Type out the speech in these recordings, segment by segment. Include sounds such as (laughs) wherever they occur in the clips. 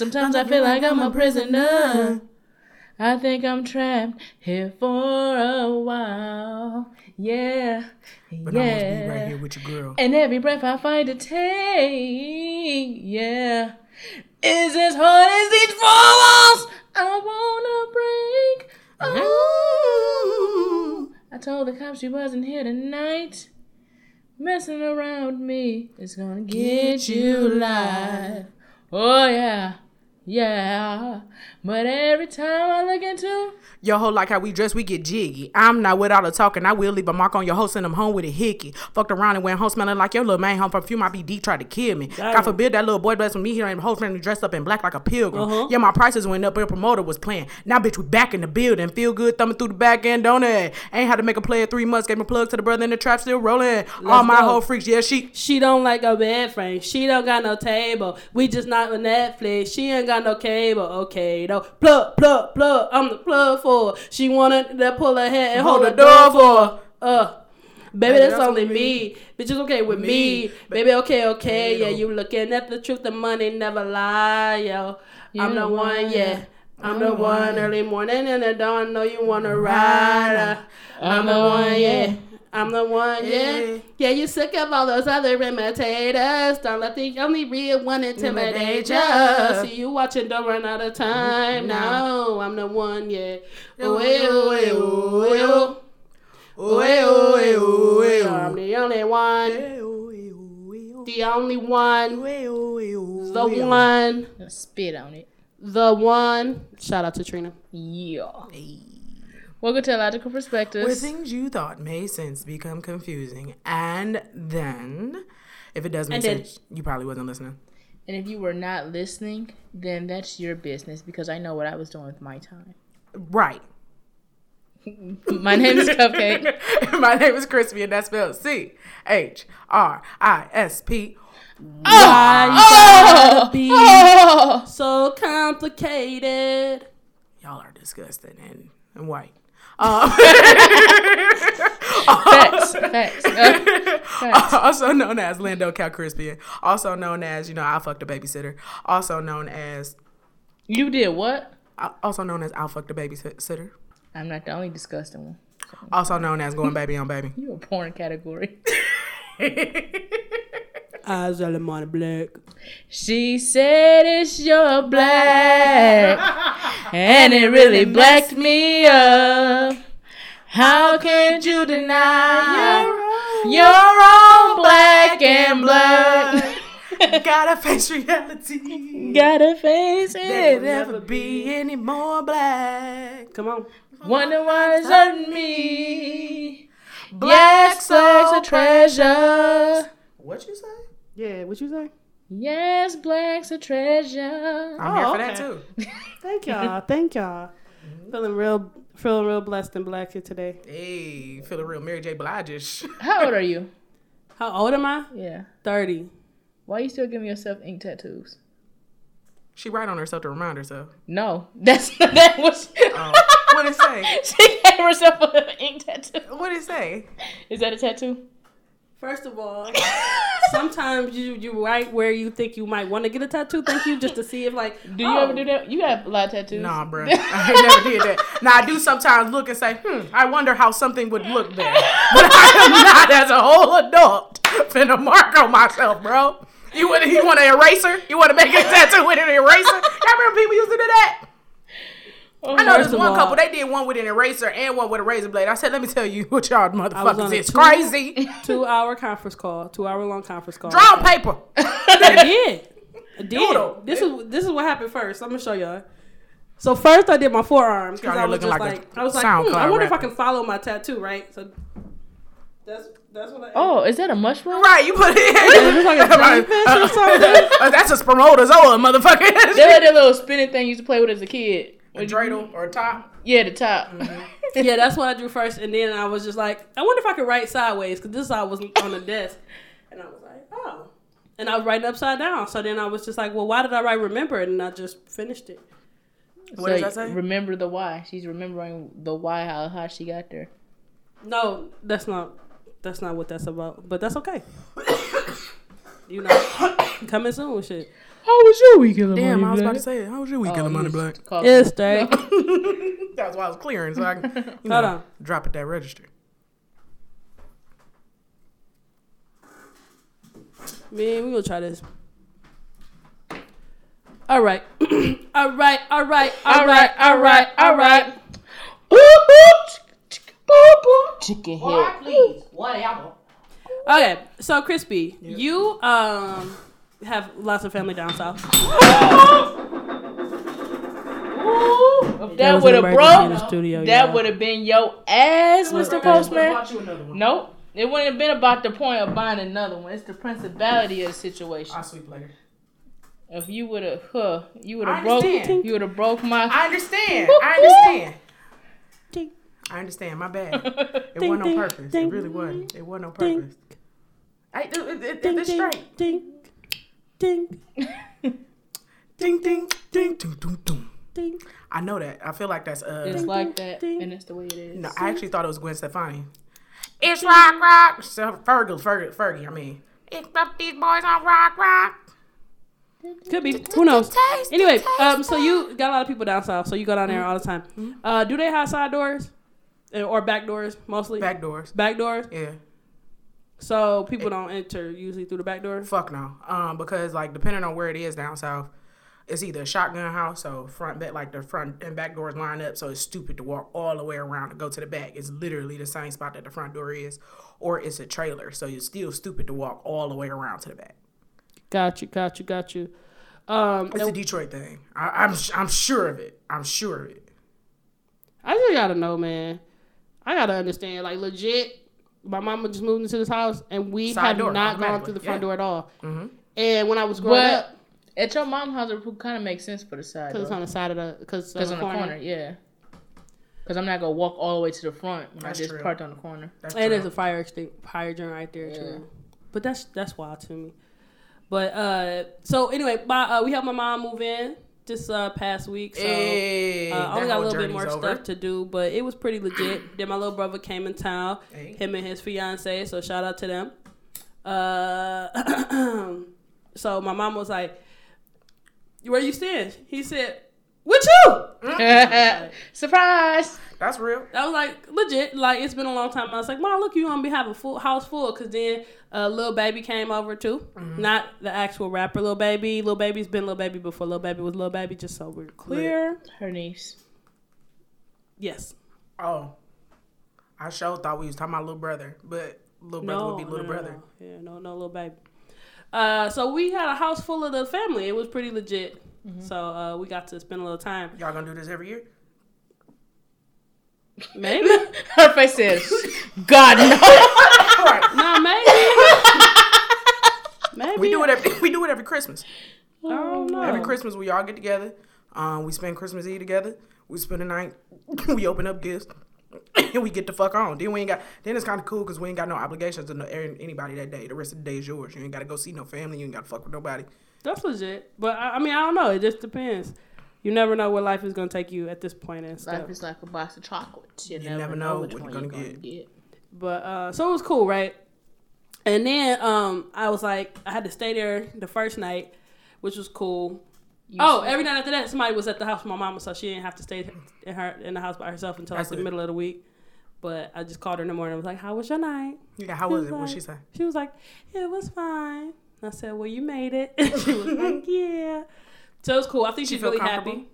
Sometimes I feel like I'm a prisoner. I think I'm trapped here for a while. Yeah, But I must be right yeah. here with your girl. And every breath I find to take, yeah, is as hard as these four walls I wanna break. Oh, I told the cops she wasn't here tonight. Messing around me is gonna get you live. Oh yeah, yeah. But every time I look into Your whole like how we dress, we get jiggy. I'm not with all the talking. I will leave a mark on your hoe, send them home with a hickey. Fucked around and went home smelling like your little man home from few might be deep, tried to kill me. God forbid that little boy blessed with me here and whole family dressed up in black like a pilgrim. Uh-huh. Yeah, my prices went up, your promoter was playing. Now, bitch, we back in the building. Feel good thumbing through the back end, don't it? Ain't had to make a play in three months. Gave my plug to the brother in the trap, still rolling. All my go. whole freaks, yeah, she. She don't like a bed frame. She don't got no table. We just not with Netflix. She ain't got no cable. Okay, though. Plug, plug, plug. I'm the plug for her. She wanted to pull her head and hold, the door for her. Uh. Baby, that's, only me. Bitch, it's okay with me. Baby, okay, okay. Yeah, you looking at the truth. The money never lie, yo. I'm the one, yeah. I'm the one early morning in the dawn. Know you wanna ride. uh, I'm the one, yeah. I'm the one, yeah. Yeah, you sick of all those other imitators. Don't let the only real one intimidate ya. See you watching, don't run out of time. No, I'm the one, yeah. Ooh, ooh, ooh, ooh. Ooh, ooh, ooh, ooh. I'm the only one. The only one. The one. spit on it. The one. Shout out to Trina. Yeah. Welcome to Logical Where Perspectives. things you thought made sense become confusing. And then, if it does make then- sense, you probably wasn't listening. And if you were not listening, then that's your business because I know what I was doing with my time. Right. (laughs) My name is Cupcake. (laughs) My name is Chrispy, and that's spelled C H R I S P. Oh! Why you oh! gotta be Oh! so complicated? Y'all are disgusting and, and white. Um, (laughs) Facts. Facts. Uh, facts. (laughs) also known as Lando Calcrispian. Also known as, you know, I fucked a babysitter. Also known as, You did what? also known as I fucked a babysitter. I'm not the only disgusting one. Also known as going baby on baby. You a porn category. (laughs) Eyes are lemon black. She said it's your black, and it really blacked me up. How can you deny your own black and blood? Gotta face reality. Gotta face There it. will never be any more black. Come on. Wonder why it's hurting me. Yes, black's a treasure. What you say? Yeah, what you say? Yes, black's a treasure. I'm here Oh, for that too. (laughs) Thank y'all. Thank y'all. Mm-hmm. Feeling real, feeling real blessed and black here today. Hey, feeling real Mary J. Blige. (laughs) How old are you? How old am I? Yeah. Thirty. Why are you still giving yourself ink tattoos? She write on herself to remind herself. No, (laughs) that's that was. Oh, what it say? she gave herself an ink tattoo. What it say? Is that a tattoo? First of all, sometimes you you write where you think you might want to get a tattoo. Thank you, just to see if like. Do you oh, ever do that? You have a lot of tattoos. Nah, bro. (laughs) I never did that. Now I do sometimes look and say, hmm, I wonder how something would look there. (laughs) But I am not as a whole adult finna mark on myself, bro. You want you want an eraser? You want to make a tattoo with an eraser? Y'all remember people used to do that? Oh, I know there's one all- couple. They did one with an eraser and one with a razor blade. I said, let me tell you what y'all motherfuckers a is two- crazy. (laughs) Two hour conference call. Two hour long conference call. Draw on paper. (laughs) I did. I did. Doodle. This is this is what happened first. I'm gonna show y'all. So first I did my forearms because I was looking just like like, I was like, hmm, I SoundCloud wonder if I can follow my tattoo, right? So that's that's what I. Oh, is that a mushroom? Right, you put it in. Is this like a (laughs) jellyfish or something? Uh, that's a spermatozoa, motherfucker. They had that little spinning thing you used to play with as a kid. A dreidel or a top. Yeah, the top. Mm-hmm. yeah, that's what I drew first, and then I was just like, I wonder if I could write sideways because this side was on the desk, and I was like, oh, and I was writing upside down. So then I was just like, well, why did I write remember? And I just finished it. What so does that say? Remember the why. She's remembering the why, how how she got there. No, that's not. That's not what that's about. But that's okay. (coughs) you know, (coughs) coming soon, shit. How was your weekend? Damn, I was about to say it. How was your weekend, Oh, Money Black? called- It's (laughs) straight. (laughs) That's why I was clearing, so I can you (laughs) know, Hold on. drop it that register. Man, we gonna try this. All right, (clears throat) all right, all right, All right, all right, all right. Boop, boop, chick- boop, boop. Chicken head. please, whatever. Okay, so Chrispy, you um have lots of family down south. Ooh, if There that would have emergency the broke, studio, that y'all. would have been your ass, Mr. Postman. Bought you another one. Nope. It wouldn't have been about the point of buying another one. It's the principality of the situation. I'll sweep later. If you would have, huh, you would have broke, understand. you would have broke my. I understand. I understand. Ding, I understand. My bad. (laughs) It Ding, wasn't ding, on purpose. ding, it really wasn't. It wasn't on ding. purpose. I, it, it, it, ding, it's straight. ding, (laughs) ding, Ding, ding, ding, ding, ding, ding. ding. I know that. I feel like that's uh. It's like that, ding. and it's the way it is. No, I actually thought it was Gwen Stefani. It's rock, rock. So Fergie, Fergie, Fergie. I mean, it's up these boys on rock, rock. Could be. Who knows? Taste, Anyway, taste, um, so you got a lot of people down south, so you go down there all the time. Uh, do they have side doors, or back doors mostly? Back doors. Back doors. Yeah. So people don't enter usually through the back door. Fuck no. Um, because like depending on where it is down south, it's either a shotgun house, so front back like the front and back doors line up, so it's stupid to walk all the way around to go to the back. It's literally the same spot that the front door is, or it's a trailer, so it's still stupid to walk all the way around to the back. Got you. Got you. Got you. Um, It's a Detroit thing. I, I'm I'm sure of it. I'm sure of it. I just gotta know, man. I gotta understand, like legit. My mama just moved into this house, and we Side have door, not gone through the front yeah. door at all. Mm-hmm. And when I was growing But up, at your mom's house, it kind of makes sense for the side. because it's on the side of the, because on the corner, yeah. Because I'm not gonna walk all the way to the front when That's I just true. parked on the corner. That's And true. there's a fire extinct fire hydrant right there Yeah. too. But that's that's wild to me. But uh, so anyway, my uh, we helped my mom move in this uh past week. So Hey, uh, I only got a little bit more over. stuff to do, but it was pretty legit. (clears throat) then my little brother came in town, Hey. him and his fiance. So shout out to them. Uh, (clears throat) so my mom was like, "Where you stand?" He said, "With you." (laughs) Surprise! That's real. I was like, legit, like it's been a long time. I was like, Mom, look, you gonna be having a full house full, cause then uh, little baby came over too, Mm-hmm. not the actual rapper, little baby. Little baby's been little baby before little baby was little baby, just so we're clear. Her niece. Yes. Oh, I sure thought we was talking about little brother, but little brother No, would be little no, no, brother. no. Yeah, no, no, little baby. Uh, so we had a house full of the family. It was pretty legit. Mm-hmm. So uh, we got to spend a little time. Y'all gonna do this every year? Maybe. (laughs) Her face says, "God no." no, maybe. maybe. We do it every we do it every Christmas. I don't. Every Christmas we all get together. Um, we spend Christmas Eve together. We spend the night. (laughs) we open up gifts. and (laughs) we get the fuck on. Then we ain't got. Then it's kind of cool because we ain't got no obligations to no, anybody that day. The rest of the day is yours. You ain't got to go see no family. You ain't got to fuck with nobody. That's legit. But I, I mean, I don't know. It just depends. You never know where life is gonna take you at this point and stuff. Life is like a box of chocolates. You, You never, never know, know what you're you're gonna gonna get. But uh, so it was cool, right? And then um, I was like, I had to stay there the first night, which was cool. You oh, said- every night after that, somebody was at the house with my mama, so she didn't have to stay in her in the house by herself until like the good. middle of the week. But I just called her in the morning. I was like, "How was your night?" Yeah, how She was it? What like- she say? She was like, "It was fine." I said, "Well, you made it." (laughs) she was like, "Yeah." So it was cool. I think She she's really happy.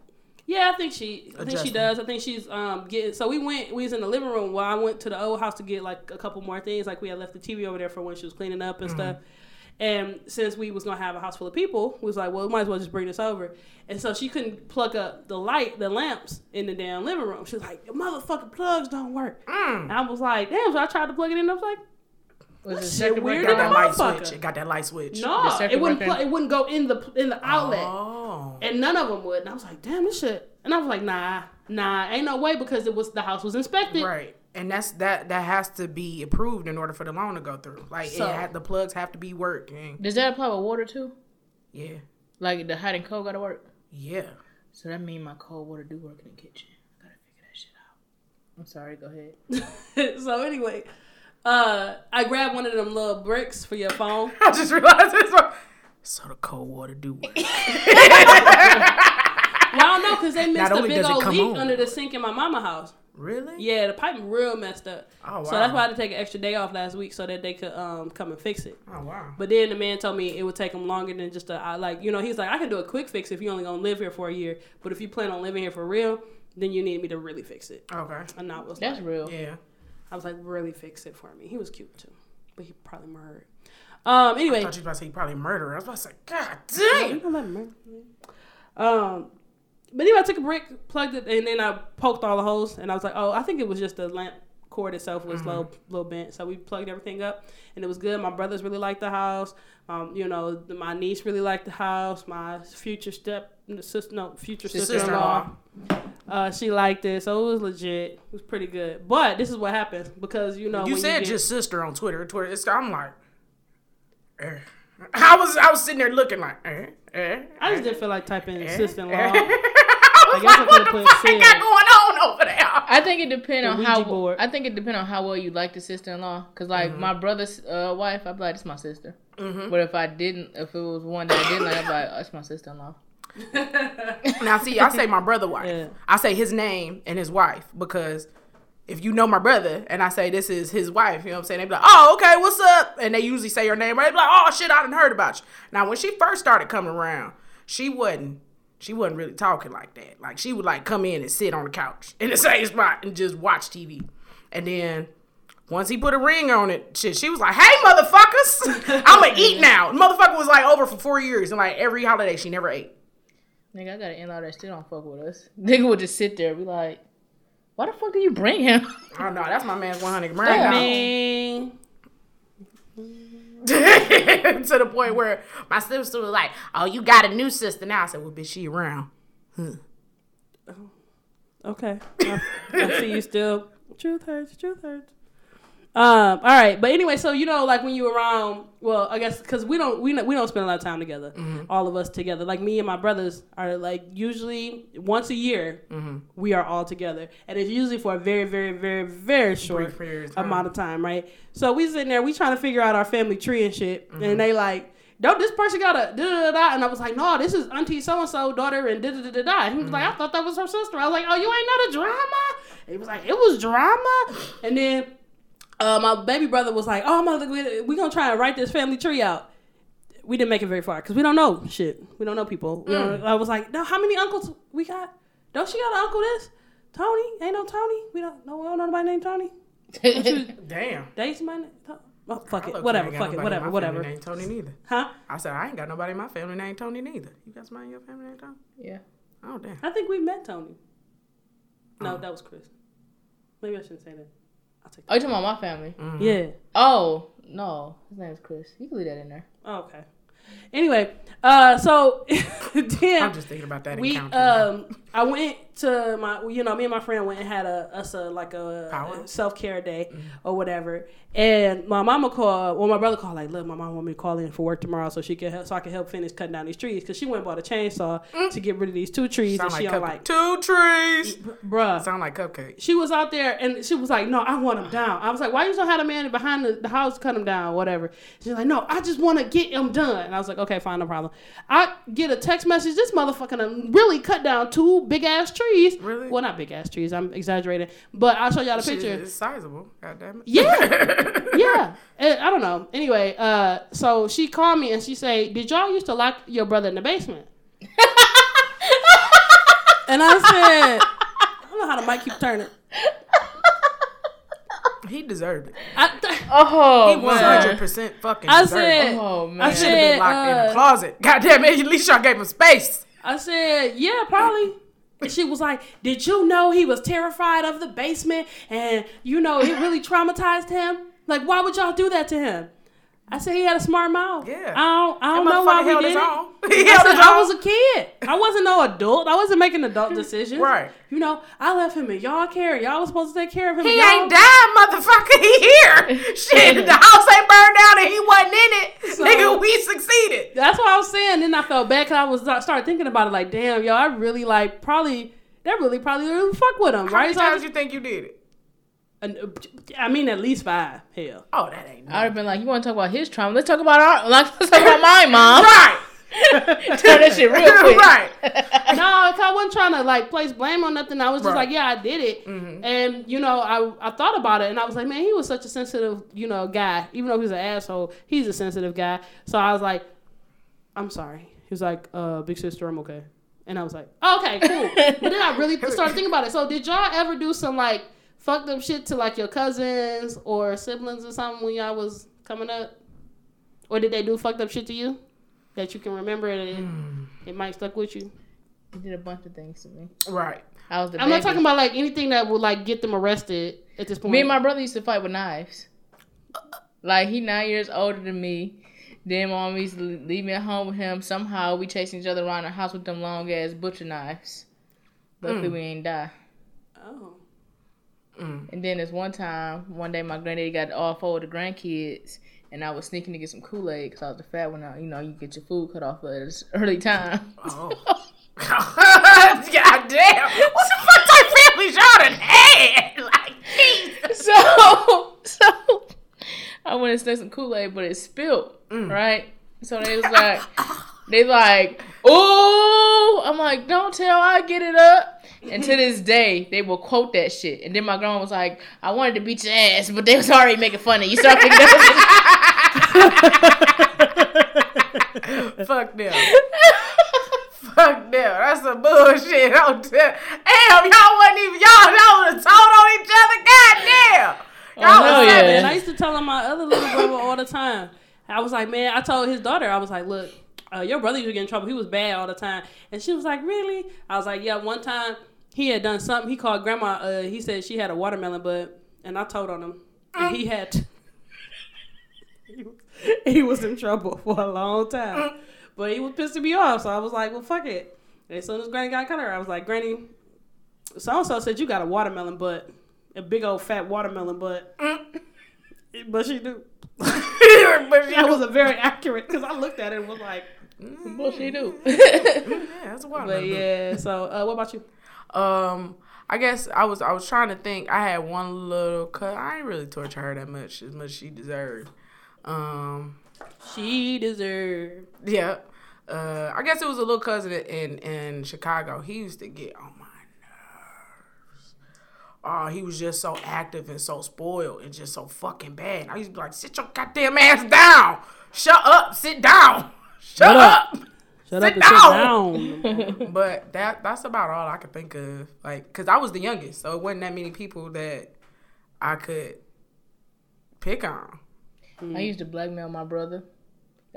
Yeah, I think she. I think she does. I think she's um getting. So we went. We was in the living room while I went to the old house to get like a couple more things. Like we had left the TV over there for when she was cleaning up and stuff. And since we was gonna have a house full of people, we was like, well, we might as well just bring this over. And so she couldn't plug up the light, the lamps in the damn living room. She was like, your motherfucking plugs don't work. Mm. And I was like, damn. So I tried to plug it in. I was like, Was That shit weird Got that light switch. It got that light switch. no, it wouldn't. Pl- it wouldn't go in the in the outlet. Oh. And none of them would. And I was like, damn, this shit. And I was like, nah, nah, ain't no way because it was the house was inspected. Right. And that's that that has to be approved in order for the loan to go through. Like So- it had, the plugs have to be working. Does that apply with water too? Yeah. Like the hot and cold gotta work. Yeah. So that mean my cold water do work in the kitchen. I gotta figure that shit out. I'm sorry. Go ahead. (laughs) so anyway, Uh, I grabbed one of them little bricks for your phone. (laughs) I just realized this one. So the cold water do work. Well, I don't know because they missed a big old leak on. under the sink in my mama house. really? Yeah, the pipe real messed up. Oh, wow. So that's why I had to take an extra day off last week so that they could um come and fix it. Oh wow. But then the man told me it would take him longer than just a I like you know he's like I can do a quick fix if you only gonna live here for a year, but if you plan on living here for real, then you need me to really fix it. Okay. And I was That's like, real. Yeah. I was like really fix it for me. He was cute too, but he probably murdered. Um. I Anyway, thought you were about to say he probably murdered. I was about to say, God (laughs) damn. murder. Um, but anyway, I took a brick, plugged it, and then I poked all the holes, and I was like, oh, I think it was just the lamp cord itself was low, little bent. So we plugged everything up, and it was good. My brothers really liked the house. Um, you know, my niece really liked the house. My future step sister, no, future sister in law. Uh, she liked it, so it was legit. It was pretty good. But this is what happens because you know You said get- just sister on Twitter. Twitter. It's, I'm like, eh. I was I was sitting there looking like, eh, eh. I just didn't feel like typing eh, sister in law. eh. (laughs) I guess I what the put fuck Sid. got going on over there? I think it depends on how board. I think it depends on how well you like the sister in law. Cause like Mm-hmm. my brother's uh, wife, I'd be like, "It's my sister." But if I didn't, if it was one that I didn't like, I'd be like, oh, "It's my sister in law." (laughs) Now, see, I say my brother wife. Yeah. I say his name and his wife because if you know my brother and I say this is his wife, you know what I'm saying? they'd be like, oh, okay, what's up? And they usually say her name right. They be like, oh, shit, I didn't heard about you. Now, when she first started coming around, she wasn't. She wasn't really talking like that. Like she would like come in and sit on the couch in the (laughs) same spot and just watch TV. And then once he put a ring on it, shit, she was like, "Hey, motherfuckers, (laughs) I'ma eat (laughs) now." The motherfucker was like over for four years, and like every holiday she never ate. Nigga, I got an in-law that still don't fuck with us. Nigga would just sit there and be like, "Why the fuck do you bring him?" I don't know. That's my man's 100 Yeah. grand. Man. (laughs) to the point where my sister was like, "Oh, you got a new sister now." I said, "Well, bitch, she around." Oh, okay. I, I see you still. Truth hurts. Truth hurts. Um. All right. But anyway, so you know, like when you around, well, I guess because we don't we don't- we don't spend a lot of time together. Mm-hmm. All of us together. Like me and my brothers are like usually once a year mm-hmm. we are all together, and it's usually for a very very very very short period amount uh-huh. of time, right? So we sitting there, we trying to figure out our family tree and shit, and mm-hmm. they like. Don't this person got a da da da da? And I was like, no, this is Auntie so and so daughter and da da da da da. And he was like, I thought that was her sister. I was like, oh, you ain't know the drama? And he was like, it was drama. And then uh, my baby brother was like, oh, mother, we we gonna try and write this family tree out. We didn't make it very far because we don't know shit. We don't know people. We don't- I was like, no, how many uncles we got? Don't she got an uncle? This Tony? Ain't no Tony. We don't. No, we don't know nobody named Tony. (laughs) Damn. Dates my name. Oh, fuck it. Whatever. I ain't got Fuck it. Whatever. Whatever. Family named Tony neither. Huh? I said I ain't got nobody in my family named Tony neither. You got somebody in your family named Tony? yeah. Oh damn. I think we met Tony. No, Oh. that was Chris. Maybe I shouldn't say that. I'll take Oh, you talking about my family? Mm. Yeah. Oh no, his name is Chris. You can leave that in there. Oh, okay. Anyway, uh, so (laughs) then I'm just thinking about that we encounter. um I went to my you know me and my friend went and had a us a like a, self care day Mm-hmm. or whatever, and my mama called. Well, my brother called like, look, my mom want me to call in for work tomorrow so she can help, so I can help finish cutting down these trees because she went and bought a chainsaw to get rid of these two trees Mm. Sound and she like don't like. two trees. Bruh, Sound like cupcake. she was out there and she was like, "No, I want them down." I was like, "Why you don't have a man behind the, the house cut them down, whatever?" She's like, "No, I just want to get them done." And I was like, "Okay, fine, no problem." I get a text message. This motherfucker really cut down two big ass trees. Really? Well, not big ass trees. I'm exaggerating, but I'll show y'all the Shit, picture. It's sizable. God damn it. Yeah. (laughs) yeah, Eh, I don't know. Anyway, uh, so she called me and she say, "Did y'all used to lock your brother in the basement?" (laughs) and I said, "I don't know how the mic keep turning." He deserved it. I th- Oh, He one man. hundred percent fucking. I deserved said- it. Oh I man. Should have been said, locked in uh, the closet. God damn it! At least y'all gave him space. I said, yeah, probably. And she was like, did you know he was terrified of the basement and, you know, it really traumatized him? Like, why would y'all do that to him? I said he had a smart mouth. Yeah. I don't, I don't know why held did it. (laughs) He I said I was a kid. I wasn't no adult. I wasn't making adult (laughs) decisions. Right. You know, I left him in y'all care. Y'all was supposed to take care of him. He y'all- ain't died, motherfucker. (laughs) He here. Shit, the house ain't burned down and he wasn't in it. So- Nigga, we succeeded. That's what I was saying. Then I felt bad because I was I started thinking about it. Like, damn, yo, I really like probably that really probably really fuck with him, How right? many So times just- you think you did it? I mean, at least five. Hell. Oh, that ain't. I'd have been like, you want to talk about his trauma? Let's talk about our. Like, let's talk about mine, mom. (laughs) right. (laughs) Turn that shit real quick. right. (laughs) no, if I wasn't trying to like place blame on nothing, I was just Right. like, yeah, I did it. Mm-hmm. And you know, I I thought about it, and I was like, man, he was such a sensitive, you know, guy. Even though he's an asshole, he's a sensitive guy. So I was like, I'm sorry. He was like, uh, big sister, I'm okay. And I was like, okay, cool. but then I really started thinking about it. So did y'all ever do some like fucked up shit to like your cousins or siblings or something when y'all was coming up? Or did they do fucked up shit to you that you can remember and it, Hmm. it might stuck with you? He did a bunch of things to me. Right. I was the I'm not talking about like anything that would like get them arrested at this point. Me and my brother used to fight with knives. Like he nine years older than me. Then mom used to leave me at home with him. Somehow we chasing each other around the house with them long ass butcher knives. Luckily we ain't die. oh. Mm. And then this one time, one day my granddaddy got all four of the grandkids, and I was sneaking to get some Kool Aid because I was the fat one. Now you know you get your food cut off at this early time. Oh. (laughs) (laughs) God damn. What the fuck type families y'all done had? (laughs) Like, Jesus. so so I went and snuck some Kool Aid, but it spilled. Mm. Right. So they was like, they like, oh, I'm like, don't tell, I get it up. And to this day, they will quote that shit. And then my grandma was like, I wanted to beat your ass, but they was already making fun of you. So I figured that (laughs) Fuck them. Fuck them. That's some bullshit. Don't tell. Damn, y'all wasn't even y'all. Y'all would have told on each other. God damn. Y'all hell was yeah. And I used to tell him my other little brother all the time. I was like, man, I told his daughter, I was like, look, uh, your brother used to get in trouble. He was bad all the time. And she was like, really? I was like, yeah, one time he had done something. He called grandma. Uh, he said she had a watermelon bud. And I told on him. And he had. he, was, (laughs) he was in trouble (laughs) for a long time. But he was pissing me off. So I was like, well, fuck it. And as soon as Granny got cut her, I was like, Granny, so and so said you got a watermelon butt. A big old fat watermelon butt. (laughs) But she do. but That was a very accurate because I looked at it and was like, bullshit do. yeah, that's a watermelon. but yeah. So uh, what about you? Um, I guess I was I was trying to think. I had one little cut. I ain't really torture her that much as much as she deserved. Um, She deserved. yeah. Uh, I guess it was a little cousin in in Chicago. He used to get on my nerves. Oh, he was just so active and so spoiled and just so fucking bad. I used to be like, sit your goddamn ass down. Shut up. Sit down. (laughs) Shut, Shut up. up. Shut Sit up and sit down. (laughs) But that that's about all I could think of. Like, cause I was the youngest, so it wasn't that many people that I could pick on. I used to blackmail my brother.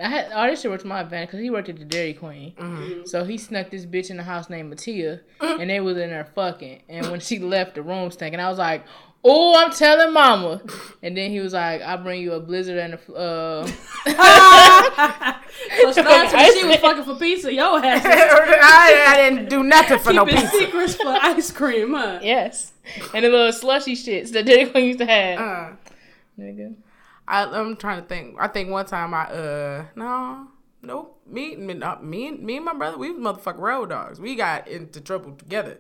I had all this shit worked to my advantage because he worked at the Dairy Queen. Mm-hmm. So he snuck this bitch in the house named Mattia, and they was in there fucking. And when she left, the room stank, and I was like, "Oh, I'm telling Mama." And then he was like, "I'll bring you a blizzard and a uh." (laughs) so she, that's when she was fucking for pizza. Yo ass (laughs) I, I didn't do nothing for no keeping pizza. secrets for ice cream, huh? yes, and the little slushy shits that Dairy Queen used to have. Uh, Nigga, I, I'm trying to think. I think one time I uh no nope me me not, me and me and my brother we was motherfucking road dogs. We got into trouble together.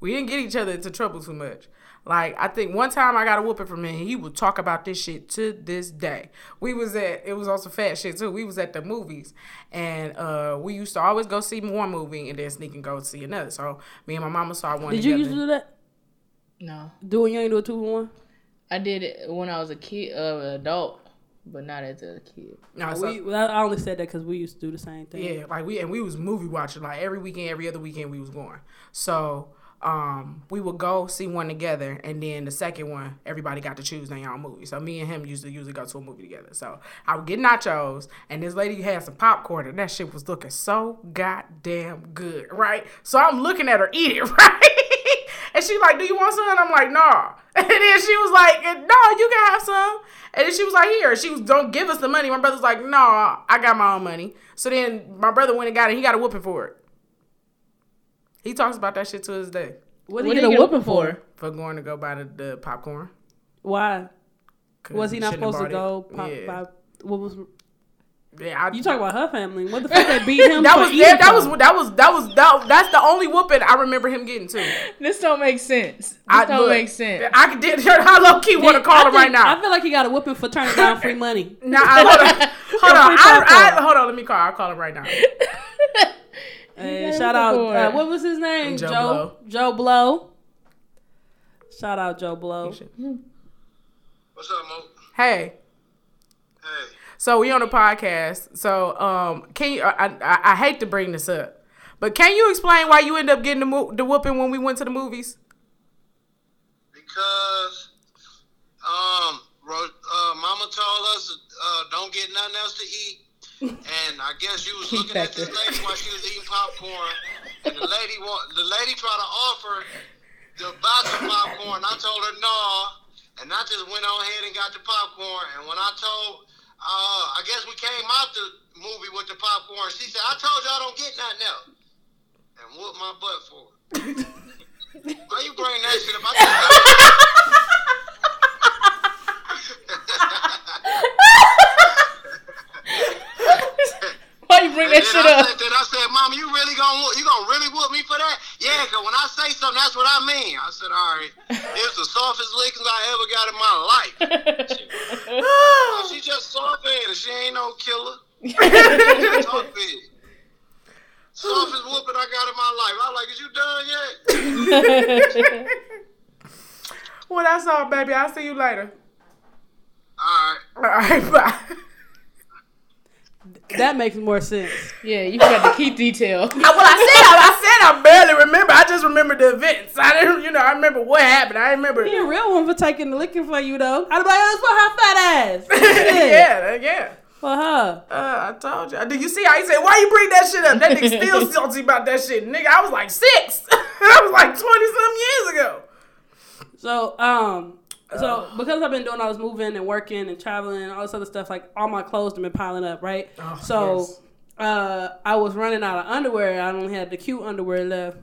We didn't get each other into trouble too much. Like I think one time I got a whooping from him. He would talk about this shit to this day. We was at it was also fat shit too. We was at the movies and uh we used to always go see one movie and then sneak and go see another. So me and my mama saw one. Did you used to do that? no, Doing you ain't do a two for one? I did it when I was a kid, uh, an adult, but not as a kid. No, so- We, I only said that because we used to do the same thing. Yeah, like we and we was movie watching like every weekend, every other weekend we was going. So um, we would go see one together, and then the second one, everybody got to choose their own movie. So me and him usually usually go to a movie together. So I would get nachos, and this lady had some popcorn, and that shit was looking so goddamn good, right? So I'm looking at her eat it, (laughs) right? and she like, "Do you want some?" And I'm like, "Nah." (laughs) And then she was like, "No, you can have some." And then she was like, "Here." She was, "Don't give us the money." My brother's like, "No, I got my own money." So then my brother went and got it. He got a whooping for it. He talks about that shit to this day What What did did he get a whooping for? for going to go buy the, the popcorn. Why? 'Cause Was he not shouldn't supposed to go it. pop Yeah. by? What was? Yeah, I, You talk about her family. What the fuck they (laughs) beat him that was eating that, that was that was that was that, that's the only whooping I remember him getting too. This don't make sense. This I don't look, make sense. I did. I low key want to call I him right now. I feel like he got a whooping for turning down free (laughs) money. Nah, I- hold on, (laughs) hold on. I, I, hold on. Let me call. I'll call him right now. Hey, shout out. Uh, what was his name? Joe Joe. Blow. Joe Blow. Shout out Joe Blow. What's up, Mo? Hey, Hey. so we on a podcast. So um, can you? I, I I hate to bring this up, but can you explain why you end up getting the mo- the whooping when we went to the movies? Because um, uh, Mama told us uh, don't get nothing else to eat, and I guess you was looking at this lady while she was eating popcorn, and the lady want the lady tried to offer the box of popcorn. I told her no, and I just went on ahead and got the popcorn. And when I told, uh, I guess we came out the movie with the popcorn. She said, "I told y'all don't get nothing else," and whooped my butt for it. (laughs) Why you bring that shit up? I (laughs) (laughs) Why you bring that And then shit I up? Said, then I said, "Mama, you really gonna you gonna really whoop me for that?" Yeah, cause when I say something, that's what I mean. I said, "All right, (laughs) it's the softest lickings I ever got in my life." (laughs) Oh, she just soft headed. She ain't no killer. (laughs) Talk big. Softest whooping I got in my life. I like, is you done yet? Well, that's all, baby. I'll see you later. All right. All right, bye. That makes more sense. yeah, you got the key detail. (laughs) I- Well, I said I, I said I barely remember. I just remember the events. I didn't, you know, I remember what happened. I remember. He a real one for taking the licking for you though. I'd be like, oh, it's for her fat ass. (laughs) Yeah, yeah. For her. Uh, I told you. Did you see how he said, "Why you bring that shit up?" That nigga (laughs) still salty about that shit, nigga. I was like six. I was like twenty some years ago. So, um, so because I've been doing all this moving and working and traveling and all this other stuff, like all my clothes have been piling up, right? Oh, so, yes. uh, I was running out of underwear. I only had the cute underwear left.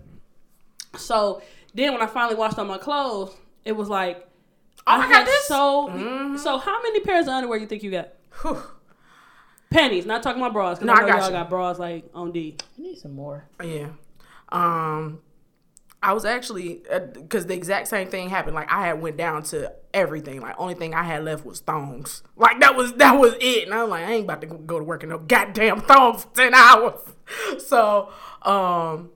So then, when I finally washed all my clothes, it was like Oh, I had this? So, Mhm. so how many pairs of underwear you think you got? Whew. Panties, not talking about bras. Cause No, I I know got y'all you. got bras like on D. I need some more. Yeah. Um, I was actually because the exact same thing happened. Like I had went down to everything. Like only thing I had left was thongs. Like that was that was it. And I'm like, I ain't about to go to work in no goddamn thongs for ten hours. (laughs) So, um,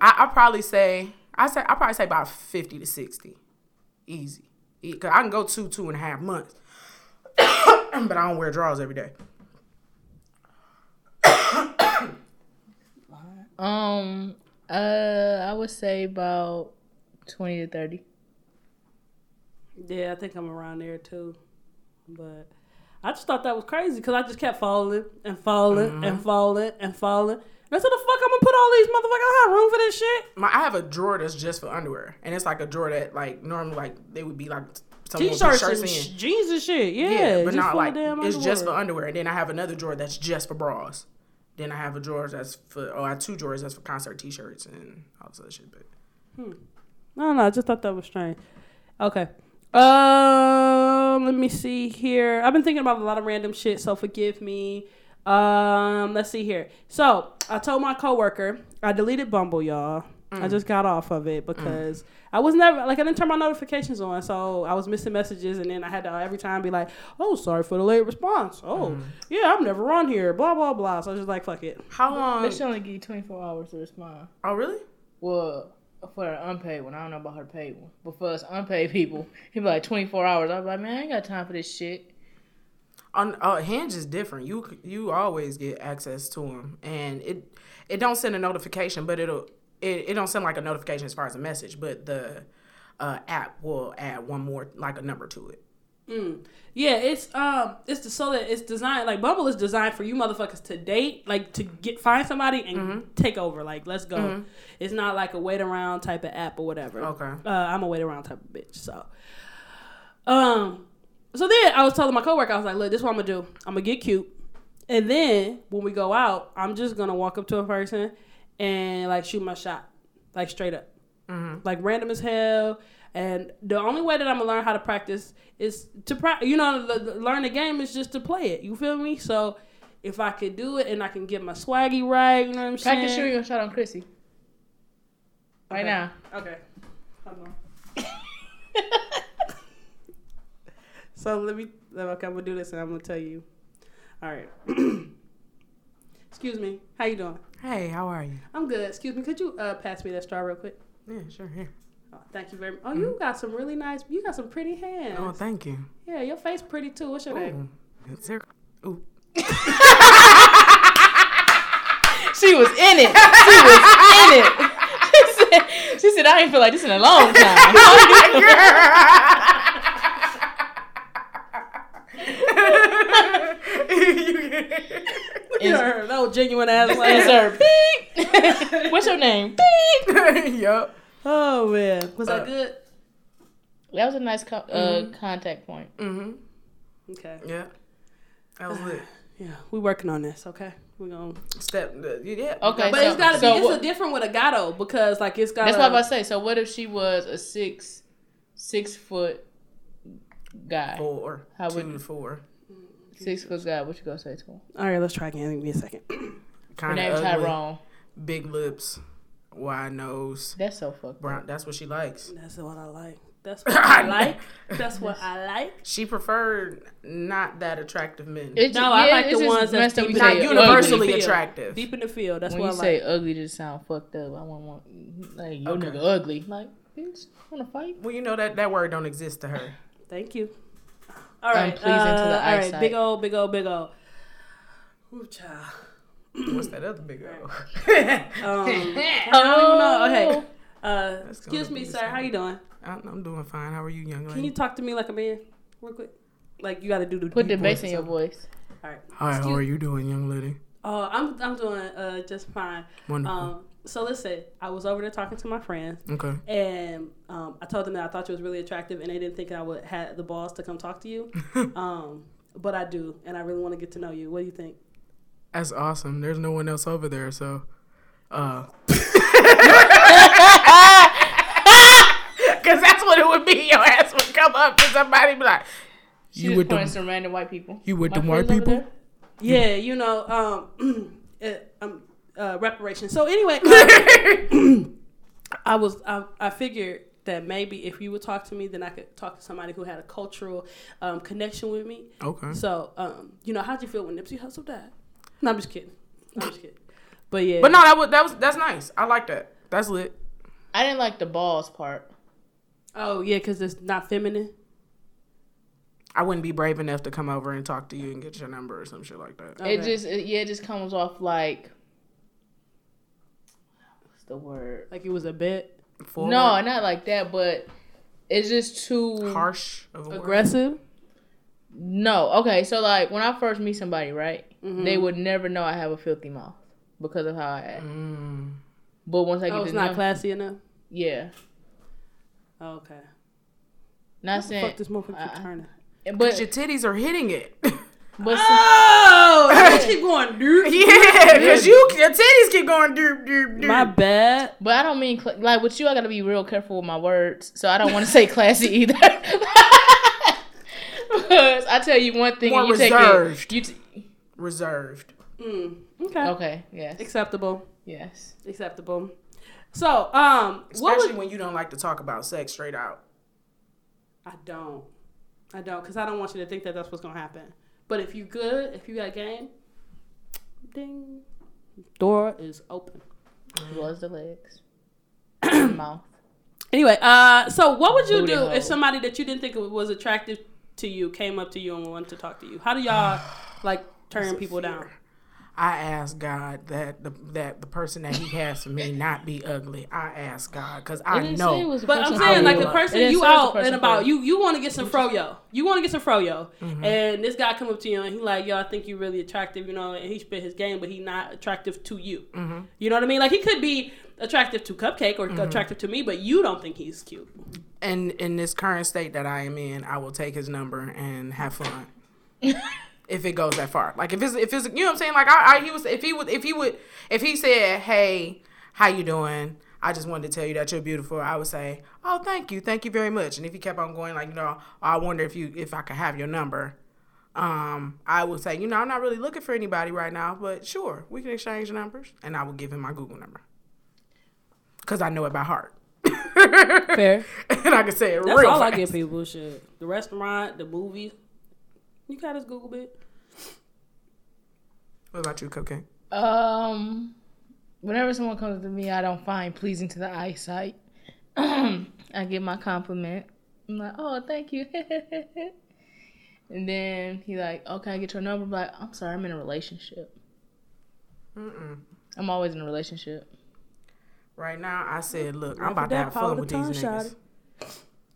I I probably say I say I probably say about fifty to sixty, easy. Cause I can go two two and a half months, (coughs) but I don't wear drawers every day. Um, uh, I would say about twenty to thirty. Yeah, I think I'm around there too. But I just thought that was crazy because I just kept falling and falling and falling and falling. And I said, the fuck I'm gonna put all these motherfuckers? I have room for this shit. My, I have a drawer that's just for underwear, and it's like a drawer that like normally like they would be like someone would put T-shirts shirts and in. jeans and shit. Yeah, yeah, but just not like of damn it's just for underwear. underwear. And then I have another drawer that's just for bras. Then I have a drawer that's for oh I have two drawers that's for concert T-shirts and all this other shit. But No, no, I just thought that was strange. Okay. Um, let me see here. I've been thinking about a lot of random shit, so forgive me. Um, let's see here. So I told my coworker I deleted Bumble, y'all. I just mm. got off of it mm. because I was never like I didn't turn my notifications on, so I was missing messages, and then I had to uh, every time be like, "Oh, sorry for the late response." Oh, mm. yeah, I'm never on here. Blah blah blah. So I was just like, "Fuck it." how long? They should only give you twenty four hours to respond. Oh really? Well, for an unpaid one, I don't know about her paid one, but for us unpaid people, he be like twenty four hours. I was like, man, I ain't got time for this shit. On uh, Hinge is different. You you always get access to them, and it it don't send a notification, but it'll it, it don't send like a notification as far as a message, but the uh, app will add one more like a number to it. Mm. Yeah, it's um, it's the, so that it's designed like Bumble is designed for you motherfuckers to date, like to get find somebody and take over. Like, let's go. It's not like a wait around type of app or whatever. Okay. Uh, I'm a wait around type of bitch. So, um, so then I was telling my coworker, I was like, look, this is what I'm gonna do. I'm gonna get cute, and then when we go out, I'm just gonna walk up to a person and like shoot my shot, like straight up mm-hmm. like random as hell. And the only way that I'm gonna learn how to practice is to practice. You know, the, the- learn the game is just to play it. You feel me? So if I could do it and I can get my swaggy right, you know what I'm saying? Practice shooting your shot on Chrispy. Right Okay. now. Okay. Hold on. (laughs) so let me. Okay, I'm gonna do this and I'm gonna tell you. All right. (clears throat) Excuse me. How you doing? Hey, how are you? I'm good. Excuse me. Could you uh, pass me that straw real quick? Yeah, sure. Here. Oh, thank you very much. Oh, you got some really nice. You got some pretty hands. Oh, thank you. yeah, your face pretty too. What's your name? Ooh, is? Ooh. (laughs) She was in it. She was in it. (laughs) She said, she said, I ain't feel like this in a long time. (laughs) (laughs) You heard that was genuine ass laugh. Answer. Beep. (laughs) What's your name? Beep. (laughs) yup. Oh man, was Uh, that good? That was a nice co- uh, contact point. Mm-hmm. Okay. Yeah. That was lit. Yeah, we working on this. Okay, We're gonna. Step. uh, Yeah. Okay, But so, it's gotta so be. It's what- a different with a gato because like it's got. That's what I'm about to say. So what if she was a six, six foot guy? Four. How two would- to four. Six foot guy. What you gonna say to him? All right, let's try again. Give me a second. (coughs) Her Kind name of ugly. Tyrone. Big lips. Wide nose. That's so fucked Brown. up. That's what she likes. That's what I like. That's (laughs) what I like. That's what I like. She preferred not that attractive men. It's No, I like the ones that's messed deep when in you not say universally ugly. attractive. Deep in the field. That's When what you I say like. ugly, just sound fucked up. I want, want like your Okay. nigga ugly. Like, bitch, wanna fight? Well, you know that that word don't exist to her. Thank you. All right. Unpleasing to the uh, all right. Big old, big old, big old. Ooh, child. What's that other big O? (laughs) Um, I don't even know. Okay. Uh, excuse me, be sir. How you doing? I'm, I'm doing fine. How are you, young lady? Can you talk to me like a man, real quick? Like you got to do the Put the bass in your voice. All right. Hi, how are you doing, young lady? Oh, I'm I'm doing uh just fine. Wonderful. Um, so listen, I was over there talking to my friends, okay. and um, I told them that I thought you was really attractive, and they didn't think I would had the balls to come talk to you. (laughs) um, but I do, and I really want to get to know you. What do you think? That's awesome. There's no one else over there, so. Uh. (laughs) Because that's what it would be. Your ass would come up to somebody be like, She You just with points them, to random white people. you with My them white people? Yeah, you know, um, (clears throat) uh, um, uh, reparations. So anyway, (laughs) uh, (clears throat) I was I, I figured that maybe if you would talk to me, then I could talk to somebody who had a cultural um, connection with me. Okay. So, um, you know, how'd you feel when Nipsey Hussle died? No, I'm just kidding. I'm just kidding. But yeah, But no, that was that was that's nice. I like that. That's lit. I didn't like the balls part. Oh yeah, because it's not feminine. I wouldn't be brave enough to come over and talk to you and get your number or some shit like that. Okay. It just, it, yeah, it just comes off like. What's the word? Like it was a bit Forward, No, not like that, but it's just too harsh of a word. aggressive. No, okay. So like when I first meet somebody, right, Mm-hmm. they would never know I have a filthy mouth because of how I act. Mm. But once I get Oh, to it's know, not classy enough. yeah, Oh, okay. not Fuck saying, this motherfucker keep turning. but Your titties are hitting it. (laughs) but Oh, I (laughs) (laughs) keep going, dude. yeah, because (laughs) you your titties keep going doop doop doop. My bad. but I don't mean cl- like with you. I gotta be real careful with my words, so I don't want to say classy either. because I tell you one thing More and you reserved. take it. You t- Reserved. Mm, okay. okay? Yes, Acceptable. yes. Acceptable. So, um, what Especially would, when you don't like to talk about sex straight out. I don't, I don't, because I don't want you to think that that's what's gonna happen. But if you good, if you got game, ding, door is open. It was the legs, (clears throat) the mouth. Anyway, uh, so what would you Booty do hole. if somebody that you didn't think was attractive to you came up to you and wanted to talk to you? How do y'all like turn people down? I ask God that the that the person that He has for me not be ugly. I ask God because I didn't say it know. was a But I'm saying, like the person you say it was a out person and about, you. you you want to get some froyo. You want to get some froyo, Mm-hmm. and this guy come up to you and he like, yo, I think you really attractive, you know, and he spit his game, but he not attractive to you. Mm-hmm. You know what I mean? Like he could be attractive to Cupcake or attractive to me, but you don't think he's cute. And in this current state that I am in, I will take His number and have fun. (laughs) if it goes that far, like if it's if it's you know what I'm saying, like I, I he was if he would if he would if he said, hey, how you doing? I just wanted to tell you that you're beautiful. I would say, oh, thank you, thank you very much. And if he kept on going, like you know, I wonder if you if I could have your number. um, I would say, you know, I'm not really looking for anybody right now, but sure, we can exchange numbers, and I will give him my Google number because I know it by heart. Fair. (laughs) and I can say it That's real all I fast. give people. Shit. The restaurant, the movies. You got his Google bit. What about you, Cocaine? Um, whenever someone comes to me, I don't find pleasing to the eyesight. (clears throat) I give my compliment. I'm like, oh, thank you. (laughs) and then he like, oh, I get your number? I'm like, I'm sorry, I'm in a relationship. Mm-mm. I'm always in a relationship. Right now, I said, look, I'm about to have power fun with these niggas. shot.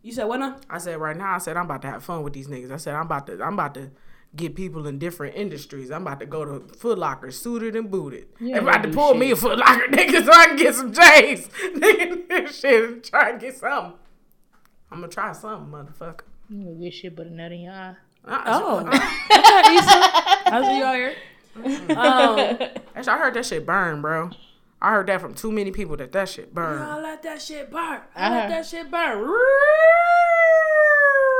You said what now? I said right now, I said I'm about to have fun with these niggas. I said I'm about to, I'm about to get people in different industries. I'm about to go to Foot Locker, suited and booted. You I'm about gonna pull shit. me a Foot Locker, (laughs) nigga, so I can get some J's, (laughs) nigga, shit, and try and get something. I'm gonna try something, motherfucker. You gonna get shit but a nut in your eye. Uh, Oh. uh, I see you out here. Um, actually, I heard that shit burn, bro. I heard that from too many people that that shit burn. I let that shit burn. I I let heard- that shit burn.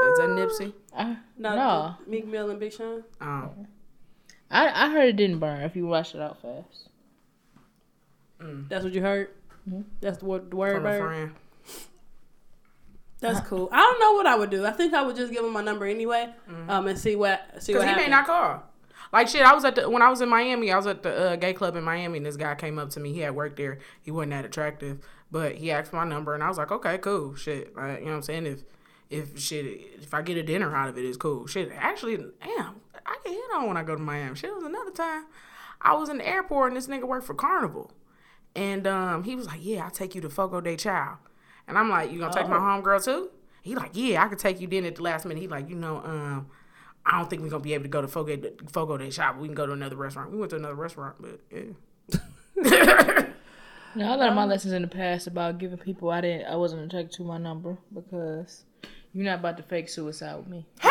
Is that Nipsey? I, No, no, Meek Mill and Big Sean. Um, I, I heard it didn't burn if you wash it out fast. That's what you heard. Mhm. That's the word. The word from a burn. friend. That's cool. I don't know what I would do. I think I would just give him my number anyway, um, and see what see Because what he may not call. Like shit, I was at the when I was in Miami, I was at the uh, gay club in Miami, and this guy came up to me. He had worked there. He wasn't that attractive, but he asked my number, and I was like, okay, cool, shit. Like, you know what I'm saying? If if shit, if I get a dinner out of it, it's cool. Shit, actually, damn, I get hit on when I go to Miami. Shit, it was another time. I was in the airport, and this nigga worked for Carnival, and um, he was like, yeah, I'll take you to Fogo de Chao, and I'm like, you gonna take my Oh. homegirl too? He like, yeah, I could take you. Then at the last minute, he like, you know, um. I don't think we're gonna be able to go to Fogo de, Fogo de Chao. We can go to another restaurant. We went to another restaurant, but yeah. No, I learned my um, lessons in the past about giving people I didn't I wasn't attracted to my number because you're not about to fake suicide with me. (laughs)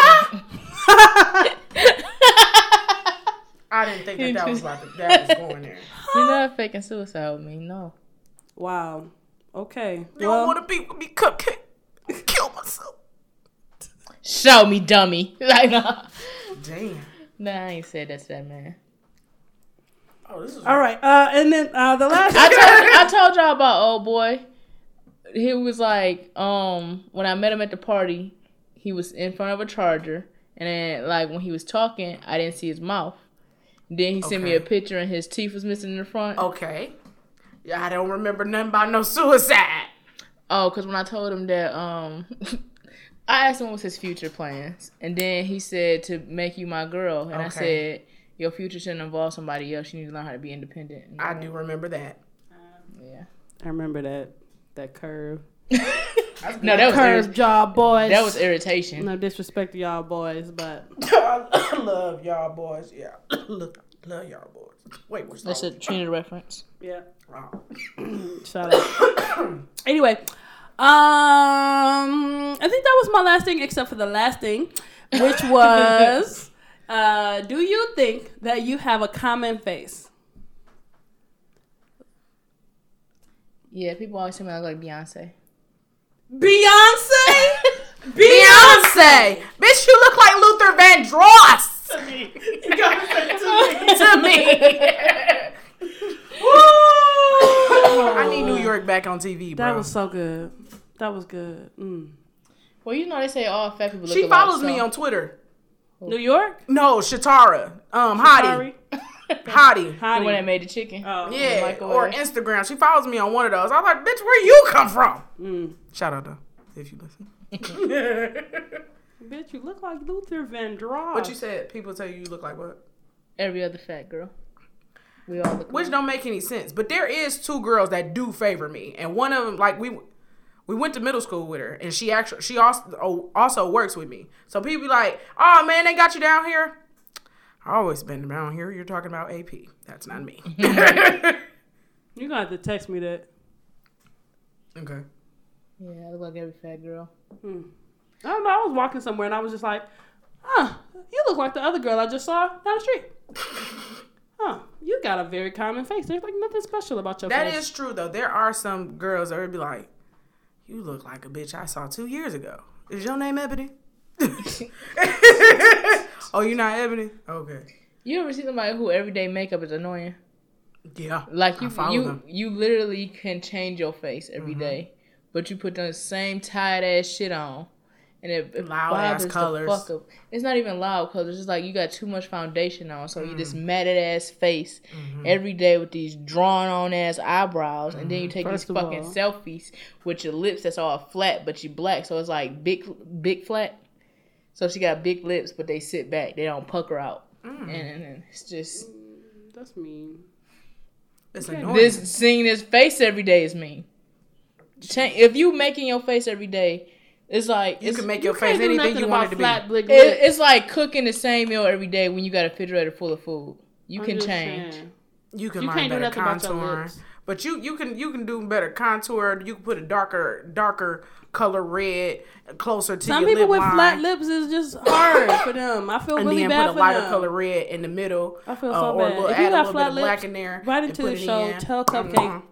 I didn't think that that was about to, that was (laughs) going there. You're not faking suicide with me, no. Wow. Okay. You well, don't want to be with me, cupcake. I'll Kill myself. Show me, dummy. (laughs) Like, nah. Damn. nah, I ain't said that to that man. Oh, this is all right. Uh, and then uh, the last. I told, (laughs) I told y'all about old boy. He was like, um, when I met him at the party, he was in front of a charger, and then like when he was talking, I didn't see his mouth. Then he sent me a picture, and his teeth was missing in the front. okay. Yeah, I don't remember nothing about no suicide. Oh, because when I told him that, um, (laughs) I asked him what was his future plans, and then he said to make you my girl, and I said your future shouldn't involve somebody else. You need to learn how to be independent. And I do remember that. Yeah. I remember that that curve. (laughs) No, that was Curve irri- jaw boys. that was irritation. no disrespect to y'all boys, but (laughs) I love y'all boys. Yeah. love, (coughs) love y'all boys. Wait, what's That's a that? Trinity reference. yeah. Oh. Shout out. anyway, um, I think that was my last thing, except for the last thing, which (laughs) was, uh, do you think that you have a common face? Yeah, people always tell me I look like Beyonce. Beyonce. (laughs) Beyonce! Bitch, you look like Luther Vandross! to me. (laughs) to me. Woo! I need New York back on TV, bro. That was so good. That was good. Mm. Well, you know they say all fat people look she alike. follows so- me on Twitter. New York. No, Shatara. Um, Hottie. Sorry. (laughs) Hottie. the one that made the chicken. Oh. Yeah, microwave. or Instagram. She follows me on one of those. I was like, bitch, where you come from? Mm. Shout out though, if you listen. (laughs) Bitch, you look like Luther Vandross. What you said? People tell you you look like what? Every other fat girl. We all look. Which alike. don't make any sense. But there is two girls that do favor me, and one of them, like we, we went to middle school with her, and she actually she also also works with me. So people be like, oh man, they got you down here. I always been down here. You're talking about AP. That's not me. (laughs) You gonna have to text me that. okay. Yeah, I look like every fat girl. Hmm. I don't know. I was walking somewhere and I was just like, huh, you look like the other girl I just saw down the street. (laughs) Huh, you got a very common face. There's like nothing special about your That face. is true though. There are some girls that would be like, "You look like a bitch I saw two years ago." Is your name Ebony? (laughs) Oh, you're not Ebony? Okay. You ever see somebody who everyday makeup is annoying? Yeah. Like you, you, them. you literally can change your face every Mm-hmm. day, but you put the same tight ass shit on, and it, it Loud ass bothers the fuck up. It's not even loud colors. It's just like you got too much foundation on, so you Mm. this matted ass face Mm-hmm. every day with these drawn on ass eyebrows, and then you take First these fucking all- selfies with your lips that's all flat, but you black, so it's like big, big flat. So she got big lips, but they sit back. They don't pucker out, Mm. and, and, and it's just That's mean. It's annoying. this seeing this face every day is mean. If you making your face every day, it's like you it's, can make You your face anything you want it to flat be. blick it- it's like cooking the same meal every day when you got a refrigerator full of food. You I'm can change. saying. You can You learn can't do better nothing about your contouring. lips. But you you can you can do better contour. You can put a darker darker color red closer to Some your people with line, flat lips is just hard for them. I feel and really then bad put a for lighter them. color red in the middle. I feel uh, so or a bad. little- If you add got little flat lips, black in there. Right into the it show. in. Tell Cupcake. Mhm.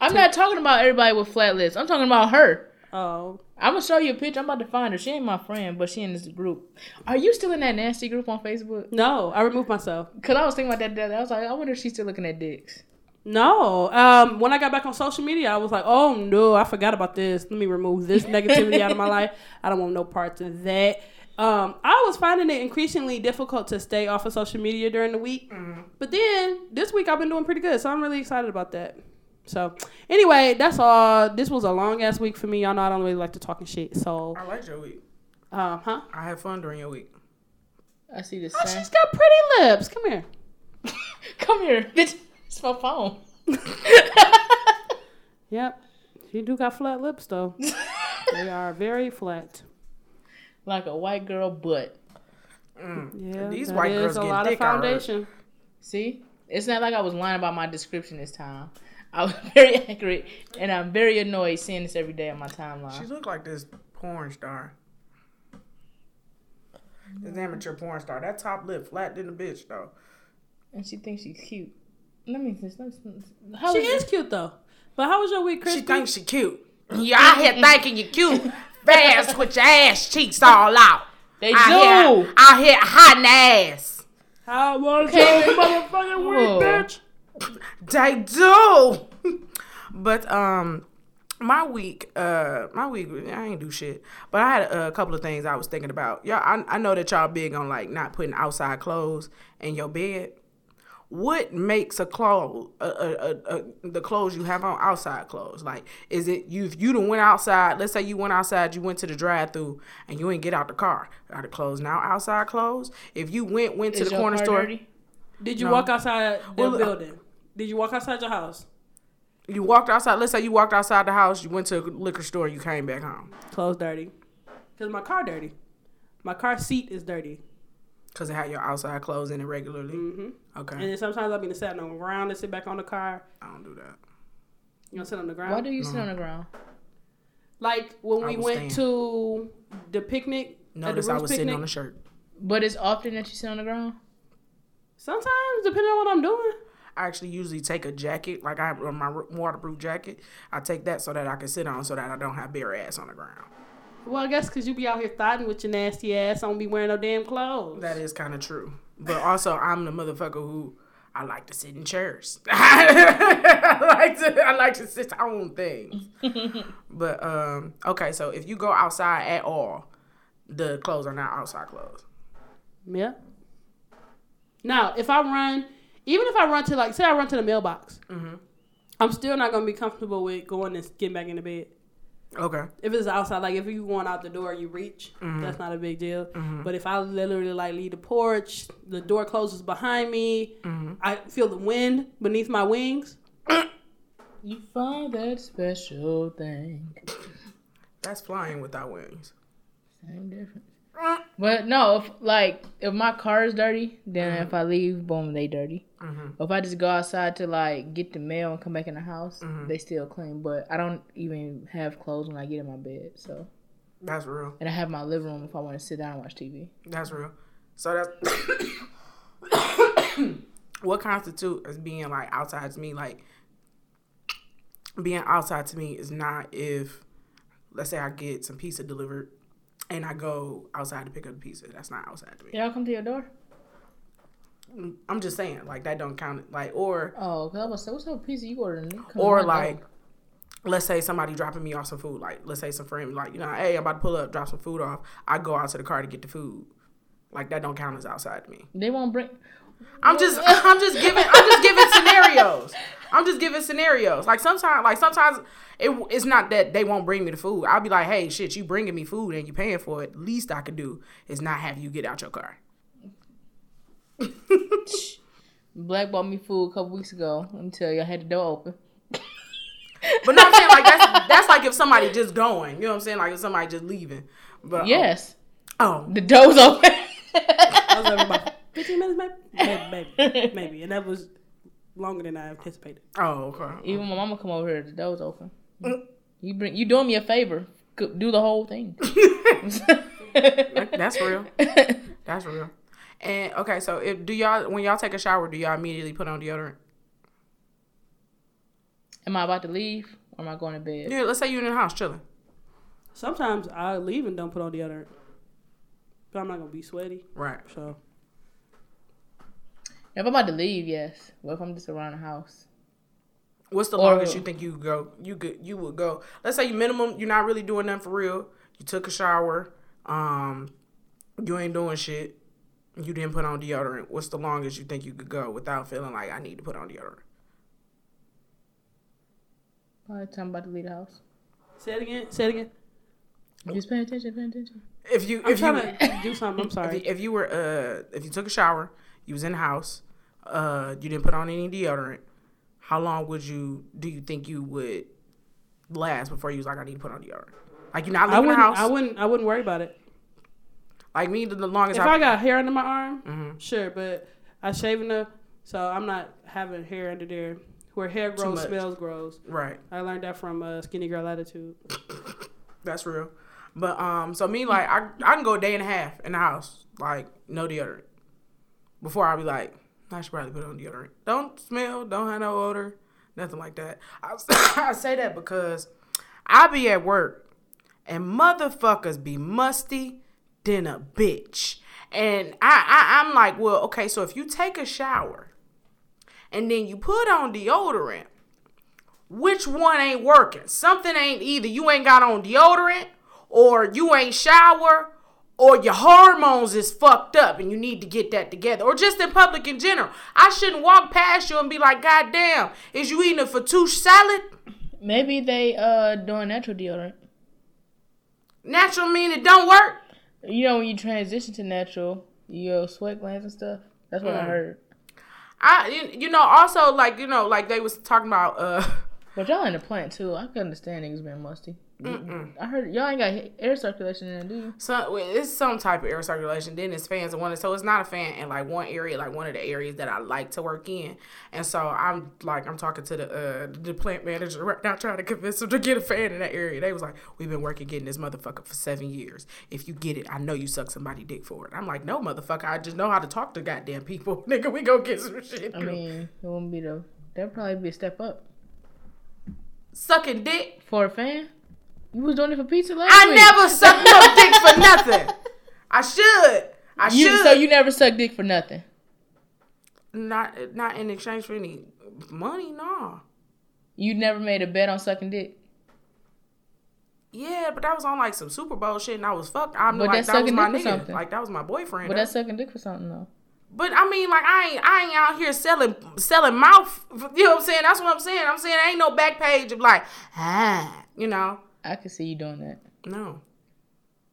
I'm not talking about everybody with flat lips. I'm talking about her. Oh, I'm gonna show you a picture. I'm about to find her. She ain't my friend, but she in this group. Are you still in that nasty group on Facebook? no, I removed myself. Cause I was thinking about that. the other day. I was like, I wonder if she's still looking at dicks. No. Um, when I got back on social media, I was like, oh no, I forgot about this. Let me remove this negativity out of my life. I don't want no parts of that. Um, I was finding it increasingly difficult to stay off of social media during the week. But then this week I've been doing pretty good, so I'm really excited about that. So anyway, that's all. This was a long ass week for me. Y'all know I don't really like to talking shit. So I liked your week. um, huh? I had fun during your week. I see the Oh, same. she's got pretty lips. Come here. (laughs) Come here, bitch. It's my phone. (laughs) Yep. She do got flat lips though. (laughs) they are very flat. like a white girl butt. Yeah. These white is girls a getting lot thick of already. foundation. See, it's not like I was lying about my description this time. I was (laughs) very accurate, and I'm very annoyed seeing this every day on my timeline. She timeline. looked like this porn star. This mm-hmm. amateur porn star. That top lip flat than a bitch though. And she thinks she's cute. Let me just. Let me, how She is is cute though. But how was your week, Chris? She thinks she cute. (laughs) You out here thinking you cute. (laughs) Fast with your ass cheeks all out. They Out do. here, out here hot ass. How was Okay. your motherfucking Oh. week, bitch? They do. but um my week, uh, my week, I ain't do shit. But I had a, couple of things I was thinking about. Y'all, I, I know that y'all big on like not putting outside clothes in your bed. What makes a clothes, uh, uh, uh, the clothes you have on outside clothes? Like, is it you? If you done went outside, let's say you went outside, you went to the drive-through, and you ain't get out the car. Are the clothes now outside clothes? If you went went to Is the corner store, dirty? Did you No. walk outside the Well, uh, building? Did you walk outside your house? you walked outside. Let's say you walked outside the house, you went to a liquor store, you came back home. Clothes dirty. Cause my car dirty. My car seat is dirty. Cause it had your outside clothes in it regularly. hmm Okay, And then sometimes I'll be sitting on the ground and sit back on the car. I don't do that. You don't sit on the ground. Why do you sit on the ground? like when we went stand. to the picnic. at the Notice I was picnic. sitting on the shirt. But it's often that you sit on the ground. Sometimes, depending on what I'm doing. I actually usually take a jacket, like I have my waterproof jacket. I take that so that I can sit on, so that I don't have bare ass on the ground. Well, I guess because you be out here thotting with your nasty ass. I don't be wearing no damn clothes. That is kind of true. But also, I'm the motherfucker who I like to sit in chairs. (laughs) I like to I like to sit on things. (laughs) but um, okay, so if you go outside at all, the clothes are not outside clothes. Yeah. Now, if I run, even if I run to like, say I run to the mailbox, Mm-hmm. I'm still not gonna be comfortable with going and getting back in the bed. Okay. If it's outside, like if you going out the door, you reach, Mm-hmm. that's not a big deal. But if I literally like leave the porch, the door closes behind me, Mm-hmm. I feel the wind beneath my wings. (coughs) You find that special thing. (coughs) That's flying without wings. Same difference. (coughs) But no, if like if my car is dirty, then Mm-hmm. if I leave, boom, they dirty. If I just go outside to like get the mail and come back in the house, Mm-hmm. they still clean. But I don't even have clothes when I get in my bed. So That's real. and I have my living room if I want to sit down and watch TV. That's real. So that's (coughs) what constitutes as being like outside to me. Like being outside to me is not if let's say I get some pizza delivered and I go outside to pick up the pizza. That's not outside to me. Y'all come to your door? I'm just saying, like that don't count. Like or Oh, cause I was say, what's up, pizza you ordering? Or like let's say somebody dropping me off some food like let's say some friend like you know hey i'm about to pull up drop some food off. I go out to the car to get the food. Like that don't count as outside to me. They won't bring. i'm just (laughs) i'm just giving i'm just giving scenarios. I'm just giving scenarios. Like sometimes like sometimes it, it's not that they won't bring me the food. I'll be like hey shit you bringing me food and you paying for it. Least i could do is not have you get out your car Black bought me food a couple weeks ago. Let me tell you, I had the door open. (laughs) but no i'm saying like that's that's like if somebody just going you know what i'm saying like if somebody just leaving but um, Yes, oh the door's open. (laughs) I was over about 15 minutes, maybe, maybe, maybe, maybe, and that was longer than I anticipated. oh okay Even my mama come over here, the door's open. Mm. You bring you doing me a favor. Do the whole thing. (laughs) That's real. That's real. And okay, so if do y'all when y'all take a shower, do y'all immediately put on deodorant? Am I about to leave or am I going to bed? Yeah, let's say you're in the house chilling. Sometimes I leave and don't put on deodorant. But I'm not gonna be sweaty, Right. so If I'm about to leave, yes. What if I'm just around the house? What's the Or- longest you think you could go? You could you would go. Let's say you minimum. You're not really doing nothing for real. You took a shower. Um, you ain't doing shit. You didn't put on deodorant. What's the longest you think you could go without feeling like I need to put on deodorant? By the time I'm about to leave the house. say it again. Say it again. Just pay attention, pay attention. If you I'm if you trying to do something. I'm if sorry. you, if you were uh if you took a shower, you was in the house, uh you didn't put on any deodorant, how long would you do you think you would last before you was like I need to put on deodorant? Like you're not I leaving the wouldn't. house. I wouldn't. I wouldn't worry about it. Like me, the, longest If I, I got hair under my arm, Mhm. sure, but I shave enough, so I'm not having hair under there. Where hair grows, smells grows. right, I learned that from uh, Skinny Girl Attitude. (laughs) that's real. But um, so me like I I can go a day and a half in the house like no deodorant before I be like I should probably put on deodorant. Don't smell, don't have no odor, nothing like that. I, (coughs) I say that because I be at work and motherfuckers be musty than a bitch. And I, I I'm like, well, okay, so if you take a shower and then you put on deodorant, which one ain't working? Something ain't either you ain't got on deodorant or you ain't shower or your hormones is fucked up and you need to get that together. Or just in public in general. I shouldn't walk past you and be like, God damn, is you eating a fattoush salad? Maybe they uh doing natural deodorant. Natural mean it don't work? You know when you transition to natural, your sweat glands and stuff. That's what I Mm. heard. I you- you know also like you know like they was talking about uh But y'all in the plant too. I can understand niggas being musty. I heard y'all ain't got air circulation in there, do you? So it's some type of air circulation. Then it's fans and one. So it's not a fan in like one area, like one of the areas that I like to work in. And so I'm like I'm talking to the uh the plant manager right now, trying to convince him to get a fan in that area. They was like, we've been working getting this motherfucker for seven years. If you get it, I know you suck somebody dick for it. I'm like, no, motherfucker, I just know how to talk to goddamn people. (laughs) Nigga, we go get some shit. I mean, it wouldn't be the. That'd probably be a step up sucking dick. for a fan. You was doing it for pizza last I week. never sucked no dick for (laughs) nothing. I should. I You, should. so you never sucked dick for nothing. not not in exchange for any money, no. You never made a bet on sucking dick. Yeah, but that was on like some Super Bowl shit, and I was fucked. I'm But like that was sucking my nigga, something. like that was my boyfriend. But that's sucking dick for something though. but I mean, like I ain't I ain't out here selling selling mouth. You know what I'm saying? That's what I'm saying. I'm saying ain't no back page of like ah, you know, I could see you doing that. no.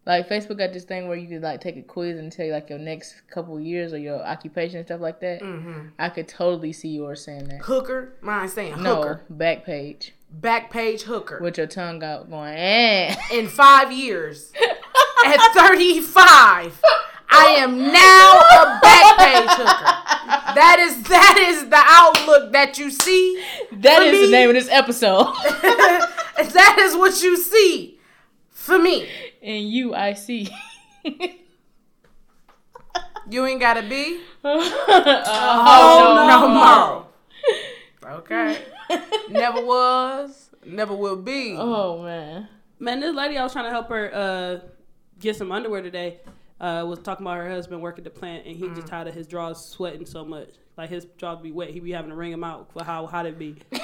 Like Facebook got this thing where you could like take a quiz and tell you like your next couple years or your occupation and stuff like that. Mm-hmm. I could totally see yours saying that. Hooker, mine saying No, hooker, back page back page hooker. with your tongue out going. Eh. (laughs) in five years, at 35, I am now a back page hooker. That is that is the outlook that you see. That is me- the name of this episode. (laughs) that is what you see for me. and you, I see. You ain't gotta be. (laughs) oh, no more. Okay. never was, never will be. Oh man. Man, this lady, I was trying to help her uh, get some underwear today. Uh, was talking about her husband working the plant, and he Mm. just tired of his drawers sweating so much. Like his drawers be wet, he be having to wring them out for how hot it be. (laughs)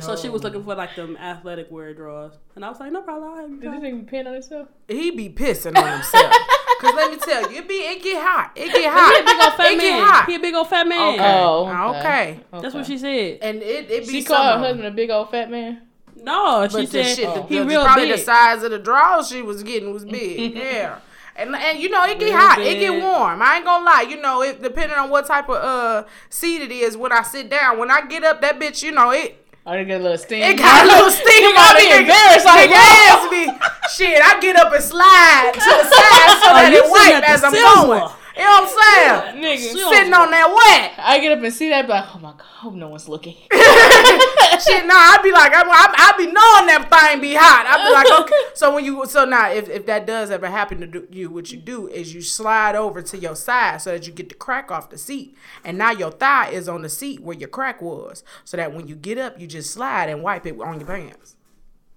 So she was looking for like them athletic wear drawers, and I was like, no problem. I'll have you Did this try. nigga pin on himself? He be pissing on himself. (laughs) Cause let me tell you, it be it get hot. It get hot. He a hot. big old fat it get man. hot. He a big old fat man. Okay. Oh, okay. That's what she said. And it it be She called of her 'em. husband a big old fat man. No, she But the said shit, the, he the- real probably big. the size of the drawers she was getting was big. (laughs) yeah. And, and you know it get Real hot, it get warm. I ain't gonna lie, you know it depending on what type of uh seat it is. When I sit down, when I get up, that bitch, you know it Oh, they got a little steam. it got a little (laughs) steam. You might be Nigga- embarrassed, like, nigga ass me. Shit, I get up and slide to the side so that Oh, you it wipe as I'm going. You know what I'm saying? Nigga. Sitting on that wet. I get up and see that, be like, oh my god, hope no one's looking. (laughs) Shit, no, I'd be like, I, I, I be knowing that thing be hot. I'd be like, okay. (laughs) So when you, so now, if, if that does ever happen to do, you, what you do is you slide over to your side so that you get the crack off the seat, and now your thigh is on the seat where your crack was, so that when you get up, you just slide and wipe it on your pants.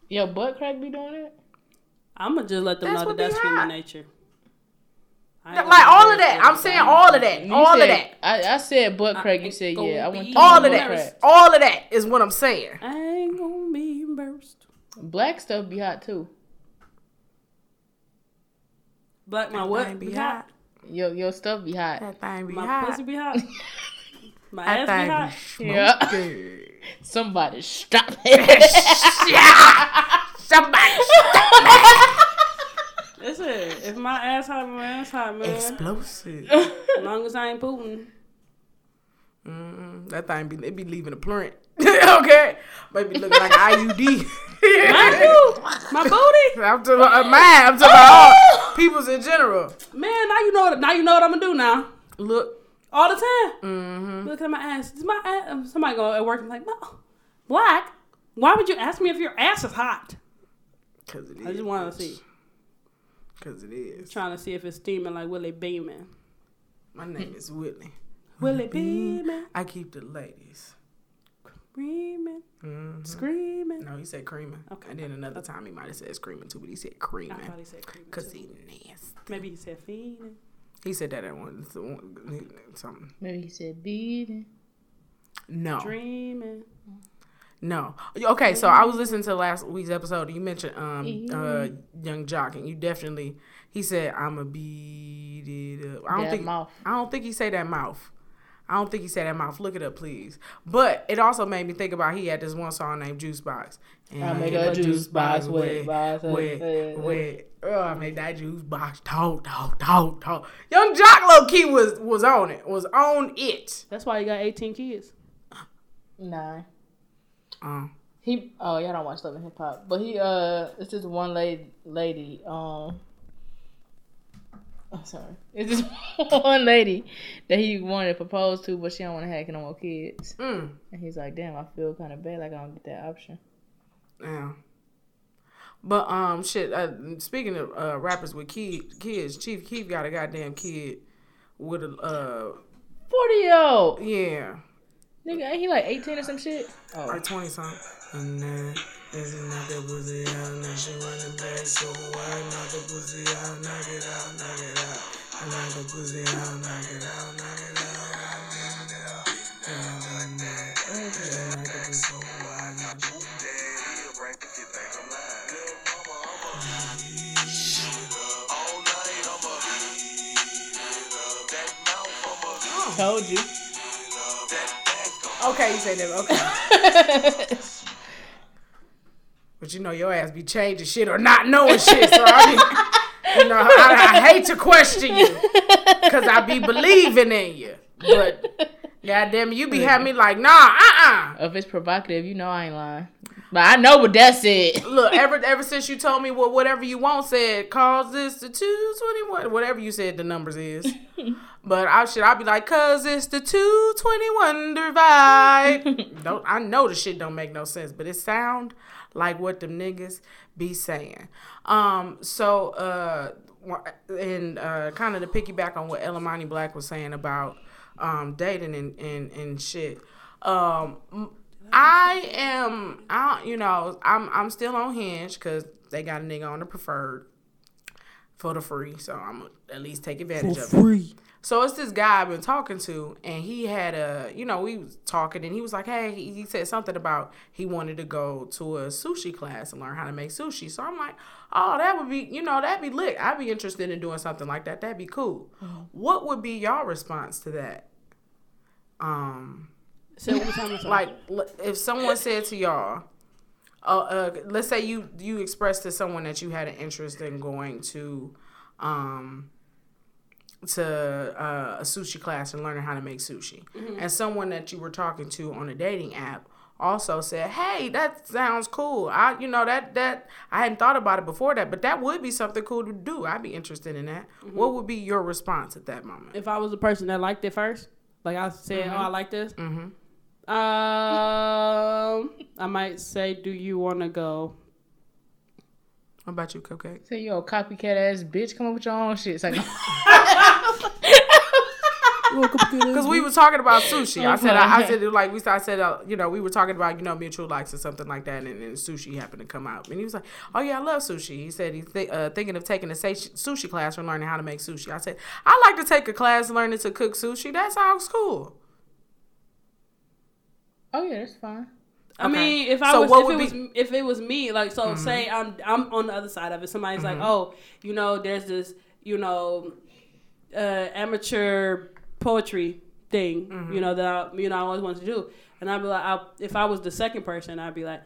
Your butt crack be doing it? I'm gonna just let them That's know what that be that's human nature. I Like all of that, I'm saying all of that, You all of that, I, I said butt crack. You said yeah. I be want all of that, crack. all of that is what I'm saying. I ain't gonna be embarrassed. Black stuff be hot too. Black my what? Be be hot. hot. Your your stuff be hot. That thing be My hot. pussy be hot. (laughs) My That ass thing be be hot. Yeah. smoking. (laughs) Somebody stop it. (laughs) Somebody Listen, if my ass hot, my ass hot, man. explosive. (laughs) As long as I ain't pooping. Mm, that thing be it be leaving a print. (laughs) okay, maybe be looking like an IUD. My boo, my booty. I'm talking about uh, mine. I'm talking about all people's in general. Man, now you know. Now you know what I'm gonna do now. Look, All the time. mm-hmm. Look at my ass. Is my ass? um, Somebody go at work and be like, no, black. Why would you ask me if your ass is hot? cause. I just want to see. Cause it is. Trying to see if it's steaming like Willie Beamen. My name is Whitney. Willie Beamen, I keep the ladies. screaming, Mm-hmm. screaming. No, he said creaming. Okay. And then another time he might have said screaming too, but he said I creaming. thought he said creaming. Cause too. he nasty. Maybe he said fiending. He said that at one, something. Maybe he said beating. No. Dreaming. No. Okay, so I was listening to last week's episode. You mentioned um uh Yung Joc, and you definitely he said I'm a beat it up. I don't That think mouth. I don't think he said that mouth. I don't think he said that mouth. Look it up, please. But it also made me think about he had this one song named Juice Box. I make a juice box with, with- with, oh, I made that juice box talk, talk, talk, talk. Yung Joc low key was was on it, was on it. That's why he got 18 kids. Nah. Um, He oh y'all don't watch Love and Hip Hop, but he uh it's just one lady lady um. I'm sorry. It's just (laughs) one lady that he wanted to propose to, but she don't want to have no more kids. mm, And he's like, "Damn, I feel kind of bad. Like I don't get that option." yeah. But um, shit. Uh, speaking of uh, rappers with kid, kids, Chief Keef got a goddamn kid with a uh, Forty year old yeah, nigga, ain't he like eighteen or some shit? Oh, or twenty something. And then there's another pussy out, now she running back, so why knock the pussy out, knock it out, knock it out, and knock the pussy out, knock it out, knock it out, knock it Okay, you say that. Okay. (laughs) But you know your ass be changing shit or not knowing shit. So I mean, you know, I, I hate to question you because I be believing in you. But goddamn, you be having me like, nah, uh, uh if it's provocative, you know I ain't lying. But I know what that said. Look, ever ever since you told me what whatever you want said, cause this the two twenty one, whatever you said the numbers is. But I should I be like, cause it's the two twenty one vibe. (laughs) don't I know the shit don't make no sense, but it sound like what them niggas be saying. Um, so uh, and uh, kind of to piggyback on what Ellamani Black was saying about um dating and and and shit. Um, I am, I you know, I'm I'm still on Hinge because they got a nigga on the preferred. for the free. So I'm gonna at least take advantage of it. So it's this guy I've been talking to, and he had a, you know, we was talking, and he was like, hey, he, he said something about he wanted to go to a sushi class and learn how to make sushi. So I'm like, oh, that would be, you know, that'd be lit. I'd be interested in doing something like that. That'd be cool. What would be your response to that? Um, Say it one more time. Like if someone said to y'all, uh, uh, let's say you you expressed to someone that you had an interest in going to, um, to uh, a sushi class and learning how to make sushi, and someone that you were talking to on a dating app also said, "Hey, that sounds cool. I, you know, that that I hadn't thought about it before that, but that would be something cool to do. I'd be interested in that. What would be your response at that moment? if I was the person that liked it first, like I said, oh, I like this. Mm-hmm. Um, I might say, do you want to go? What about you, Cupcake? Say yo, copycat ass bitch, come up with your own shit. It's like, (laughs) Because (laughs) we were talking about sushi. I said, I, I said, like we, I said, uh, you know, we were talking about, you know, mutual likes or something like that, and, and sushi happened to come out, and he was like, oh yeah, I love sushi. He said he's th- uh, thinking of taking a sushi class or learning how to make sushi. I said, I like to take a class learning to cook sushi. That sounds cool. oh yeah, that's fine. I Okay. mean, if I So was, if it be- was, if it was me, like, so say I'm, I'm on the other side of it. Somebody's like, oh, you know, there's this, you know, uh, amateur poetry thing, you mm-hmm. know, that I, you know I always wanted to do, and I'd be like, I, if I was the second person, I'd be like,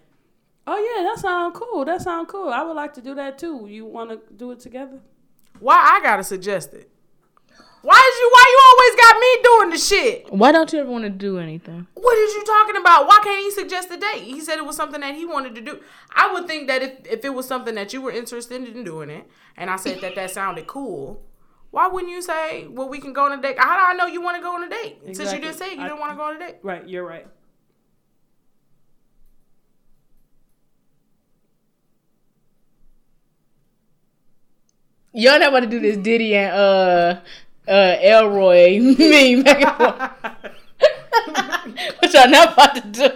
oh yeah, that sounds cool. That sounds cool. I would like to do that too. You want to do it together? Why I gotta suggest it? Why is you? Why you always got me doing the shit? Why don't you ever want to do anything? What is you talking about? Why can't he suggest a date? He said it was something that he wanted to do. I would think that if, if it was something that you were interested in doing it, and I said that that sounded cool, why wouldn't you say, well, we can go on a date? How do I know you want to go on a date? Since you Exactly. didn't say you I- didn't want to go on a date. Right. You're right. Y'all not about to do this Diddy and uh uh Elroy (laughs) meme back and forth. what y'all not about to do?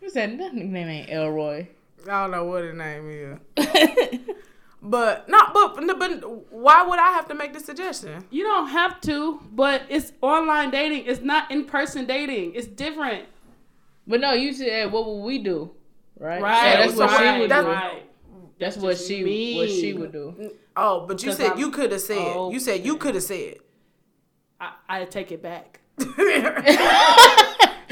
Who's that? That name ain't Elroy. I don't know what his name is. (laughs) But, no, but, but why would I have to make the suggestion? You don't have to, but it's online dating. It's not in person dating. It's different. but no, you said what would we do? Right? Right. Yeah, that's what right, she would that's- do. Right. That's what just she what she would do. Oh, but you said I'm- you could have said. Oh, you said you could have said. I, I take it back. (laughs) (laughs)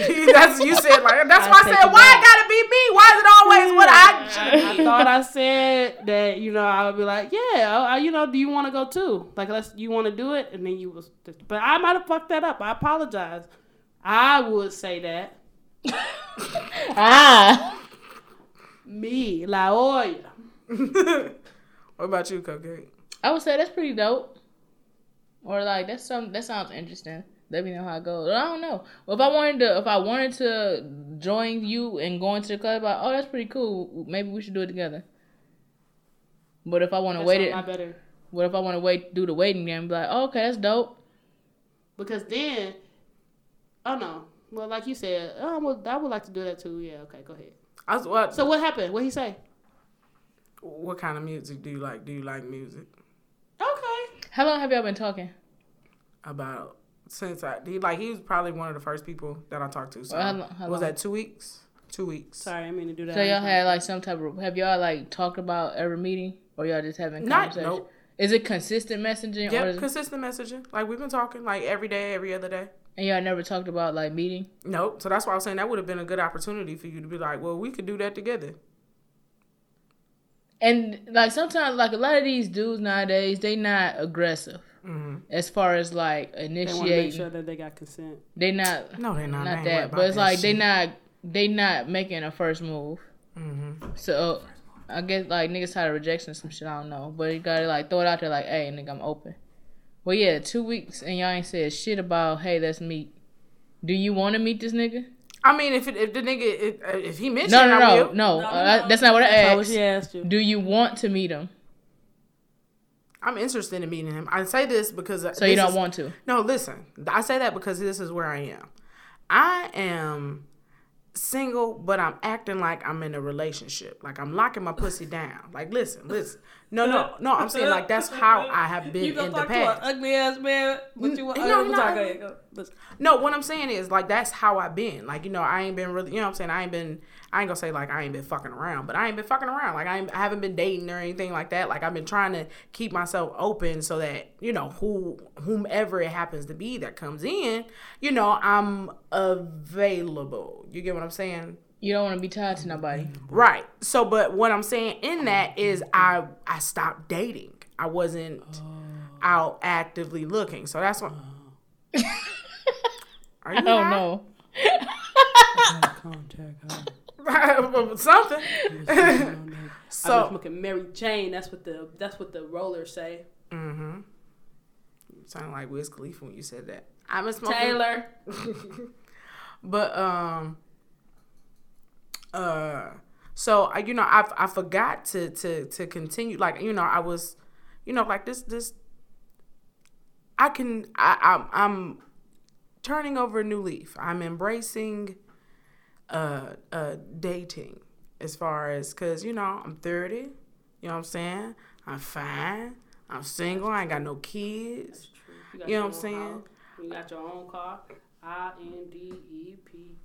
(laughs) that's you said like that's I why I said why back. it gotta be me? Why is it always what I? I thought I said that you know I would be like yeah I, you know do you want to go too like let's you want to do it and then you was but I might have fucked that up I apologize I would say that (laughs) Ah. me La Olla (laughs) what about you, Cupcake? I would say that's pretty dope. Or like that's some that sounds interesting. Let me know how it goes. I don't know. Well, if I wanted to, if I wanted to join you and go into the club, like, oh, that's pretty cool. Maybe we should do it together. But if I want to wait sound it, a better what if I want to wait, do the waiting game? Be like, oh, okay, that's dope. because then oh no well like you said oh, I would, I would like to do that too yeah okay go ahead I was, what, so what happened what he say what kind of music do you like? Do you like music? okay How long have y'all been talking? About since I he like he was probably one of the first people that I talked to. So Well, how lo- how was long? that two weeks? Two weeks. sorry I mean to do that So y'all had like some type of have y'all like talked about every meeting or y'all just having Not conversations? nope. Is it consistent messaging or Yep, is, consistent messaging. Like we've been talking like every day, every other day. and y'all never talked about like meeting? Nope. So that's why I was saying that would have been a good opportunity for you to be like, well, we could do that together. And like sometimes, like a lot of these dudes nowadays, they not aggressive hmm as far as like initiating, they want to make sure that they got consent They not No, they're not. They not ain't worried that, but it's that like they shit. not they not making a first move. hmm So I guess like niggas tired of rejection some shit. I don't know, but you gotta like throw it out there like, hey, nigga, I'm open. Well, yeah, two weeks and y'all ain't said shit about hey, let's meet. Do you want to meet this nigga? I mean, if it, if the nigga if, if he mentioned, No, no, I no, no. No, uh, no. that's not what I That's not asked. what she asked you Do you want to meet him? I'm interested in meeting him. I say this because So you don't want to. No, listen. I say that because this is where I am. I am single, but I'm acting like I'm in a relationship. Like I'm locking my pussy down. Like listen, listen. No, no, no. I'm saying like that's how I have been You in the talk to an past. ugly ass man, but you want No, no, no, no, no. go ahead, go. Listen. No, what I'm saying is like that's how I've been. Like you know, I ain't been really. You know, what I'm saying I ain't been. I ain't gonna say like I ain't been fucking around, but I ain't been fucking around. Like I, ain't, I haven't been dating or anything like that. Like I've been trying to keep myself open so that you know who whomever it happens to be that comes in, you know, I'm available. You get what I'm saying? You don't want to be tied to nobody. Right. So, but what I'm saying in that is I I stopped dating. I wasn't out actively looking. So that's what. (laughs) Are you I don't high? know. Contact (laughs) Something. (laughs) I so was smoking Mary Jane. That's what the that's what the rollers say. Mm-hmm. Sounded like Wiz Khalifa when you said that. I've been smoking. Taylor. (laughs) But um, uh, so I, you know, I I forgot to to to continue. Like you know, I was, you know, like this this. I can I I'm I'm turning over a new leaf. I'm embracing uh uh dating as far as cuz you know, I'm 30, you know what I'm saying? I'm fine. I'm single. I ain't got no kids. got You know what I'm saying? house. You got your own car. I N D E P.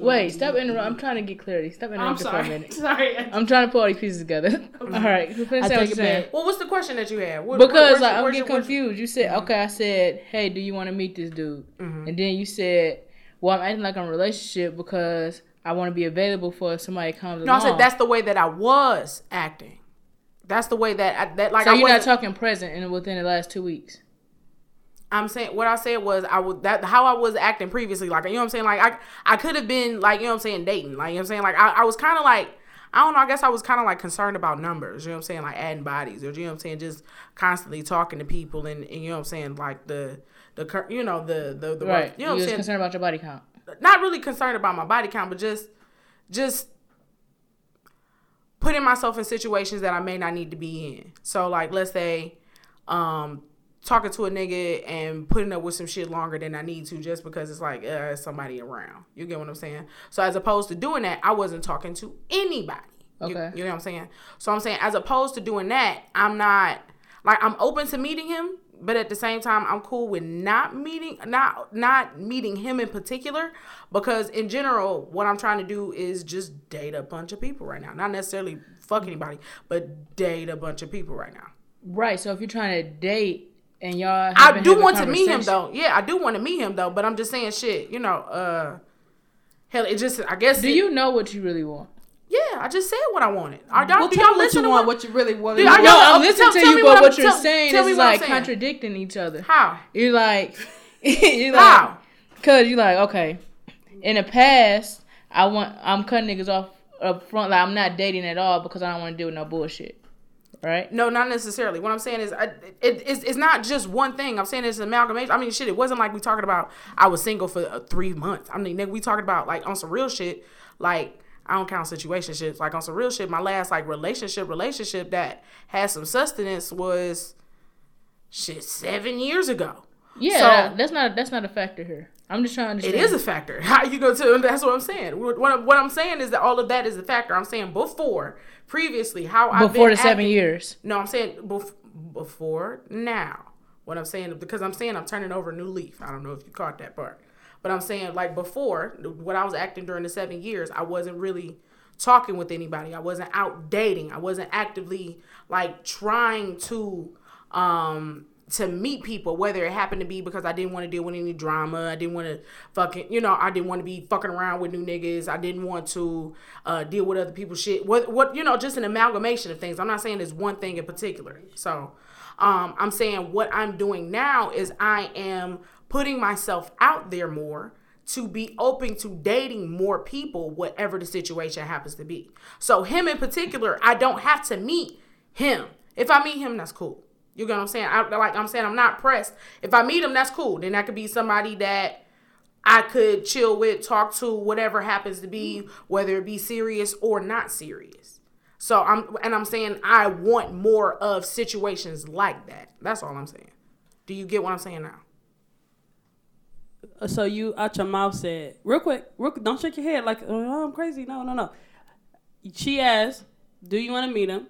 Wait, stop interrupting. I'm trying to get clarity. Stop I'm interrupting for a minute. (laughs) sorry. I'm trying to put all these pieces together. (laughs) all right, finish I saying what you're it saying. back. Well, what's the question that you had? What, Because where's- like, I'm getting where's- confused. You said, okay, I said, hey, do you want to meet this dude? And then you said, well, I'm acting like I'm in a relationship because I want to be available for if somebody comes No, I said that's the way that I was acting. That's the way that I, that like so I you're not talking present in within the last two weeks. I'm saying what I said was I would that how I was acting previously. Like you know what I'm saying. Like I I could have been like you know what I'm saying dating. Like you know what I'm saying. Like I, I was kind of like I don't know. I guess I was kind of like concerned about numbers. You know what I'm saying. Like adding bodies or you know what I'm saying. Just constantly talking to people and, and you know what I'm saying. Like the the cur- you know the the, the Right. You know what I'm saying. concerned about your body count. Not really concerned about my body count, but just just putting myself in situations that I may not need to be in. So like let's say um talking to a nigga and putting up with some shit longer than I need to just because it's like uh somebody around. You get what I'm saying? So as opposed to doing that, I wasn't talking to anybody. You- Okay. You, know what I'm saying? So I'm saying as opposed to doing that, I'm not like I'm open to meeting him, but at the same time I'm cool with not meeting not not meeting him in particular because in general what I'm trying to do is just date a bunch of people right now. Not necessarily fuck anybody, but date a bunch of people right now. Right. So if you're trying to date and y'all, I do want to meet him though. Yeah, I do want to meet him though, but I'm just saying shit, you know, uh hell it just I guess Do it- you know what you really want? Yeah, I just said what I wanted. Are y'all, Well, do y'all listen to want, what, what you really want. Dude, to are know. y'all- No, I'm listening to you, but what you're saying is like contradicting each other. How? You're like, (laughs) you're like, How? cause you're like, okay, in the past, I want, I'm cutting niggas off up front, like I'm not dating at all because I don't want to deal with no bullshit, right? No, not necessarily. What I'm saying is, I, it, it's, it's not just one thing. I'm saying it's an amalgamation. I mean, shit, it wasn't like we talking about I was single for three months. I mean, nigga, we talking about like on some real shit. Like I don't count situationships. Like on some real shit, my last like relationship, relationship that had some sustenance was shit seven years ago. Yeah, So- that's not that's not a factor here. I'm just trying to It is a factor. (laughs) How you go to? That's what I'm saying. What, what, what I'm saying is that all of that is a factor. I'm saying before, previously, how I've before the seven years. No, I'm saying bef- before now. What I'm saying because I'm saying I'm turning over a new leaf. I don't know if you caught that part, but I'm saying like before when I was acting during the seven years, I wasn't really talking with anybody. I wasn't out dating. I wasn't actively like trying to um to meet people, whether it happened to be because I didn't want to deal with any drama. I didn't want to fucking, you know, I didn't want to be fucking around with new niggas. I didn't want to uh, deal with other people's shit. What, what, you know, just an amalgamation of things. I'm not saying there's one thing in particular. So, um, I'm saying what I'm doing now is I am putting myself out there more to be open to dating more people, whatever the situation happens to be. So, him in particular, I don't have to meet him. If I meet him, that's cool. You get what I'm saying? I, like I'm saying, I'm not pressed. If I meet him, that's cool. Then that could be somebody that I could chill with, talk to, whatever happens to be, whether it be serious or not serious. So I'm and I'm saying I want more of situations like that. That's all I'm saying. Do you get what I'm saying now? So you out your mouth said real quick, real quick, don't shake your head like oh I'm crazy. No, no, no. She asked, "Do you want to meet him?"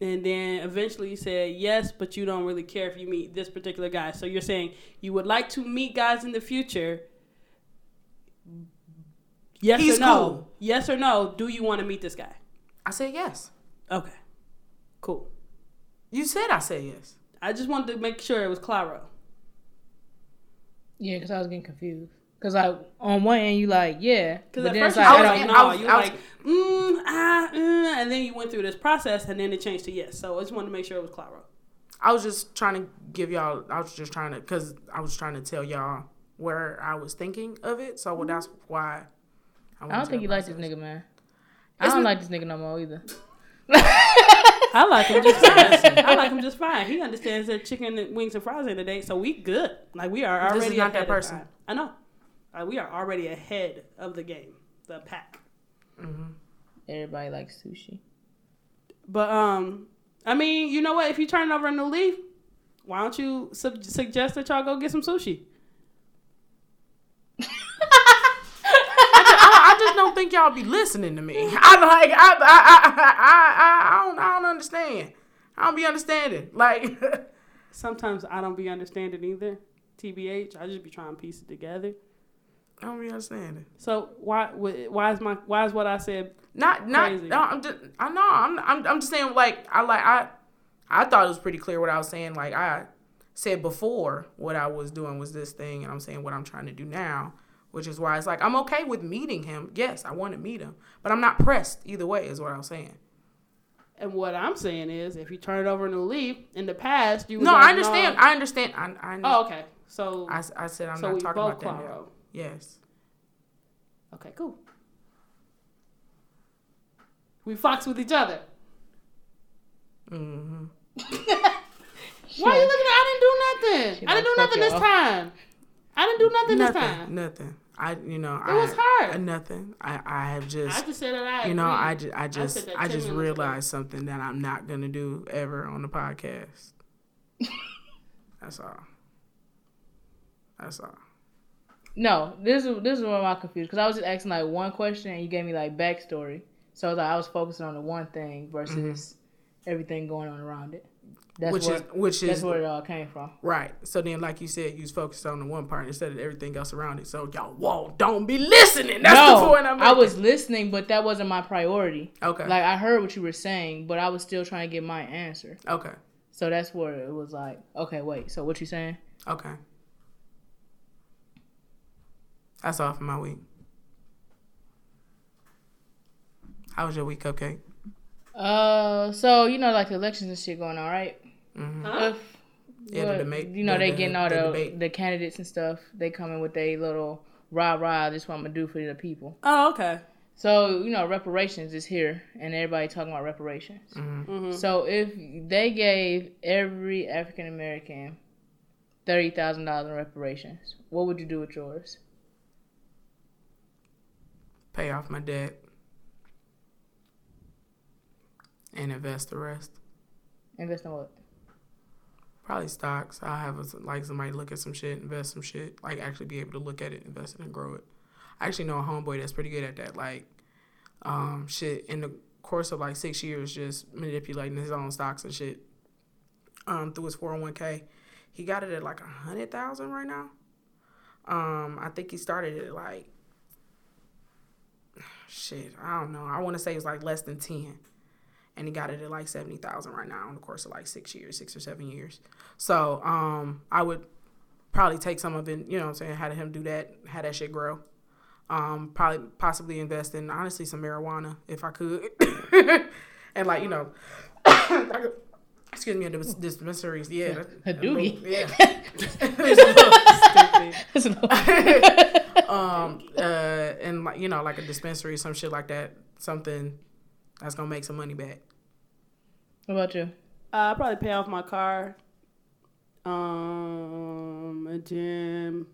and then eventually you said yes, but you don't really care if you meet this particular guy. So you're saying you would like to meet guys in the future. Yes He's or no? cool. Yes or no? Do you want to meet this guy? I said yes. Okay, cool. You said I said yes. I just wanted to make sure it was Claro. Yeah, because I was getting confused. Because like on one end you like yeah, Because at then first it's you like was I like, don't. no, I was- you I were was- like, mm, ah, mm, and then you went through this process, and then it changed to yes. So I just wanted to make sure it was Claro. I was just trying to give y'all. I was just trying to, cause I was trying to tell y'all where I was thinking of it. So well, that's why. I don't think you like this nigga, man. I don't not- like this nigga no more either. I like him just fine. I like him just fine. He understands that chicken and wings and fries ain't a date, so we good. Like we are This is already not that ahead of person. time. I know. Like, we are already ahead of the game, the pack. Everybody likes sushi. But um, I mean, you know what? If you turn over a new leaf, why don't you sub- suggest that y'all go get some sushi? I, I just don't think y'all be listening to me. (laughs) I like. I. I. I. I. I, I don't. I don't understand. I don't be understanding. Like. (laughs) Sometimes I don't be understanding either. TBH, I just be trying to piece it together. I don't be understanding. So why why is my why is what I said Not. Not. Crazy. No, I'm just. I know. I'm. I'm. I'm just saying. Like. I like. I. I thought it was pretty clear what I was saying. Like I said before, what I was doing was this thing, and I'm saying what I'm trying to do now, which is why it's like I'm okay with meeting him. Yes, I want to meet him, but I'm not pressed either way. Is what I'm saying. And what I'm saying is, if you turn it over a new leaf, in the past you was No, like, I understand. I understand. I. I oh, okay. So I, I said I'm so not talking about that now. Yes. Okay, cool. We fox with each other. Mm-hmm. (laughs) Why are you looking at? I didn't do nothing. She I didn't do nothing this y'all. time. I didn't do nothing, this time. Nothing. I. You know. It I, was hard. nothing. I. I have just. I just said that I. you know. I. I just. said I, just minutes ago. realized something that I'm not gonna do ever on the podcast. (laughs) That's all. That's all. No, this is this is where I'm confused because I was just asking like one question and you gave me like backstory. So like, I was focusing on the one thing versus mm-hmm. everything going on around it. That's which where, is which that's is where it all came from. right. So then, like you said, you was focused on the one part instead of everything else around it. So y'all, whoa, don't be listening. That's no, the point I'm I was listening, but that wasn't my priority. okay. Like I heard what you were saying, but I was still trying to get my answer. okay. So that's where it was like, okay, wait. So what you saying? Okay. That's all for my week. How was your week, Cupcake? Uh, so you know, like the elections and shit going on, right? Mm-hmm. Huh? If, Yeah, the debate- You know, the- they getting all the the debate. the candidates and stuff. They coming with their little rah rah. This what I'm gonna do for the people. Oh, okay. So you know, reparations is here, and everybody talking about reparations. Mm-hmm. So if they gave every African American thirty thousand dollars in reparations, what would you do with yours? Pay off my debt and invest the rest. Invest in what? Probably stocks. I'll have a, like somebody look at some shit, invest some shit, like actually be able to look at it, invest it, and grow it. I actually know a homeboy that's pretty good at that. Like, um, shit in the course of like six years, just manipulating his own stocks and shit. Um, through his four hundred one k, he got it at like a hundred thousand right now. Um, I think he started it at like (sighs) shit. I don't know. I want to say it's like less than ten and he got it at like seventy thousand right now in the course of like six years, six or seven years. So um, I would probably take some of it, you know, what I'm saying, had him do that, had that shit grow. Um, probably possibly invest in honestly some marijuana if I could, (coughs) and like you know, (coughs) excuse me, dis- dispensaries, yeah, A doogie. (laughs) yeah. Stupid. (laughs) um, uh, and like you know, like a dispensary, some shit like that, something that's gonna make some money back. what about you? Uh, I probably pay off my car, um, a gym,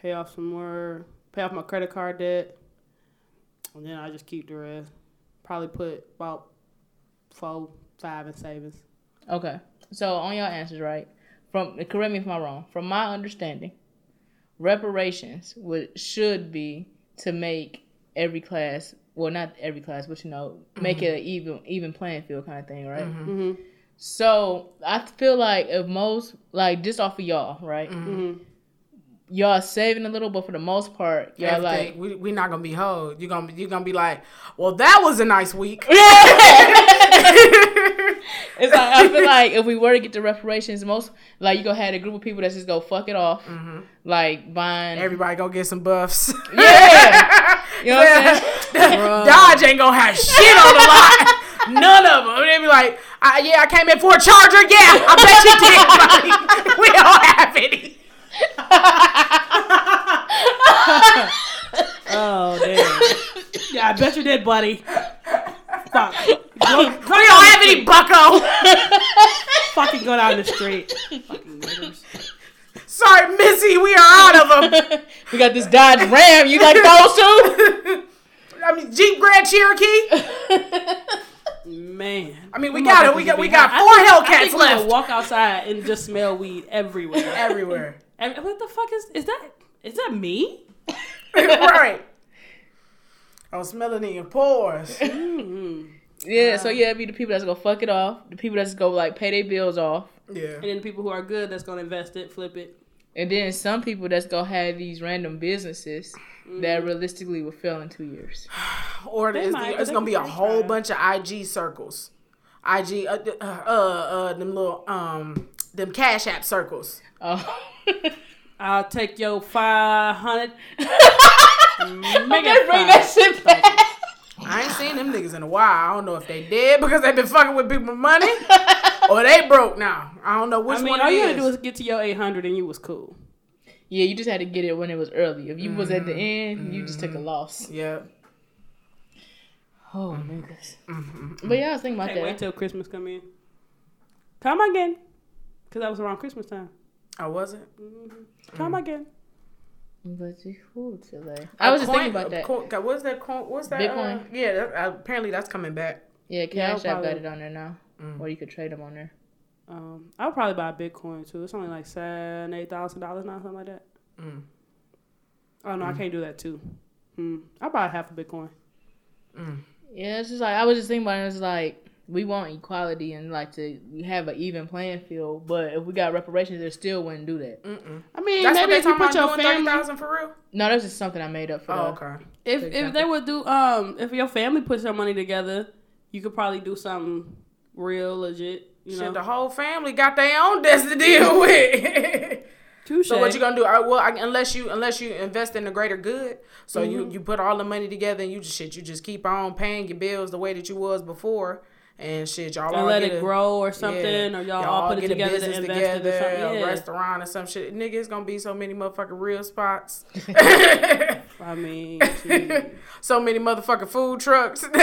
pay off some more, pay off my credit card debt, and then I just keep the rest. Probably put about four, five in savings. Okay. So on your answers, right? From correct me if I'm wrong. From my understanding, reparations would should be to make every class well, not every class, but you know, make it an even even playing field kind of thing, right? Mhm. So I feel like if most like just off of y'all, right? Mhm. Y'all saving a little, but for the most part, y'all Everything. like we we not gonna be hoed. You gonna be you gonna be like, well, that was a nice week. (laughs) (laughs) It's like I feel like if we were to get the reparations, most like you gonna have a group of people that just go fuck it off, mm-hmm. like buying. Everybody go get some buffs. yeah, you know what I'm saying? (laughs) Dodge ain't gonna have shit on the lot. None of them. They be like, I, yeah, I came in for a charger. Yeah, I bet you did. Like, (laughs) we don't have any. (laughs) Oh damn. yeah, I bet you did, buddy. Fuck. (laughs) Go, We don't have any bucko. (laughs) fucking go down the street. Fucking niggers. Sorry, Missy, we are out of them. (laughs) we got this Dodge Ram. You got those too? I mean, Jeep Grand Cherokee. Man. I mean, we got it. We got we got four I think- I Hellcats we left. walk outside and just smell weed everywhere. Everywhere. And what the fuck is is that? Is that me? right. I'm smelling it in your pores. (laughs) yeah. So yeah, it'd be the people that's gonna fuck it off. The people that's go like pay their bills off. Yeah. And then the people who are good that's gonna invest it, flip it. And then some people that's gonna have these random businesses Mm. that realistically will fail in two years. (sighs) Or They it's, might, but it's gonna be a whole trial. bunch of IG circles. IG, uh, uh, uh, uh, them little, um, them Cash App circles. Oh. (laughs) I'll take your five hundred. (laughs) Okay, Make bring that shit back. I ain't seen them niggas in a while. I don't know if they dead because they been fucking with people money (laughs) or they broke now. I don't know which I mean, one all it you is. had to do is get to your eight hundred and you was cool. Yeah, you just had to get it when it was early. If you was at Mm-hmm. the end, you just took a mm-hmm. loss. yeah. Oh niggas. Mm-hmm. But yeah, I was thinking about Can't wait that. till Christmas come in. Come again, cause that was around Christmas time. Oh, I wasn't. Mm-hmm. Come mm. again. But you food today. I was just thinking about that. what's that? Coin, what's that? Bitcoin? Uh, yeah, that, uh, apparently that's coming back. Yeah, Yeah, I'll Cash App got it on there now, Mm. or you could trade them on there. Um, I would probably buy Bitcoin too. It's only like seven, eight thousand dollars now, something like that. Mm. Oh no, I can't do that too. Hmm. I'll buy half a Bitcoin. Yeah, it's just like I was just thinking about it. It's like we want equality and like to have an even playing field, but if we got reparations, they still wouldn't do that. Mm-mm. I mean, That's what maybe they if you put your family, thousand for real. No, that's just something I made up for. Oh, the- okay. if For if example. they would do, um, if your family puts their money together, you could probably do something real legit. You Shit, know, the whole family got their own desk to deal (laughs) with. touche. so what you gonna do? Uh, well, I, unless you unless you invest in the greater good, so you Mm-hmm. you put all the money together and you just shit, you just keep on paying your bills the way that you was before, and shit, y'all and all let get it a- grow or something, yeah, or y'all, all put it get a together to business invest in together, something. a restaurant or some shit. Nigga, it's gonna be so many motherfucking real spots. (laughs) (laughs) I mean, so many motherfucking food trucks. (laughs) just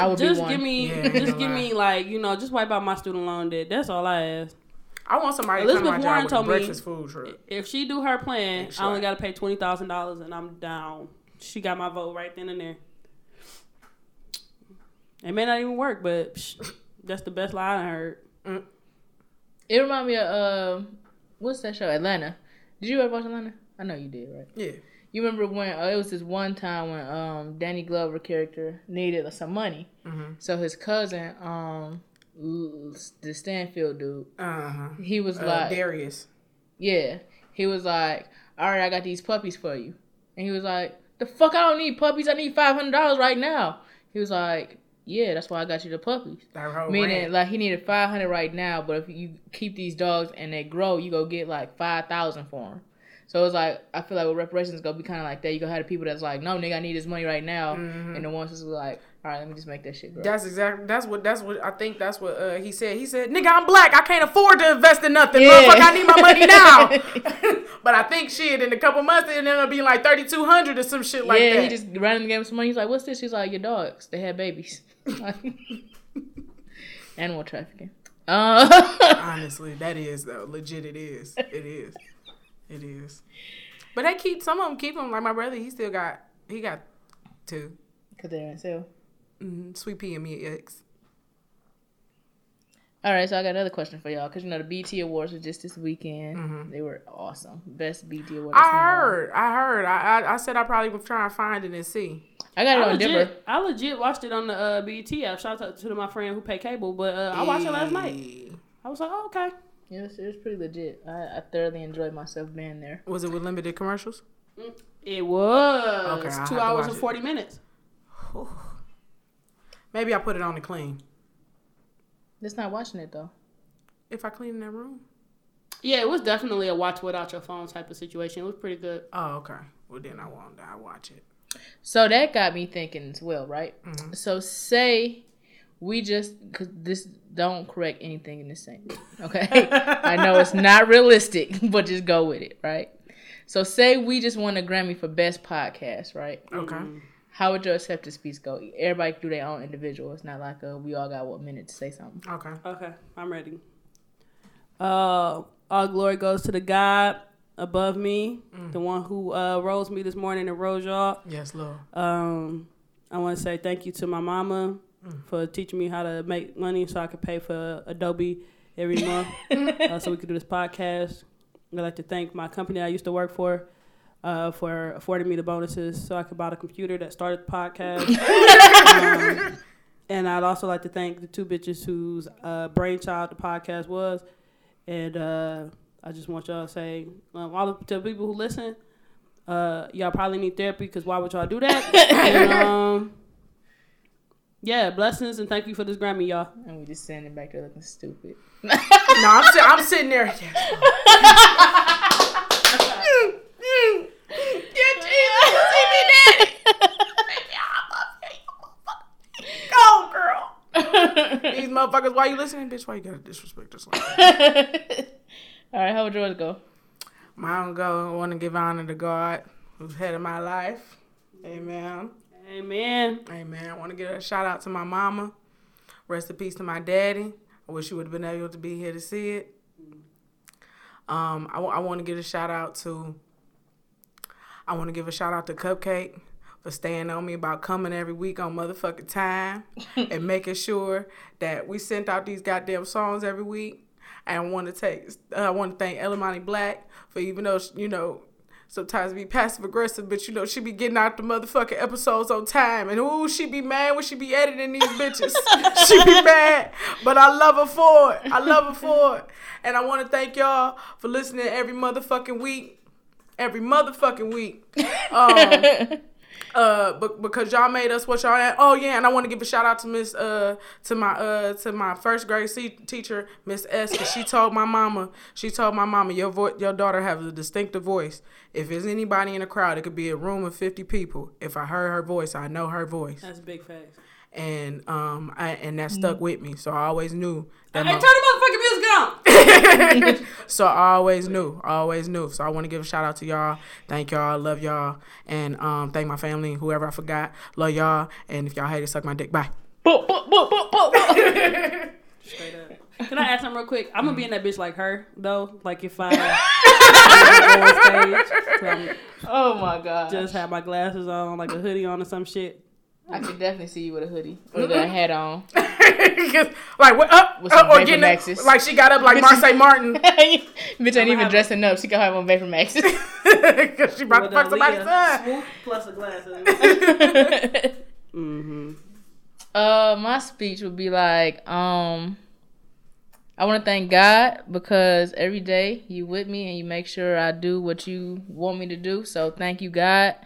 I would be just give me, Yeah, just give lie. me like you know, just wipe out my student loan debt. That's all I ask. I want somebody to come Elizabeth to my Warren job with a told me- food truck. If she do her plan, I only got to pay twenty thousand dollars, and I'm down. She got my vote right then and there. It may not even work, but psh, that's the best lie I heard. It remind me of uh, what's that show? Atlanta. Did you ever watch Atlanta? I know you did, right? Yeah. You remember when uh, it was this one time when um Danny Glover character needed some money, Mm-hmm. so his cousin um the Stanfield dude Uh huh. he was Uh, like Darius. yeah he was like all right I got these puppies for you and he was like the fuck I don't need puppies I need five hundred dollars right now he was like yeah that's why I got you the puppies meaning rant. like he needed five hundred right now but if you keep these dogs and they grow you go get like five thousand for them. So it's like I feel like with reparations gonna be kind of like that. You gonna have the people that's like, no, nigga, I need this money right now, and the ones that's like, all right, let me just make that shit grow. That's exactly. That's what. That's what. I think that's what uh, he said. He said, "Nigga, I'm black. I can't afford to invest in nothing. Yeah. Motherfucker, I need my money now." (laughs) (laughs) but I think shit in a couple months it ended up being like thirty two hundred or some shit like yeah, that. he just randomly gave him some money. He's like, what's this? He's like, your dogs. They had babies. (laughs) Animal trafficking. Uh, (laughs) Honestly, that is though. Legit, it is. It is. It is. But they keep some of them keep them like my brother. He still got he got two. Cause they're on sale. Mm-hmm. Sweet pea and me ex. All right, so I got another question for y'all. Cause you know the BET Awards were just this weekend. They were awesome. Best BET Award. I've seen in a I heard. I heard. I, I I said I probably would try and find it and see. I got it I on Dimmer. legit, I legit watched it on the uh, BET app. Shout out to my friend who paid cable, but uh, I watched it last night. I was like, oh, okay. Yeah, it was, it was pretty legit. I, I thoroughly enjoyed myself being there. Was it with limited commercials? It was Okay, I'll two hours watch and it. forty minutes. (sighs) Maybe I put it on the clean. Just not watching it though. If I clean that room. Yeah, it was definitely a watch without your phone type of situation. It was pretty good. Oh, okay. Well, then I won't. I watch it. So that got me thinking as well, right? Mm-hmm. So say we just cause this don't correct anything in this saying, (laughs) okay? I know it's (laughs) not realistic, (laughs) but just go with it, right? So say we just won a Grammy for best podcast, right? Okay. How would your acceptance speech go? Everybody do their own individual. It's not like a, we all got one minute to say something. Okay. Okay, I'm ready. Uh, all glory goes to the God above me, the one who uh, rose me this morning and rose y'all. Yes, Lord. Um, I want to say thank you to my mama for teaching me how to make money so I could pay for Adobe every (laughs) month, uh, so we could do this podcast. I'd like to thank my company I used to work for uh, for affording me the bonuses so I could buy the computer that started the podcast. (laughs) um, and I'd also like to thank the two bitches whose uh, brainchild the podcast was. And uh, I just want y'all to say, um, all the, to the people who listen, uh, y'all probably need therapy because why would y'all do that? (laughs) and, um, yeah, blessings and thank you for this Grammy, y'all. And we just standing back there looking stupid. (laughs) No, I'm, si- I'm sitting there. (laughs) Go, girl. These motherfuckers, why you listening, bitch? Why you gotta disrespect us like that? All right, how would yours go? Mine go. I want to give honor to God, who's head of my life. Amen. Amen. Amen. I want to give a shout out to my mama. Rest in peace to my daddy. I wish you would have been able to be here to see it. Um, I, want to give a shout out to. I want to give a shout out to Cupcake for staying on me about coming every week on motherfucking time (laughs) and making sure that we sent out these goddamn songs every week. And I want to take. I want to thank Ellamani Black for even though you know sometimes be passive aggressive, but you know she be getting out the motherfucking episodes on time, and ooh, she be mad when she be editing these bitches. (laughs) she be mad, but I love her for it. I love her for it, and I want to thank y'all for listening every motherfucking week, every motherfucking week. (laughs) Um, uh, but because y'all made us what y'all at. Oh yeah, and I want to give a shout out to Miss uh to my uh to my first grade C- teacher Miss S. 'cause she told my mama she told my mama your vo- your daughter has a distinctive voice. If there's anybody in the crowd, it could be a room of fifty people. If I heard her voice, I know her voice, That's big facts. and um I, and that stuck with me. So I always knew that. Hey, my- turn the motherfucking music on. (laughs) so I always knew, I always knew. So I want to give a shout out to y'all. Thank y'all, love y'all, and um, thank my family, whoever I forgot, love y'all. And if y'all hate it, suck my dick. Bye. Boop, boop, boop, boop, boop, boop. (laughs) Straight up. Can I add something real quick? I'm gonna be in that bitch like her though. Like if I (laughs) on stage, so oh my god. just have my glasses on, like a hoodie on or some shit. I could definitely see you with a hoodie with a hat on. (laughs) like what? Up, With some up or Vapor getting up, Maxes. like she got up like Marsai (laughs) Martin Bitch ain't even have- dressing up. She can have on Vapor Maxes. (laughs) because she about to With fuck a somebody's son. swoop plus the glasses. mm-hmm. Uh, my speech would be like, um, I want to thank God because every day you with me and you make sure I do what you want me to do. So thank you, God.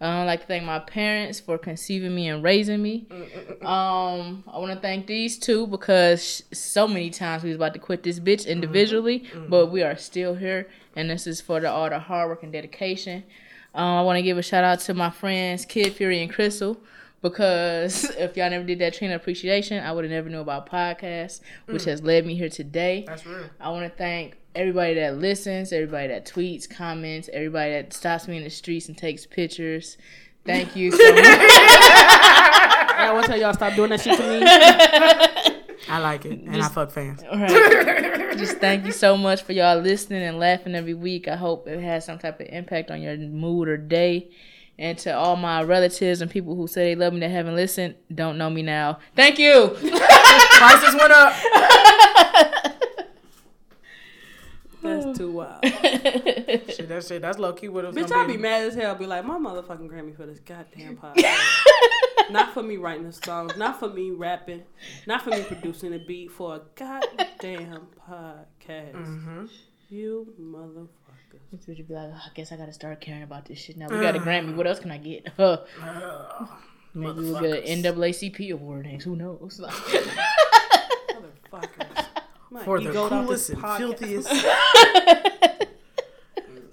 Uh, I'd like to thank my parents for conceiving me and raising me. Um, I want to thank these two because so many times we was about to quit this bitch individually, but we are still here, and this is for the, all the hard work and dedication. Um, I want to give a shout out to my friends Kid Fury and Crissle because (laughs) if y'all never did that train of appreciation, I would have never knew about podcasts, which hmm. has led me here today. That's real. I want to thank everybody that listens, everybody that tweets, comments, everybody that stops me in the streets and takes pictures. Thank you so (laughs) much. I want to tell y'all stop doing that shit to me. (laughs) I like it, and I fuck fans. All right. Just thank you so much for y'all listening and laughing every week. I hope it has some type of impact on your mood or day. And to all my relatives and people who say they love me that haven't listened, don't know me now. Thank you. (laughs) Prices went up. (laughs) That's too wild. (laughs) Shit, that shit, that's low key what it was Bitch, I'd be be. mad as hell. Be like, my motherfucking Grammy for this goddamn podcast. not for me writing the songs. Not for me rapping. Not for me producing a beat for a goddamn podcast. Mm-hmm. You motherfuckers. That's what you be like, oh, I guess I gotta start caring about this shit now. We got a Grammy. What else can I get? (laughs) Huh. Maybe we'll get an NAACP award next. Who knows? (laughs) Motherfuckers. (laughs) My For the coolest and filthiest.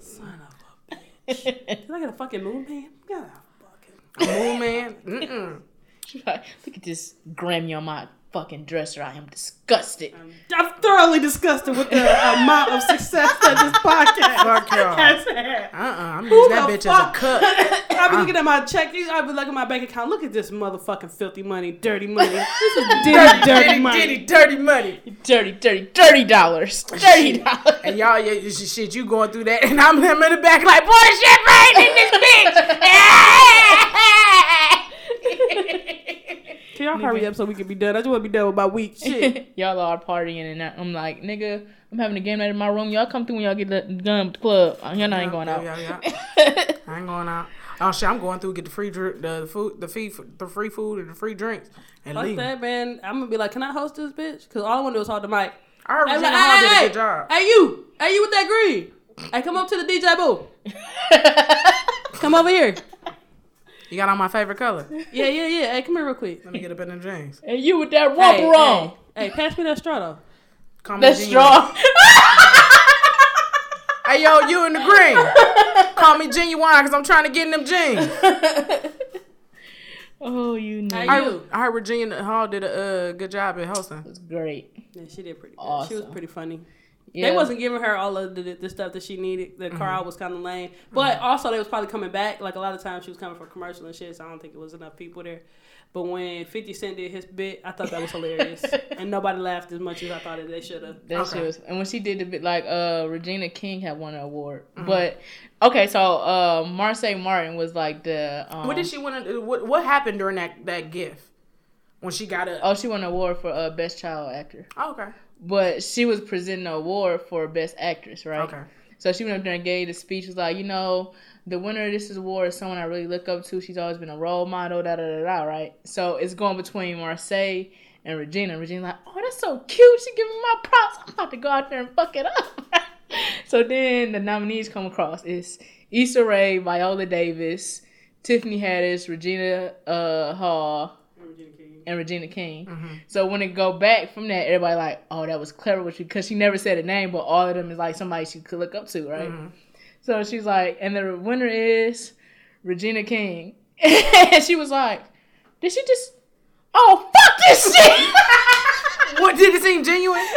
Son of a bitch. Did I get a fucking moon man? God, fucking. Moon man. Mm-mm. She's like, Look at this Grammy on my fucking dresser. I am disgusted. Um, I'm thoroughly disgusted with the amount of success that this podcast (laughs) Fuck y'all. has had. Uh-uh. I'm using that the bitch fuck? as a cut. (laughs) I be uh-uh. looking at my check. I be looking at my bank account. Look at this motherfucking filthy money, dirty money. (laughs) This is dirty, dirty money. Dirty, dirty money. Dirty, dirty, dirty dollars. Dirty dollars. And y'all, yeah, you- shit, you going through that, and I'm him in the back like, boy, shit, right in this bitch. Can y'all hurry up so we can be done? I just want to be done with my week. (laughs) Shit. y'all are partying and I- I'm like, nigga, I'm having a game night in my room. Y'all come through when y'all get the gun with the club. Uh, Y'all not ain't going out. Yeah, yeah, yeah. (laughs) I ain't going out. Oh shit, I'm going through get the free drink, the food, the fee, the free food and the free drinks, and Fuck leave. that, man. I'm gonna be like, can I host this bitch? Because all I want to do is hold the mic. I heard Hey, Regina like, Hall hey, did a hey, good job. Hey, you. Hey, you with that green. Hey, come up to the DJ booth. (laughs) Come over here. You got on my favorite color. Yeah, yeah, yeah. Hey, come here real quick. Let me get up in them jeans. And you with that Hey, romper on. hey, hey, pass me that straw though. Call me That's genuine. strong. Hey yo, you in the green? Call me genuine because I'm trying to get in them jeans. (laughs) oh, you know. Hey, I, you. I heard Regina Hall did a uh, good job at hosting. It's great. Yeah, she did pretty good. She was pretty funny. Yeah. They wasn't giving her all of the, the stuff that she needed. The Mm-hmm. crowd was kind of lame, but also they was probably coming back. Like a lot of times she was coming for commercial and shit. So I don't think it was enough people there. But when Fifty Cent did his bit, I thought that was hilarious, (laughs) and nobody laughed as much as I thought they should have. That Okay. shit was, and when she did the bit, like uh, Regina King had won an award, Mm-hmm. but okay, so uh, Marsai Martin was like the um, What did she want to? What What happened during that that gift when she got it? Oh, she won an award for uh, best child actor, Oh, okay. But she was presenting an award for best actress, right? Okay. So she went up there and gave the speech. Was like, you know, the winner of this award is someone I really look up to. She's always been a role model. Da da da da. Right. So it's going between Marsai and Regina. Regina like, oh, that's so cute. She giving my props. I'm about to go out there and fuck it up. (laughs) so then the nominees come across. It's Issa Rae, Viola Davis, Tiffany Haddish, Regina uh, Hall, and Regina King. Mm-hmm. So when it go back from that, everybody like, oh, that was clever with you because she never said a name, but all of them is like somebody she could look up to, right? Mm-hmm. So she's like, and the winner is Regina King, (laughs) and she was like, did she just? Oh fuck this shit! (laughs) What did it seem genuine? (laughs)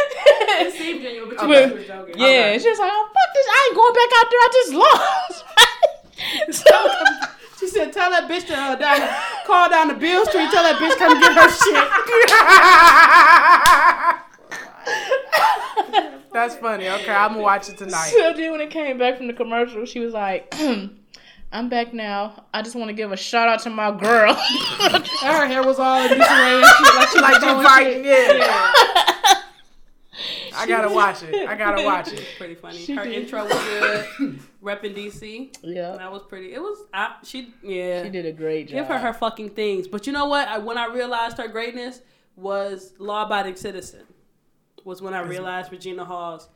It seemed genuine, but Okay. she was joking. Yeah, Okay. she was like, oh fuck this! I ain't going back out there. I just lost. so, She said, "Tell that bitch to uh, down, call down the Bill Street. Tell that bitch come get her shit." (laughs) That's funny. Okay, I'm gonna watch it tonight. So then when it came back from the commercial, she was like, (clears throat) I'm back now. I just want to give a shout out to my girl. (laughs) Her hair was all in disarray and shit, like she Like was you doing fighting, shit. yeah. (laughs) I gotta watch it. I gotta watch it. Pretty funny. She her did. intro was good. Repping DC. yeah. That was pretty. It was. I, she yeah. She did a great job. Give her her fucking things. But you know what? I, when I realized her greatness was Law Abiding Citizen. Was when I realized Regina Hall's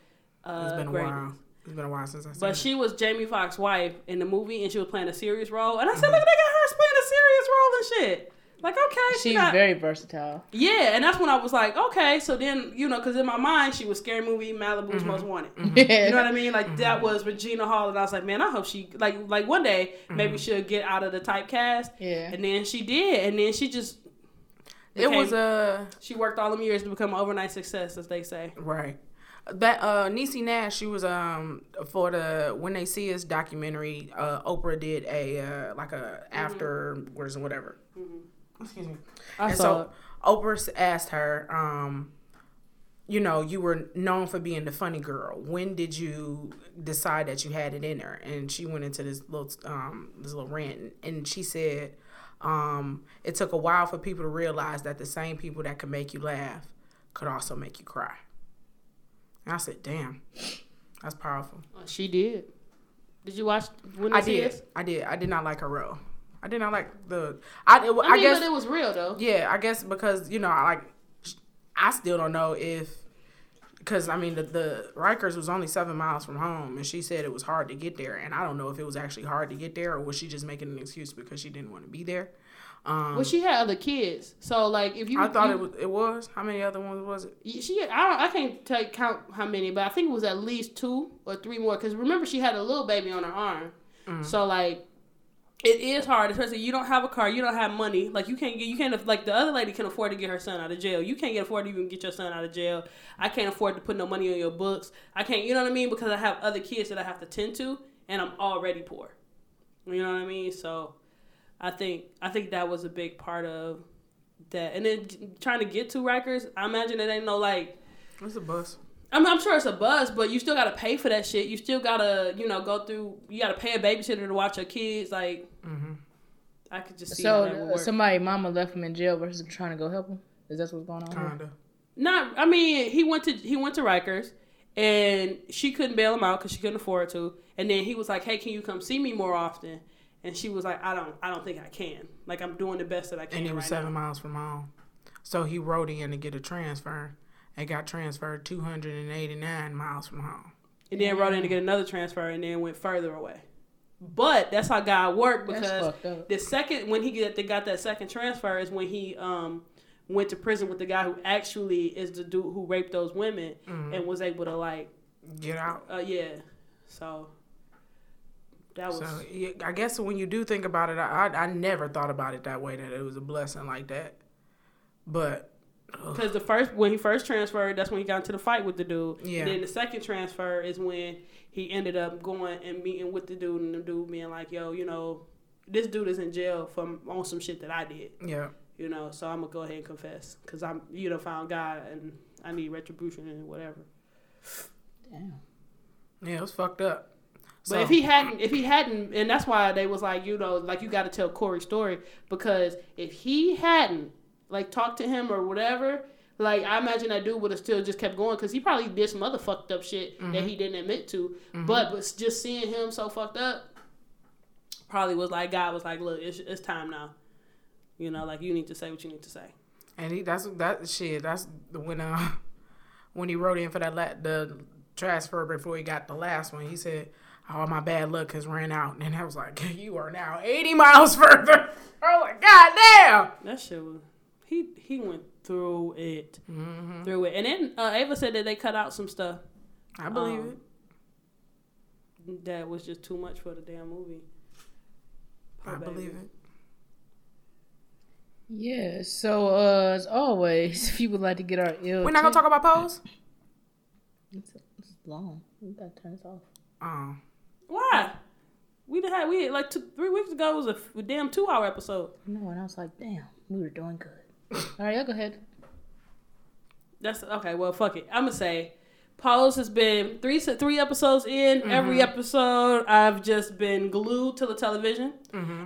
uh, It's been a greatness. while. It's been a while since I seen But it. she was Jamie Foxx's wife in the movie, and she was playing a serious role. And I said, look, they got her playing a serious role and shit. Like, okay, she's She's very versatile. yeah. And that's when I was like, okay. So then, you know, because in my mind, she was scary movie Malibu's Most Wanted. You know what I (laughs) mean? Like that was Regina Hall, and I was like, man, I hope she like like one day maybe she'll get out of the typecast. Yeah. And then she did, and then she just it was a she worked all them years to become an overnight success, as they say. right. That uh Niecy Nash, she was um for the When They See Us documentary. Uh, Oprah did a uh, like a afterwards and whatever. Excuse me. I and saw so it. Oprah asked her, um, you know, you were known for being the funny girl. When did you decide that you had it in her? And she went into this little um this little rant, and she said, um, it took a while for people to realize that the same people that could make you laugh could also make you cry. And I said, damn. That's powerful. She did. Did you watch? When I did. Is? I did. I did not like her role. I did not like the. I, it, I, I mean, guess. but it was real though. Yeah, I guess because you know, I like. I still don't know if. Because I mean, the the Rikers was only seven miles from home, and she said it was hard to get there, and I don't know if it was actually hard to get there or was she just making an excuse because she didn't want to be there. Um, Well, she had other kids, so like if you, I thought you- it was. It was. How many other ones was it? She, I don't, I can't tell, count how many, but I think it was at least two or three more. Because remember, she had a little baby on her arm, Mm-hmm. so like, it is hard, especially you don't have a car, you don't have money. Like you can't get, you can't like the other lady can afford to get her son out of jail. You can't get afford to even get your son out of jail. I can't afford to put no money on your books. I can't, you know what I mean? Because I have other kids that I have to tend to, and I'm already poor. You know what I mean? So, I think I think that was a big part of that. And then trying to get to Rikers, I imagine it ain't no like. It's a bus. I'm, I'm sure it's a buzz, but you still gotta pay for that shit. You still gotta, you know, go through. You gotta pay a babysitter to watch your kids. Like, Mm-hmm. I could just see how that would So work. somebody mama left him in jail versus trying to go help him. Is that what's going on? Kinda. Not, I mean, he went to he went to Rikers, and she couldn't bail him out because she couldn't afford to. And then he was like, "Hey, can you come see me more often?" And she was like, "I don't, I don't think I can. Like, I'm doing the best that I can And he was right seven now." miles from home. So he wrote in to get a transfer and got transferred 289 miles from home. And then wrote in to get another transfer, and then went further away. But that's how God worked because the second when he get they got that second transfer is when he um went to prison with the guy who actually is the dude who raped those women and was able to like Get out. uh yeah so that was So yeah, I guess when you do think about it, I, I I never thought about it that way that it was a blessing like that. But because the first when he first transferred that's when he got into the fight with the dude Yeah. and then the second transfer is when he ended up going and meeting with the dude and the dude being like yo you know this dude is in jail for on some shit that I did yeah, you know so I'm gonna go ahead and confess because I'm you know found God and I need retribution and whatever Damn. yeah, it was fucked up. But if he hadn't, if he hadn't, and that's why they was like, you know, like you got to tell Corey's story because if he hadn't like talk to him or whatever, like I imagine that dude would have still just kept going because he probably did some other fucked up shit that he didn't admit to. But but just seeing him so fucked up, probably was like God was like, look, it's it's time now. You know, like you need to say what you need to say. And he that's that shit. That's the when uh (laughs) when he wrote in for that la- the transfer before he got the last one. He said, "Oh, my bad luck has ran out." And I was like, (laughs) "You are now eighty miles (laughs) further." I was like, "God damn!" That shit was he he went through it, Mm-hmm. through it, and then uh, Ava said that they cut out some stuff. I believe Um, it. that was just too much for the damn movie. Poor I baby. believe it. Yeah. So uh, as always, (laughs) if you would like to get our ill, We're not gonna talk about pose. It's, it's long. We gotta turn this off. Oh, Why? We had we had, like two, three weeks ago was a damn two hour episode. No, and I was like, damn, we were doing good. All right, y'all go ahead. That's okay. Well, fuck it. I'm gonna say, Paulos has been three three episodes in. Mm-hmm. Every episode, I've just been glued to the television,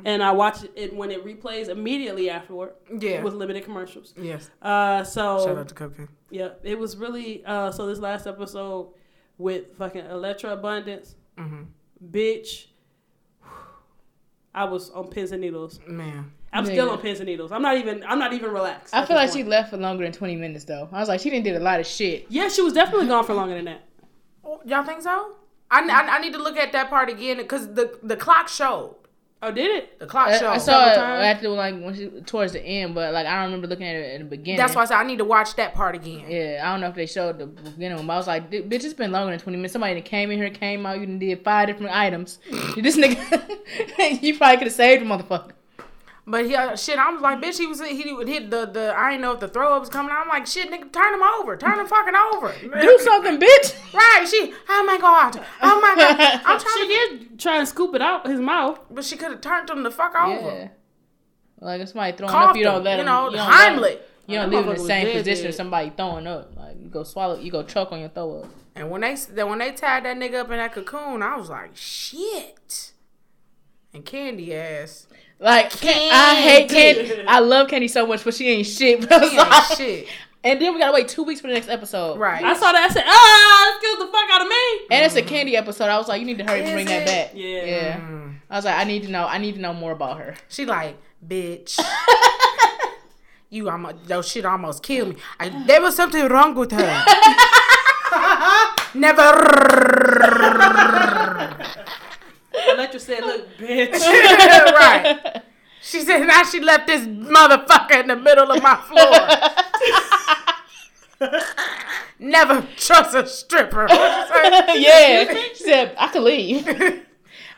and I watch it when it replays immediately afterward yeah. with limited commercials. yes. Uh, so Shout out to Cupcake. Yeah, it was really uh so this last episode with fucking Elektra Abundance, Mm-hmm. bitch. I was on pins and needles. Man. I'm still on pins and needles. I'm not even I'm not even relaxed. I feel this like she left for longer than twenty minutes though. I was like, she didn't did a lot of shit. Yeah, she was definitely gone for longer than that. Oh, Y'all think so? I, I, I need to look at that part again because the the clock showed. Oh, did it? The clock uh, I, showed. I saw it times? after like when she towards the end, but like I don't remember looking at it in the beginning. That's why I said I need to watch that part again. Yeah, I don't know if they showed the beginning, but I was like, "Bitch, it's been longer than twenty minutes. Somebody that came in here, came out, you done did five different items. (laughs) this nigga, (laughs) you probably could have saved the motherfucker. But he, uh, shit, I was like, bitch, he was he would hit the the. I didn't know if the throw up was coming. out. I'm like, shit, nigga, turn him over, turn him fucking over. Do something, bitch. Right? She, oh my god, oh my god. I'm trying (laughs) She to get, did try and scoop it out his mouth. but she could have turned him the fuck over. Yeah. Like if somebody throwing Coughed up, you don't let him, you know, you don't let 'em- Heimlich. You don't That live in the same dead, position dead. as somebody throwing up. Like you go swallow, you go choke on your throw up. And when they then when they tied that nigga up in that cocoon, I was like, shit. And Candy ass, Like Can- I hate Candy. I love Candy so much, but she ain't shit. But I ain't like, shit. And then we gotta wait two weeks for the next episode. Right. I saw that. I said, ah, excuse the fuck out of me. And it's a candy episode. I was like, you need to hurry and Is bring that back. Yeah. Yeah. Mm. I was like, I need to know. I need to know more about her. She like, bitch. (laughs) you almost, your shit almost killed me. I, there was something wrong with her. (laughs) Never. (laughs) Elektra said, look, bitch. (laughs) right. She said, now she left this motherfucker in the middle of my floor. (laughs) Never trust a stripper. Say? (laughs) yeah. She said, I could leave.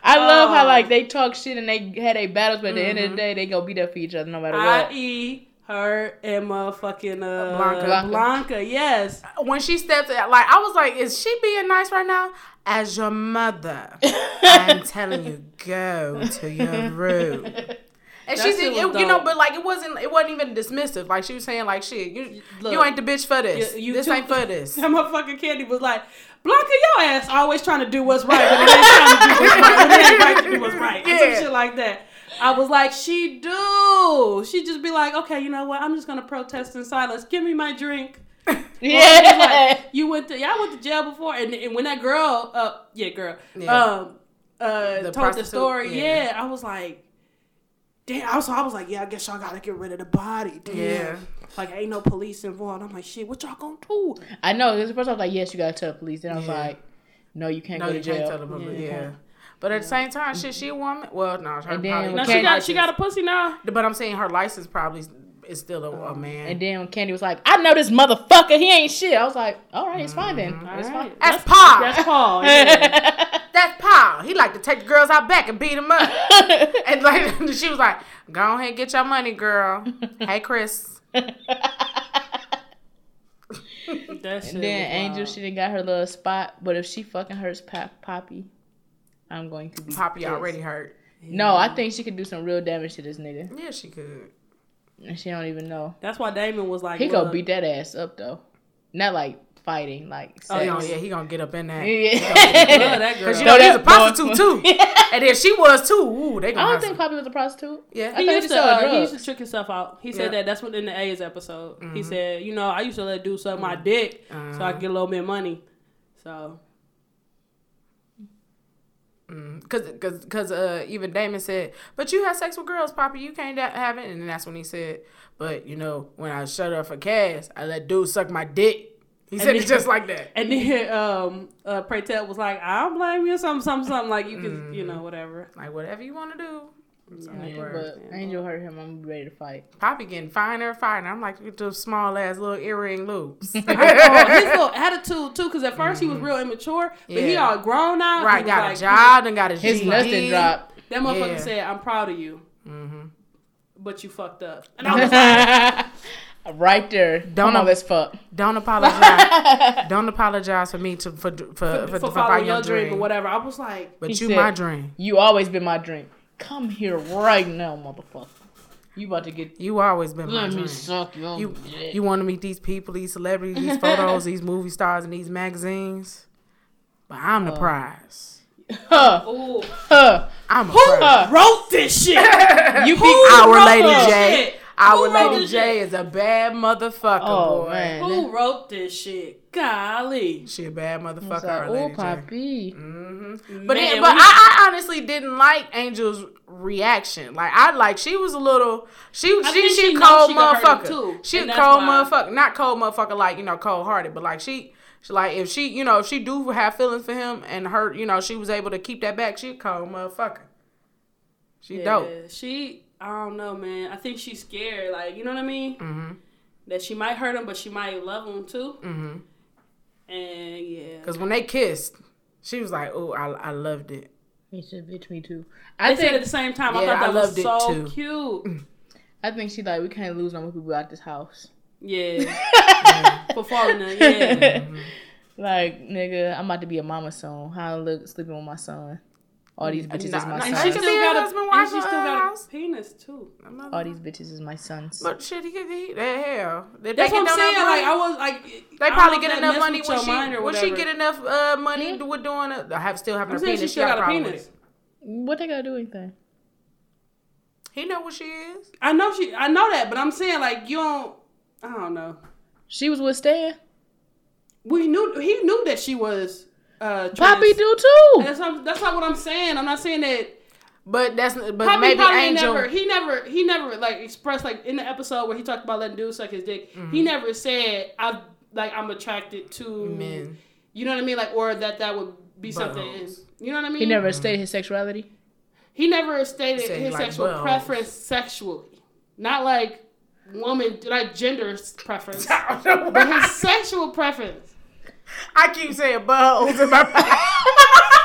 I love how like they talk shit and they had a battles, but at the end of the day, they go beat up for each other no matter what. I.e., her and motherfucking uh, Blanca. Blanca. Blanca. yes. when she stepped out, like I was like, is she being nice right now? As your mother, (laughs) I'm telling you, go to your room. (laughs) And That she shit said, was it, you know, but like it wasn't, it wasn't even dismissive. Like she was saying, like shit, you, Look, you ain't the bitch for this. you- you this too- ain't for this. (laughs) That motherfucking Candy was like, Blanca, your ass always trying to do what's right, but it ain't trying to do what's right. It ain't right to do what's right. And Yeah. Some shit like that. I was like, she do. She just be like, okay, you know what? I'm just gonna protest in silence. Give me my drink. Yeah. Like, you went to y'all went to jail before, and, and when that girl, uh, yeah, girl, Yeah. um, uh, The told the story, yeah. yeah. I was like, damn. I was, I was like, yeah, I guess y'all gotta get rid of the body. Damn. Yeah. Like, ain't no police involved. I'm like, shit, what y'all gonna do? I know. This first I was like, yes, you gotta tell the police. Then I was Yeah. like, no, you can't No, go to you jail. can't tell the public. Yeah. Yeah. But at the same time, shit, she a woman. Well, no, her And then probably, when Now Candy- she got, she got a pussy now. But I'm saying her license probably is still a, a man. And then Candy was like, I know this motherfucker. He ain't shit. I was like, all right, it's fine then. Mm-hmm. It's All fine. right. That's Paul. That's Paul. (laughs) Yeah. That's Paul. He like to take the girls out back and beat them up. (laughs) and like (laughs) she was like, "Go ahead, get your money, girl." hey, Chris. And then Angel, she done got her little spot. But if she fucking hurts Pop- Papi, I'm going to be Poppy pissed. already hurt. No, I think she could do some real damage to this nigga, Yeah, she could. And she don't even know. That's why Damon was like, He gonna beat that ass up though, not like fighting, like Oh, Oh, sex. yeah, he gonna get up in that. Yeah. (laughs) Cause you know he's a prostitute too, (laughs) and if she was too, ooh, they I gonna. don't think some- Papi was a prostitute. Yeah. I He thought used, he to, sold uh, he used to trick himself out. He said Yeah. that. That's what in the A's episode. Mm-hmm. He said, you know, I used to let dudes suck my dick so Uh-huh. I could get a little bit of money. So Cause, cause, cause, uh, even Damon said, "But you have sex with girls, Papi. You can't have it." And then that's when he said, "But you know, when I shut her for cash, I let dudes suck my dick." He said it just like that. (laughs) and then um uh Pray Tell was like, I don't blame you, something, something, something like you can, Mm-hmm. you know, whatever. Like whatever you want to do. So, Yeah, word. but Angel hurt him. I'm ready to fight. Papi getting finer, finer. I'm like, with those small ass little earring loops. (laughs) oh, his little (laughs) attitude too, because at 1st he was real immature, but he Mm-hmm. All grown now. Right, was got like- a job, and got a His nothing nuts didn't drop. That motherfucker Yeah. said, "I'm proud of you, Mm-hmm. but you fucked up." And I was like, (laughs) right there. Don't know- on, let's fuck. Don't apologize. Don't apologize for me to for for for, for, for, for for following your your dream dream. or whatever. I was like, But He you said- my dream. You always been my drink. Come here right now, motherfucker. You about to get. You always been my Let me dream. suck your You dick. you want to meet these people, these celebrities, these photos, (laughs) these movie stars, and these magazines. But I'm the uh. prize. (laughs) Huh, "Ooh, huh. I'm a who prize. Huh. wrote this (laughs) shit? You Who be Our wrote Lady this J. shit? Our Who wrote Lady this J shit? is a bad motherfucker, Oh boy. man. Who wrote this shit? Golly. She a bad motherfucker, like, Lady oh, J. Papi. hmm But Man, then, when but he- I, I honestly didn't like Angel's reaction. Like I like she was a little she she she, she cold she could hurt him motherfucker. too, she a cold why- motherfucker, not cold motherfucker like you know cold hearted, but like she. She like if she you know if she do have feelings for him and her you know she was able to keep that back she a cold motherfucker. She Yeah, dope. She, I don't know, man. I think she's scared. Like, you know what I mean? Mhm. That she might hurt him, but she might love him too. Mhm. And yeah, Cause when they kissed, she was like, "Oh, I I loved it." He said, "Bitch, me too." they I said at the same time. I Yeah, thought that I was loved it so too. cute. (laughs) I think she like we can't lose no more people out this house. Yeah, (laughs) (laughs) for falling in. Yeah, Like nigga, I'm about to be a mama soon. How I look sleeping with my son. All these bitches Nah, is my nah, and she she sons. still got a, husband, and wife, she still got house. a penis too. All these bitches is my sons. But shit, he could eat that hell. If That's they what I'm get saying. enough Like I was like, They probably get enough money when she when she get enough uh, money to with doing it. I have still having I'm a penis. she still got a penis. What they gotta do anything? He know what she is. I know she. I know that, but I'm saying like you don't. I don't know. She was with Stan. We knew he knew that she was. Uh, trans. Papi do too. That's not, that's not what I'm saying. I'm not saying that But that's but Papi maybe probably Angel. never he never he never like expressed like in the episode where he talked about letting dudes suck his dick. Mm-hmm. He never said I like I'm attracted to Men. You know what I mean? Like or that that would be something. Buttholes. You know what I mean? He never stated his sexuality. He never stated Said he his like sexual buttholes. preference sexually, not like woman like gender preference, (laughs) I don't know but his sexual preference. I keep saying buttholes in my (laughs)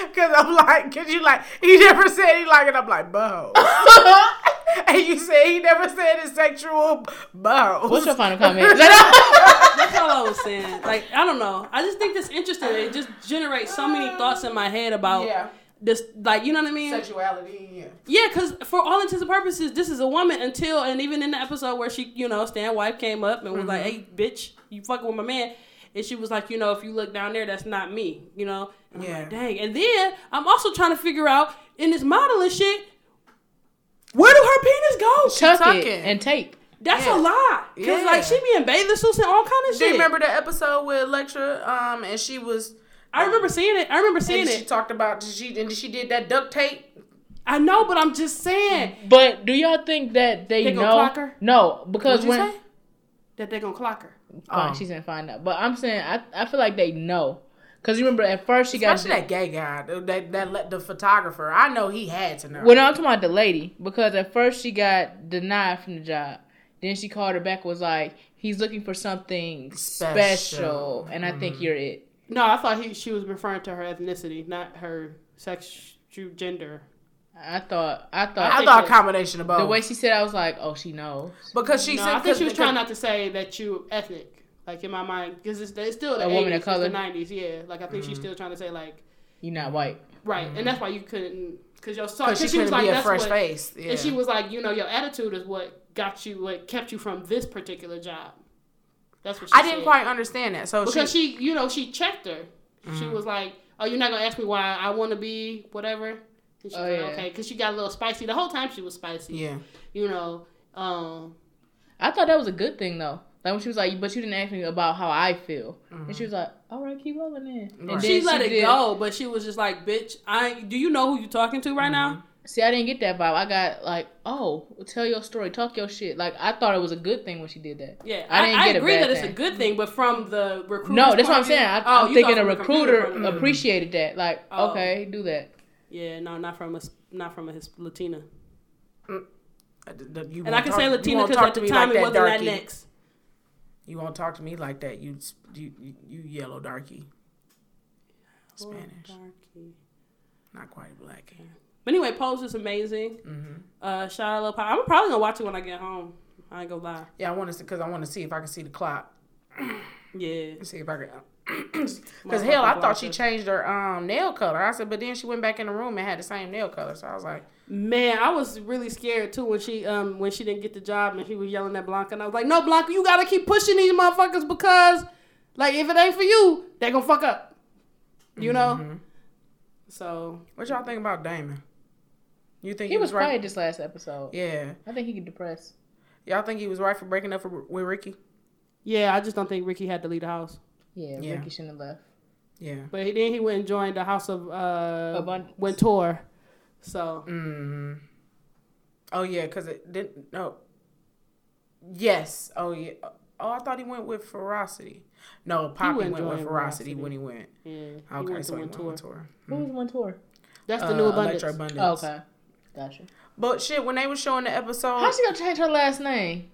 (laughs) Cause I'm like, cause you like, he never said he like it. I'm like buttholes. (laughs) and you said he never said his sexual buttholes. What's your final comment? That's all I was saying. Like I don't know. I just think that's interesting. It just generates so many thoughts in my head about Yeah. this. Like you know what I mean? Sexuality, yeah. Yeah, because for all intents and purposes, this is a woman until and even in the episode where she, you know, Stan wife came up and was mm-hmm. like, "Hey, bitch, you fucking with my man," and she was like, "You know, if you look down there, that's not me," you know. And I'm Yeah. like, dang. And then I'm also trying to figure out in this modeling shit, where do her penis go? Tuck tucking. it and tape. That's Yeah. a lot. Cause Yeah. like she be in bathing suits and all kind of shit. Do you remember the episode with Elektra? Um, and she was, I remember seeing it. I remember seeing and she it. talked about she and she did that duct tape. I know, but I'm just saying But do y'all think that they, They gonna know? clock her? No, because What'd you when say? that they gonna clock her. Fine, Oh. Um, she's gonna find out. But I'm saying I, I feel like they know. Cause you remember at first she got Especially that gay guy, that that let the photographer. I know he had to know. Well, no, I'm talking about the lady because at first she got denied from the job. Then she called her back. Was like, he's looking for something special, Special. and I think mm-hmm. you're it. No, I thought he she was referring to her ethnicity, not her sex, gender. I thought, I thought I think thought a combination of both. the way she said, I was like, oh, she knows. because she no, said I think she was trying not to say that you ethnic. Like in my mind, because it's, it's still the A woman of color? the nineties. Yeah, like I think Mm-hmm. she's still trying to say like You're not white. right, and that's why you couldn't because your because because she, she, was couldn't like be a that's fresh what, face. Yeah. and she was like you know your attitude is what got you what kept you from this particular job. That's what she I didn't said. quite understand that. So because she, she, you know, she checked her. She Mm-hmm. was like, "Oh, you're not gonna ask me why I want to be whatever." And she Oh, yeah. okay, because she got a little spicy. The whole time she was spicy. yeah, You know, um, I thought that was a good thing though. Like when she was like, but you didn't ask me about how I feel, and she was like, all right, keep rolling in. And Right. she then let it did- go, but she was just like, "Bitch, I do you know who you talking to right Mm-hmm. now?" See, I didn't get that vibe. I got like, oh, tell your story, talk your shit. Like I thought it was a good thing when she did that. Yeah, I I, didn't I, get a agree bad that it's a good thing, but from the recruiter, No, that's what I'm saying. I, Oh, I'm thinking a a recruiter recruiter. appreciated that. Like, Oh. okay, do that. Yeah, no, not from a not from a his Latina. Uh, the- you And I can talk- say Latina because at the time like it wasn't darky. Latinx. You won't talk to me like that. You you you, yellow darky. Spanish, Darky. not quite black. But anyway, Pose is amazing. Mm-hmm. Uh, shout out Lil Pop. I'm probably gonna watch it when I get home. I ain't gonna lie. Yeah, I want to see because I want to see if I can see the clock. Yeah. See if I can. (clears throat) Because hell, I thought she changed her um nail color. I said, but then she went back in the room and had the same nail color. So I was like, Man, I was really scared too when she um when she didn't get the job and she was yelling at Blanca and I was like, No, Blanca, you gotta keep pushing these motherfuckers because like if it ain't for you, they gonna fuck up. You know? Mm-hmm. So what y'all think about Damon? You think He was right? quiet this last episode. Yeah, I think he get depressed. y'all think he was right for breaking up for, with Ricky? yeah, I just don't think Ricky had to leave the house. Yeah, Yeah. Ricky shouldn't have left. Yeah. But he, then he went and joined the house of uh Abundance. Wintour. So Mm-hmm. Oh yeah, cause it didn't. No. Yes. Oh yeah. Oh, I thought he went with Ferocity. No, Papi went went with Ferocity Ferocity. when he went. yeah, he Okay, went so to he went Wintour. with tour. Who was one tour? That's the new abundance. Abundance. Oh, okay, gotcha. But shit, when they were showing the episode, How's she gonna change her last name?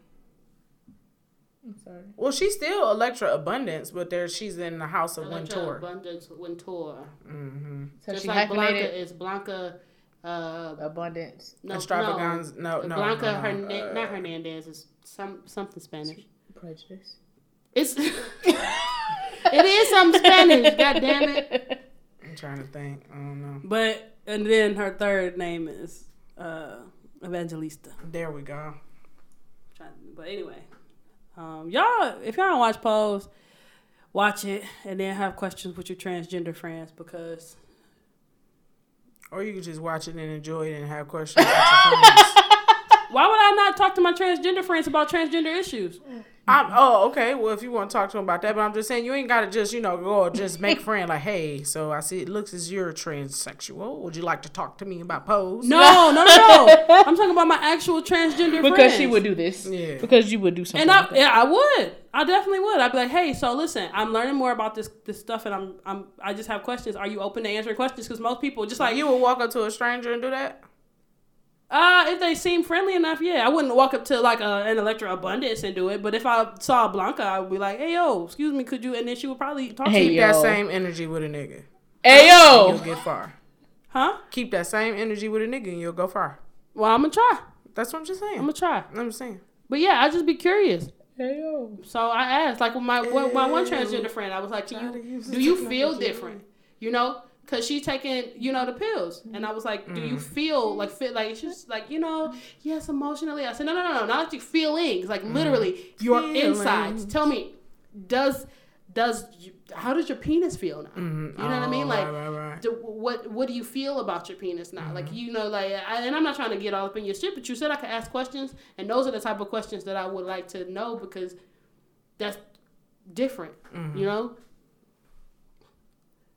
I'm sorry. well, she's still Elektra Abundance, but there she's in the house of Elektra Wintour. Abundance Wintour. Mm-hmm. So Just she like Blanca hyphenated is Blanca. Uh, abundance, no, Extravagance. No, no. no, Blanca, no, no, uh, not Hernandez. Is some something Spanish. prejudice. It's (laughs) it is something Spanish. God damn it! I'm trying to think. I don't know. But and then her third name is uh, Evangelista. There we go. Trying- But anyway, um, y'all, if y'all don't watch Pose, watch it and then have questions with your transgender friends because Or you could just watch it and enjoy it and have questions. with your (laughs) friends. why would I not talk to my transgender friends about transgender issues? I'm, oh, okay. Well, if you want to talk to him about that, but I'm just saying you ain't gotta just you know go just (laughs) make friend like, hey, so I see it looks as you're transsexual. Would you like to talk to me about pose? No, no, no, no. (laughs) I'm talking about my actual transgender because friends. she would do this. Yeah. Because you would do something. And I, like that. yeah, I would. I definitely would. I'd be like, hey, so listen, I'm learning more about this this stuff, and I'm I'm I just have questions. Are you open to answering questions? Because most people just like you would walk up to a stranger and do that. Uh, if they seem friendly enough, yeah. I wouldn't walk up to like a, an Elektra Abundance and do it. But if I saw Blanca, I would be like, "Hey, yo, excuse me, could you?" And then she would probably talk Hey, to me. yo. That same energy with a nigga. hey yo, You'll get far. Huh? Keep that same energy with a nigga and you'll go far. Well, I'm gonna try. That's what I'm just saying. I'm gonna try. I'm just saying. But yeah, I just be curious. hey yo. So I asked, like, my with my one transgender friend, I was like, "Do you do you feel different? You know, cause she's taking you know the pills, and I was like, do you mm. feel like fit like she's like you know yes emotionally? I said no no no no not mm. your feelings like literally your insides. Tell me, does does you, how does your penis feel now? Mm-hmm. You know what I oh, mean? Oh, Like right, right, right. do, what what do you feel about your penis now? Like mm-hmm. you know, like I, and I'm not trying to get all up in your shit, but you said I could ask questions, and those are the type of questions that I would like to know because that's different. You mm-hmm. know,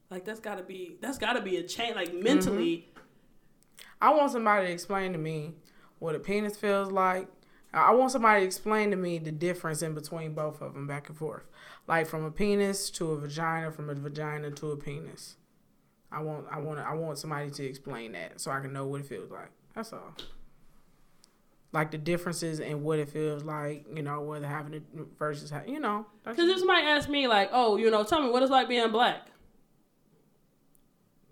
like that's gotta be that's gotta be a change. Like mentally, mm-hmm. I want somebody to explain to me what a penis feels like. I want somebody to explain to me the difference in between both of them back and forth. Like from a penis to a vagina, from a vagina to a penis. I want I want I want somebody to explain that so I can know what it feels like. That's all. Like the differences in what it feels like, you know, whether having it versus you know. because if somebody asked me like, oh, you know, tell me what it's like being black.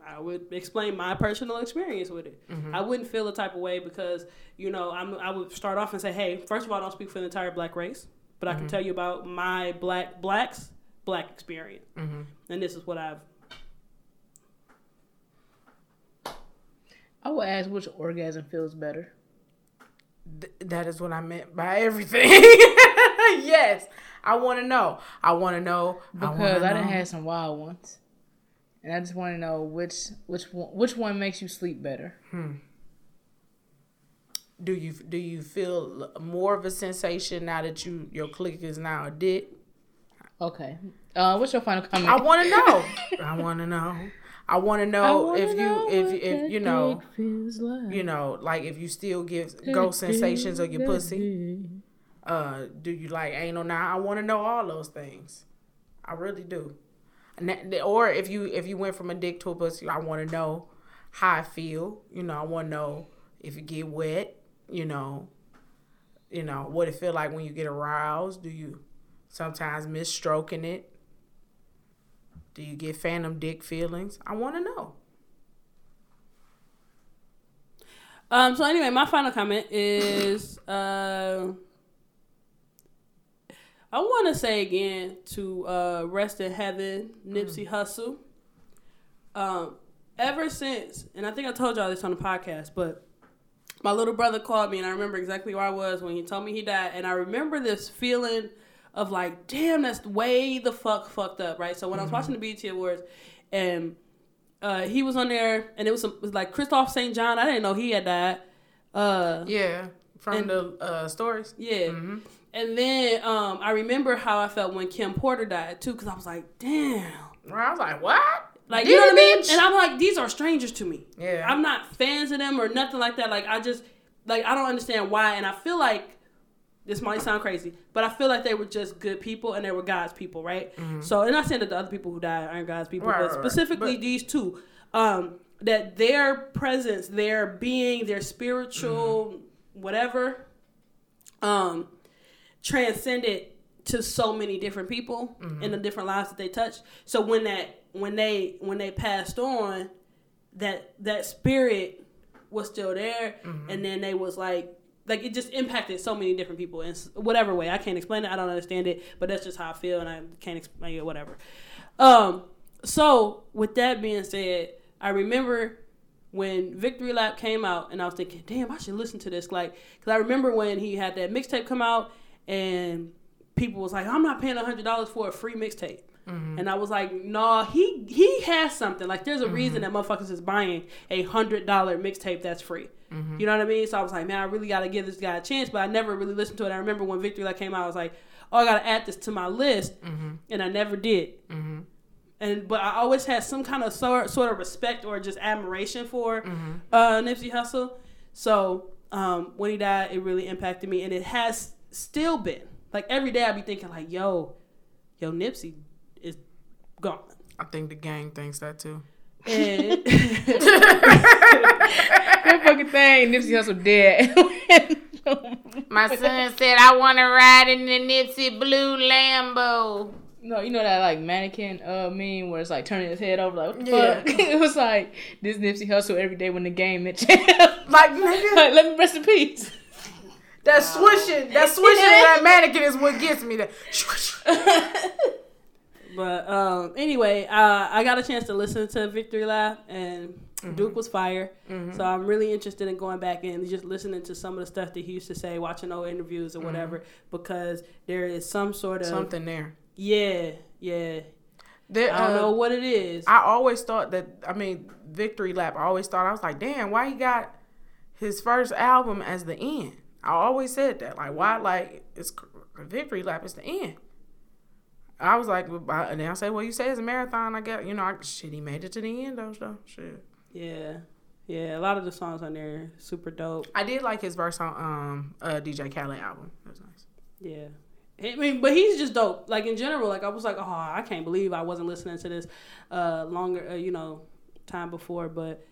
I would explain my personal experience with it. Mm-hmm. I wouldn't feel a type of way because you know I'm, I would start off and say, hey, first of all, I don't speak for the entire black race, but I can mm-hmm. tell you about my black blacks black experience, mm-hmm. and this is what I've. I would ask which orgasm feels better. Th- that is what I meant by everything. (laughs) yes, I want to know. I want to know Because wanna I, didn't have some wild ones, and I just want to know which which one which one makes you sleep better. Do you do you feel more of a sensation now that you your click is now a dick? Okay. Uh, what's your final comment? I want to (laughs) know. I want to know. I want to know if you know if if you know like. you know like if you still give ghost sensations of your pussy. Uh, do you like anal now? I want to know all those things. I really do. Or if you if you went from a dick to a pussy, I want to know how I feel. You know, I want to know if you get wet. You know, you know what it feel like when you get aroused. Do you sometimes miss stroking it? Do you get phantom dick feelings? I want to know. Um. So anyway, my final comment is, uh, I want to say again to uh, rest in heaven, Nipsey Hussle. Um, ever since, and I think I told y'all this on the podcast, but my little brother called me, and I remember exactly where I was when he told me he died, and I remember this feeling of like, damn, that's way the fuck fucked up, right? So when I was watching the BET Awards, and uh, he was on there, and it was, some, it was like Kristoff St. John. I didn't know he had died. Uh, Yeah, from And- the uh, stories. yeah. And then um, I remember how I felt when Kim Porter died too, because I was like, damn. I was like, what? Like Did you know what I mean? And I'm like, these are strangers to me. Yeah. I'm not fans of them or nothing like that. Like I just like I don't understand why. And I feel like this might sound crazy, but I feel like they were just good people and they were God's people, right? So and not saying that the other people who died aren't God's people, Mm-hmm. Right, but right. specifically But- these two. Um, that their presence, their being, their spiritual Mm-hmm. whatever, um, transcended to so many different people Mm-hmm. in the different lives that they touched. So when that when they when they passed on, that that spirit was still there, Mm-hmm. and then they was like like it just impacted so many different people in whatever way. I can't explain it. I don't understand it, but that's just how I feel, and I can't explain it. Whatever. Um. So with that being said, I remember when Victory Lap came out, and I was thinking, damn, I should listen to this. Like, because I remember when he had that mixtape come out, and people was like, I'm not paying hundred dollars for a free mixtape. And I was like, nah, he he has something. Like, there's a reason that motherfuckers is buying a hundred dollar mixtape that's free. You know what I mean? So I was like, man, I really got to give this guy a chance. But I never really listened to it. I remember when Victory Lap came out, I was like, oh, I gotta add this to my list, Mm-hmm. and I never did. And but I always had some kind of sort sort of respect or just admiration for Mm-hmm. uh, Nipsey Hussle. So um, when he died, it really impacted me, and it has still been like every day I be thinking like, yo, yo, Nipsey is gone. I think the gang thinks that too. And (laughs) That fucking thing, Nipsey Hussle dead. (laughs) My son said I want to ride in the Nipsey blue Lambo. no, you know that like mannequin uh meme where it's like turning his head over like what the Yeah. fuck? (laughs) it was like this Nipsey Hussle every day when the game mentioned Like like, let me rest in peace. That swishing, that swishing that (laughs) mannequin is what gets me. That (laughs) But um, anyway, uh, I got a chance to listen to Victory Lap, and Mm-hmm. Duke was fire. So I'm really interested in going back and just listening to some of the stuff that he used to say, watching old interviews or whatever, because there is some sort of Mm-hmm. something there. yeah, yeah. There, I don't uh, know what it is. I always thought that. I mean, Victory Lap. I always thought I was like, damn, why he got his first album as the end? I always said that. Like, why? Like, it's a Victory Lap It's the end. I was like, and then I say, well, you say it's a marathon. I get, you know, I, shit, he made it to the end though. So shit. yeah, yeah. A lot of the songs on there super dope. I did like his verse on um uh DJ Khaled album. That was nice. Yeah. I mean, but he's just dope. Like in general, like I was like, oh, I can't believe I wasn't listening to this uh, longer, uh, you know, time before. But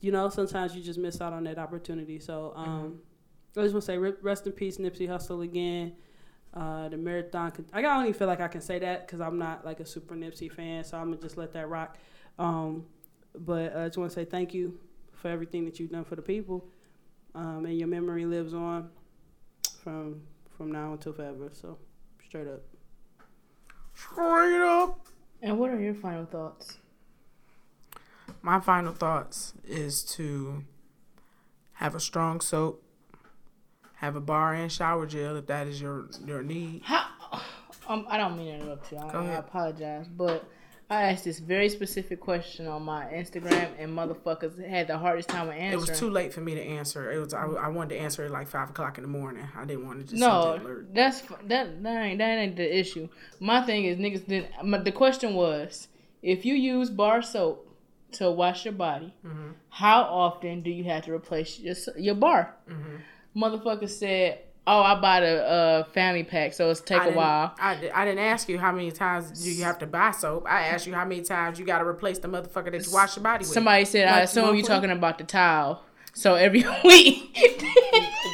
you know, sometimes you just miss out on that opportunity. So um, I just want to say, rest in peace, Nipsey Hussle again. Uh, the marathon. con- I don't even feel like I can say that because I'm not like a super Nipsey fan. So I'm gonna just let that rock. Um, but I just want to say thank you for everything that you've done for the people, um, and your memory lives on from from now until forever. So straight up. Straight up. And what are your final thoughts? My final thoughts is to have a strong soap, have a bar and shower gel if that is your your need. How? Um, I don't mean to interrupt you. I, I apologize, but I asked this very specific question on my Instagram, and motherfuckers had the hardest time answering. It was too late for me to answer. It was I, I wanted to answer it like five o'clock in the morning. I didn't want to just No, that's that that ain't that ain't the issue. My thing is niggas didn't. My, the question was, if you use bar soap to wash your body, Mm-hmm. how often do you have to replace your your bar? Mm-hmm. Motherfucker said, "Oh, I bought a, uh family pack, so it's take I a while." I, I didn't ask you how many times do you have to buy soap. I asked you how many times you got to replace the motherfucker that you wash your body with. Somebody said, "I assume you're talking about the towel." So every (laughs) week.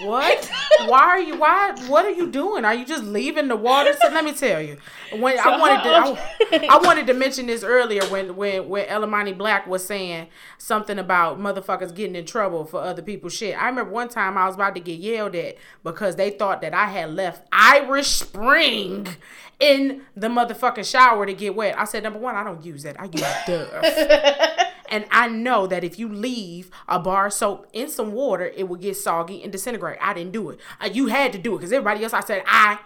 What? Why are you? Why? What are you doing? Are you just leaving the water? So let me tell you. When I wanted to, I, I wanted to mention this earlier when when when Ellamani Black was saying something about motherfuckers getting in trouble for other people's shit. I remember one time I was about to get yelled at because they thought that I had left Irish Spring in the motherfucking shower to get wet. I said, number one, I don't use that. I use (laughs) Dove. And I know that if you leave a bar of soap in some water, it will get soggy and disintegrate. I didn't do it. Uh, you had to do it because everybody else, I said, I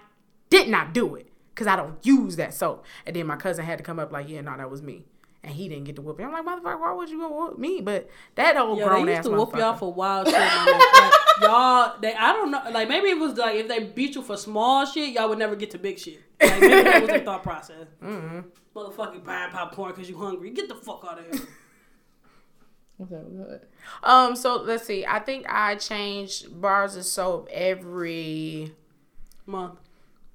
did not do it because I don't use that soap. And then my cousin had to come up like, yeah, no, that was me. And he didn't get to whoop me. I'm like, motherfucker, why would you go whoop me? But that old Yo, grown they used ass to whoop y'all for wild shit. like, y'all, they I don't know. Like maybe it was like if they beat you for small shit, y'all would never get to big shit. Like maybe that was their thought process. (laughs) Mm-hmm. Motherfucking buying popcorn because you hungry. Get the fuck out of here. (laughs) What's up? Um, so let's see. I think I changed bars of soap every Month.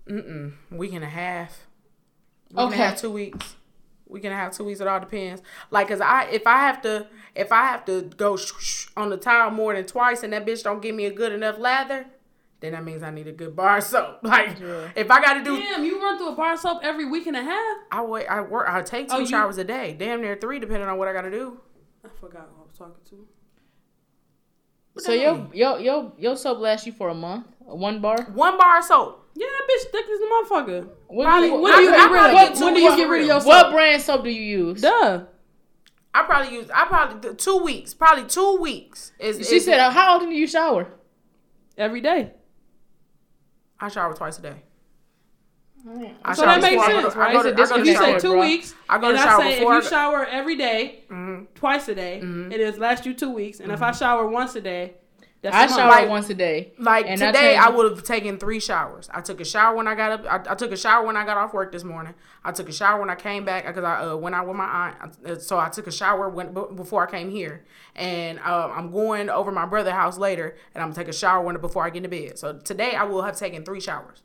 mm-mm, week and a half. Week and a Okay. half, two weeks. We can have two weeks. It all depends. Like, cause I if I have to if I have to go sh- sh- on the towel more than twice and that bitch don't give me a good enough lather, then that means I need a good bar soap. (laughs) Like, if I got to do, Damn, you run through a bar soap every week and a half? I wait. I work. I take two Oh, you- showers a day. Damn near three, depending on what I got to do. I forgot who I was talking to. So your your your your soap lasts you for a month, one bar. One bar of soap. Yeah, that bitch thick as a motherfucker. When Probably- do you, When do you I- get rid of get two When do you get rid of your soap? what soap? brand soap do you use? Duh. I probably use. I probably two weeks. Probably two weeks. Is She is- said, "How often do you shower?" Every day. I shower twice a day. I So that makes sense, right? To- It's a I go to disconnect. You shower. say two bro. weeks. I go to and shower I say if you shower every day, Mhm. twice a day, it is last you two weeks. And if I shower once a day, That's I a month. shower Like- once a day. Like And I today, I, change- would have taken three showers. I took a shower when I got up. I, I took a shower when I got off work this morning. I took a shower when I came back because I uh, went out with my aunt. Uh, So I took a shower when before I came here, and uh, I'm going over my brother's house later, and I'm gonna take a shower when before I get into bed. So today, I will have taken three showers.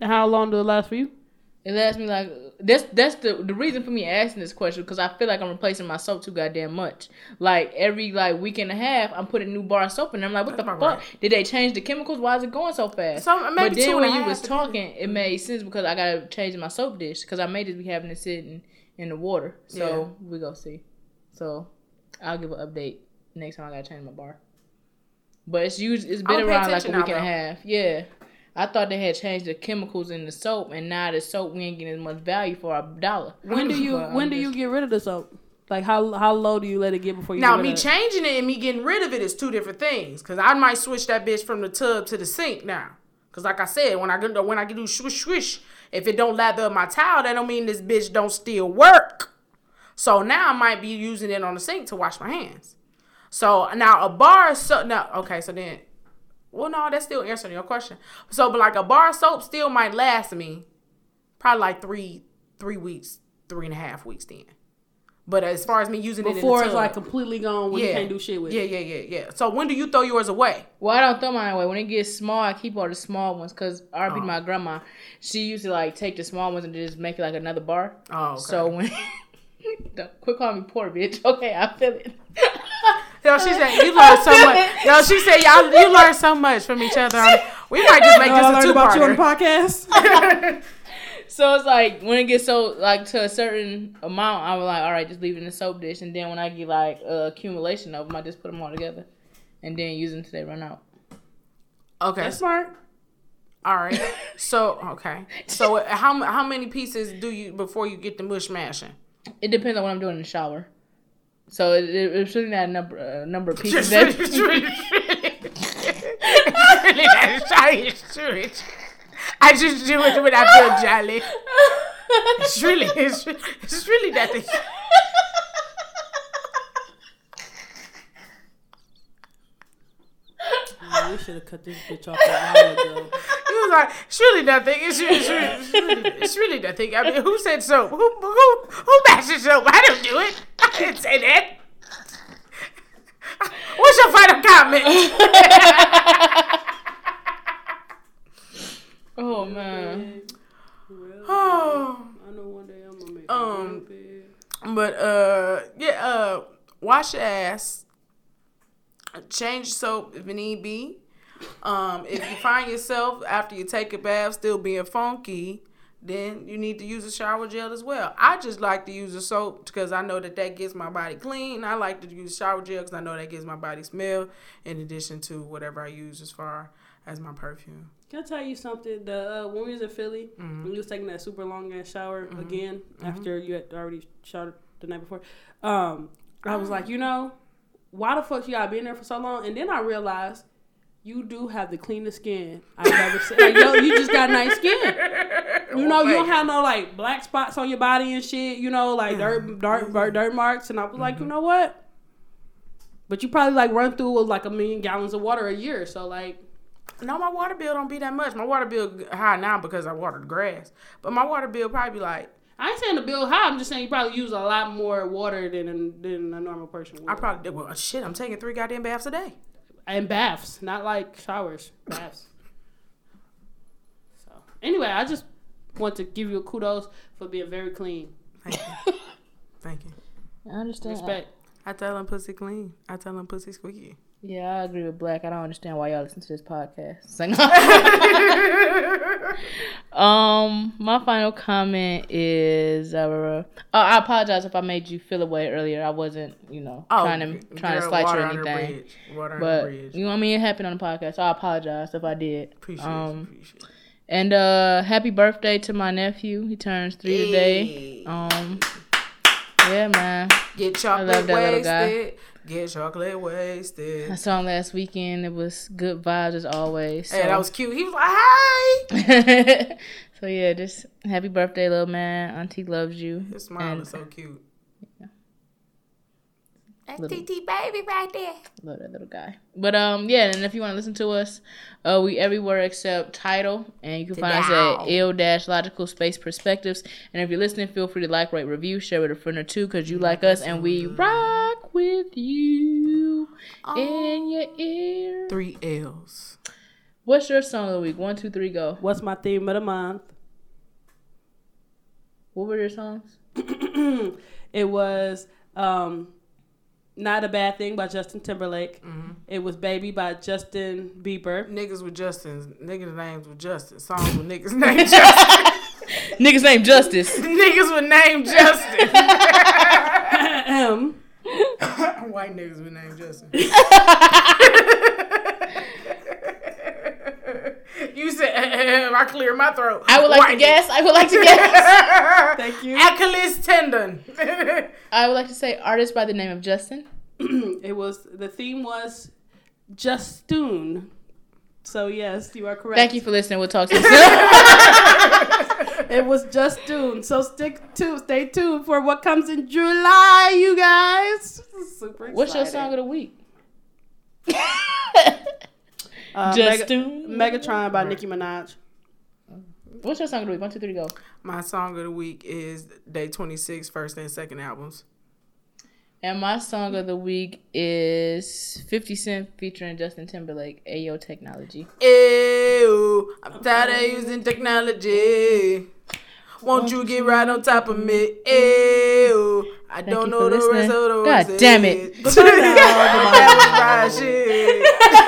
And how long do it last for you? It lasts me like that's that's the the reason for me asking this question because I feel like I'm replacing my soap too goddamn much. Like every like week and a half, I'm putting new bar of soap in. I'm like, what That's the fuck? Did they change the chemicals? Why is it going so fast? So, maybe but then two when you was talking, it made sense because I gotta change my soap dish because I may just be having it sitting in the water. So we go see. So I'll give an update next time I gotta change my bar. But it's usually it's been around like a week now, and a half. Yeah. I thought they had changed the chemicals in the soap, and now the soap we ain't getting as much value for our dollar. When do you But when I'm do you get rid of the soap? Like how how low do you let it get before you Now, get rid me of it? changing it and me getting rid of it is two different things. Cause I might switch that bitch from the tub to the sink now. Cause like I said, when I get when I can do swish swish, if it don't lather up my towel, that don't mean this bitch don't still work. So now I might be using it on the sink to wash my hands. So now a bar of soap. No, okay. So then, well, no, that's still answering your question. So, but like a bar of soap still might last me probably like three three weeks, three and a half weeks then. But as far as me using it in before it's like completely gone when you can't do shit with yeah, it. yeah, yeah, yeah. So when do you throw yours away? Well, I don't throw mine away. When it gets small, I keep all the small ones because RP Oh. my grandma, she used to like take the small ones and just make it like another bar. Oh, okay. So when (laughs) Don't- quit calling me poor bitch. (laughs) Okay, I feel it. (laughs) Yo, she said you learned so much. (laughs) Yo, she said y'all you learned so much from each other. We might just make this a two about you on the parter. podcast. (laughs) So it's like when it gets so like to a certain amount, I'm like, all right, just leave it in the soap dish, and then when I get like uh, accumulation of them, I just put them all together, and then use them till they run out. Okay, That's smart. all right. So okay, so how how many pieces do you before you get the mush mashing? It depends on what I'm doing in the shower. So it, it, it's really a number uh, number of (laughs) pieces. That, (laughs) it's (laughs) really, it's really not shy. It's true. It's- I just do it when I feel jolly. It's really, it's, it's really that thing. Man, we should have cut this bitch off a while ago. He was like, it's really nothing. It's, really- it's, really, it's, really, it's really nothing. I mean, who said soap? Who who who mashes soap? I don't do it. I didn't say that. What's your final comment? (laughs) oh man. Well, oh, I know one day I'm gonna make Um, but uh, yeah, uh, wash your ass. Change soap if it need be. Um, if you find yourself after you take a bath still being funky, then you need to use a shower gel as well. I just like to use a soap because I know that that gets my body clean. I like to use shower gel because I know that gives my body smell in addition to whatever I use as far as my perfume. Can I tell you something? The uh, when we was in Philly, Mm-hmm. when you was taking that super long ass shower again after you had already showered the night before, um, I was like, you know, why the fuck you gotta be in there for so long? And then I realized you do have the cleanest skin I've ever seen. Like, yo, you just got nice skin. You (laughs) know, you don't have no like black spots on your body and shit. You know, like dirt, mm-hmm. dirt, dirt, dirt marks. And I was like, you mm-hmm. know what? But you probably like run through like a million gallons of water a year. So like, No, my water bill don't be that much. My water bill high now because I watered grass. But my water bill probably be like I ain't saying the bill high. I'm just saying you probably use a lot more water than than a normal person would. I probably. Well, shit, I'm taking three goddamn baths a day. And baths, not like showers, baths. so anyway, I just want to give you a kudos for being very clean. Thank you. (laughs) Thank you. I understand. Respect. I tell them pussy clean. I tell them pussy squeaky. Yeah, I agree with Black. I don't understand why y'all listen to this podcast. (laughs) (laughs) Um, my final comment is, uh, uh, I apologize if I made you feel away earlier. I wasn't, you know, trying to trying to slight you or anything. bridge. Water under But bridge. you know, what I mean, it happened on the podcast. So I apologize if I did. Appreciate um, it. Appreciate. And uh, happy birthday to my nephew. He turns three today. Um, yeah, man. Get chocolate love that little guy. Get chocolate wasted. I saw him last weekend. It was good vibes as always. So. Hey, that was cute. He was like, "Hey." (laughs) so yeah, just happy birthday, little man. Auntie loves you. His smile And- is so cute. That's TT baby right there. Love that little guy. But um, yeah, and if you want to listen to us, uh, we everywhere except Tidal, and you can find us at ill dash logical space perspectives. And if you're listening, feel free to like, rate, review, share with a friend or two, cause you like us and we rock with you in your ear. Three L's. What's your song of the week? One, two, three, go. What's my theme of the month? What were your songs? (clears throat) it was um, Not a Bad Thing by Justin Timberlake. Mm-hmm. It was Baby by Justin Bieber. Niggas with Justin. Niggas' names with Justin. Songs with niggas named Justin. (laughs) Niggas named Justice. (laughs) niggas with name Justin. Ahem. (coughs) White niggas with name Justin. (laughs) you said (laughs) I clear my throat. I would like to White guess. I would like to (laughs) guess. Thank you. Achilles tendon. (laughs) I would like to say artist by the name of Justin. (clears throat) it was the theme was Justoon. So yes, you are correct. Thank you for listening. We'll talk to you soon. It was Justoon. So stick to stay tuned for what comes in July, you guys. Super excited. What's your song of the week? Uh, Justoon. Mega- Megatron by Nicki Minaj. What's your song of the week? One, two, three, go. my song of the week is Day 26, first and second albums. And my song of the week is 50 Cent featuring Justin Timberlake, Ayo Technology. Ew, I'm tired of using technology. Won't you get right on top of me? Ew, I don't you know for the rest of the God damn it. that was right shit.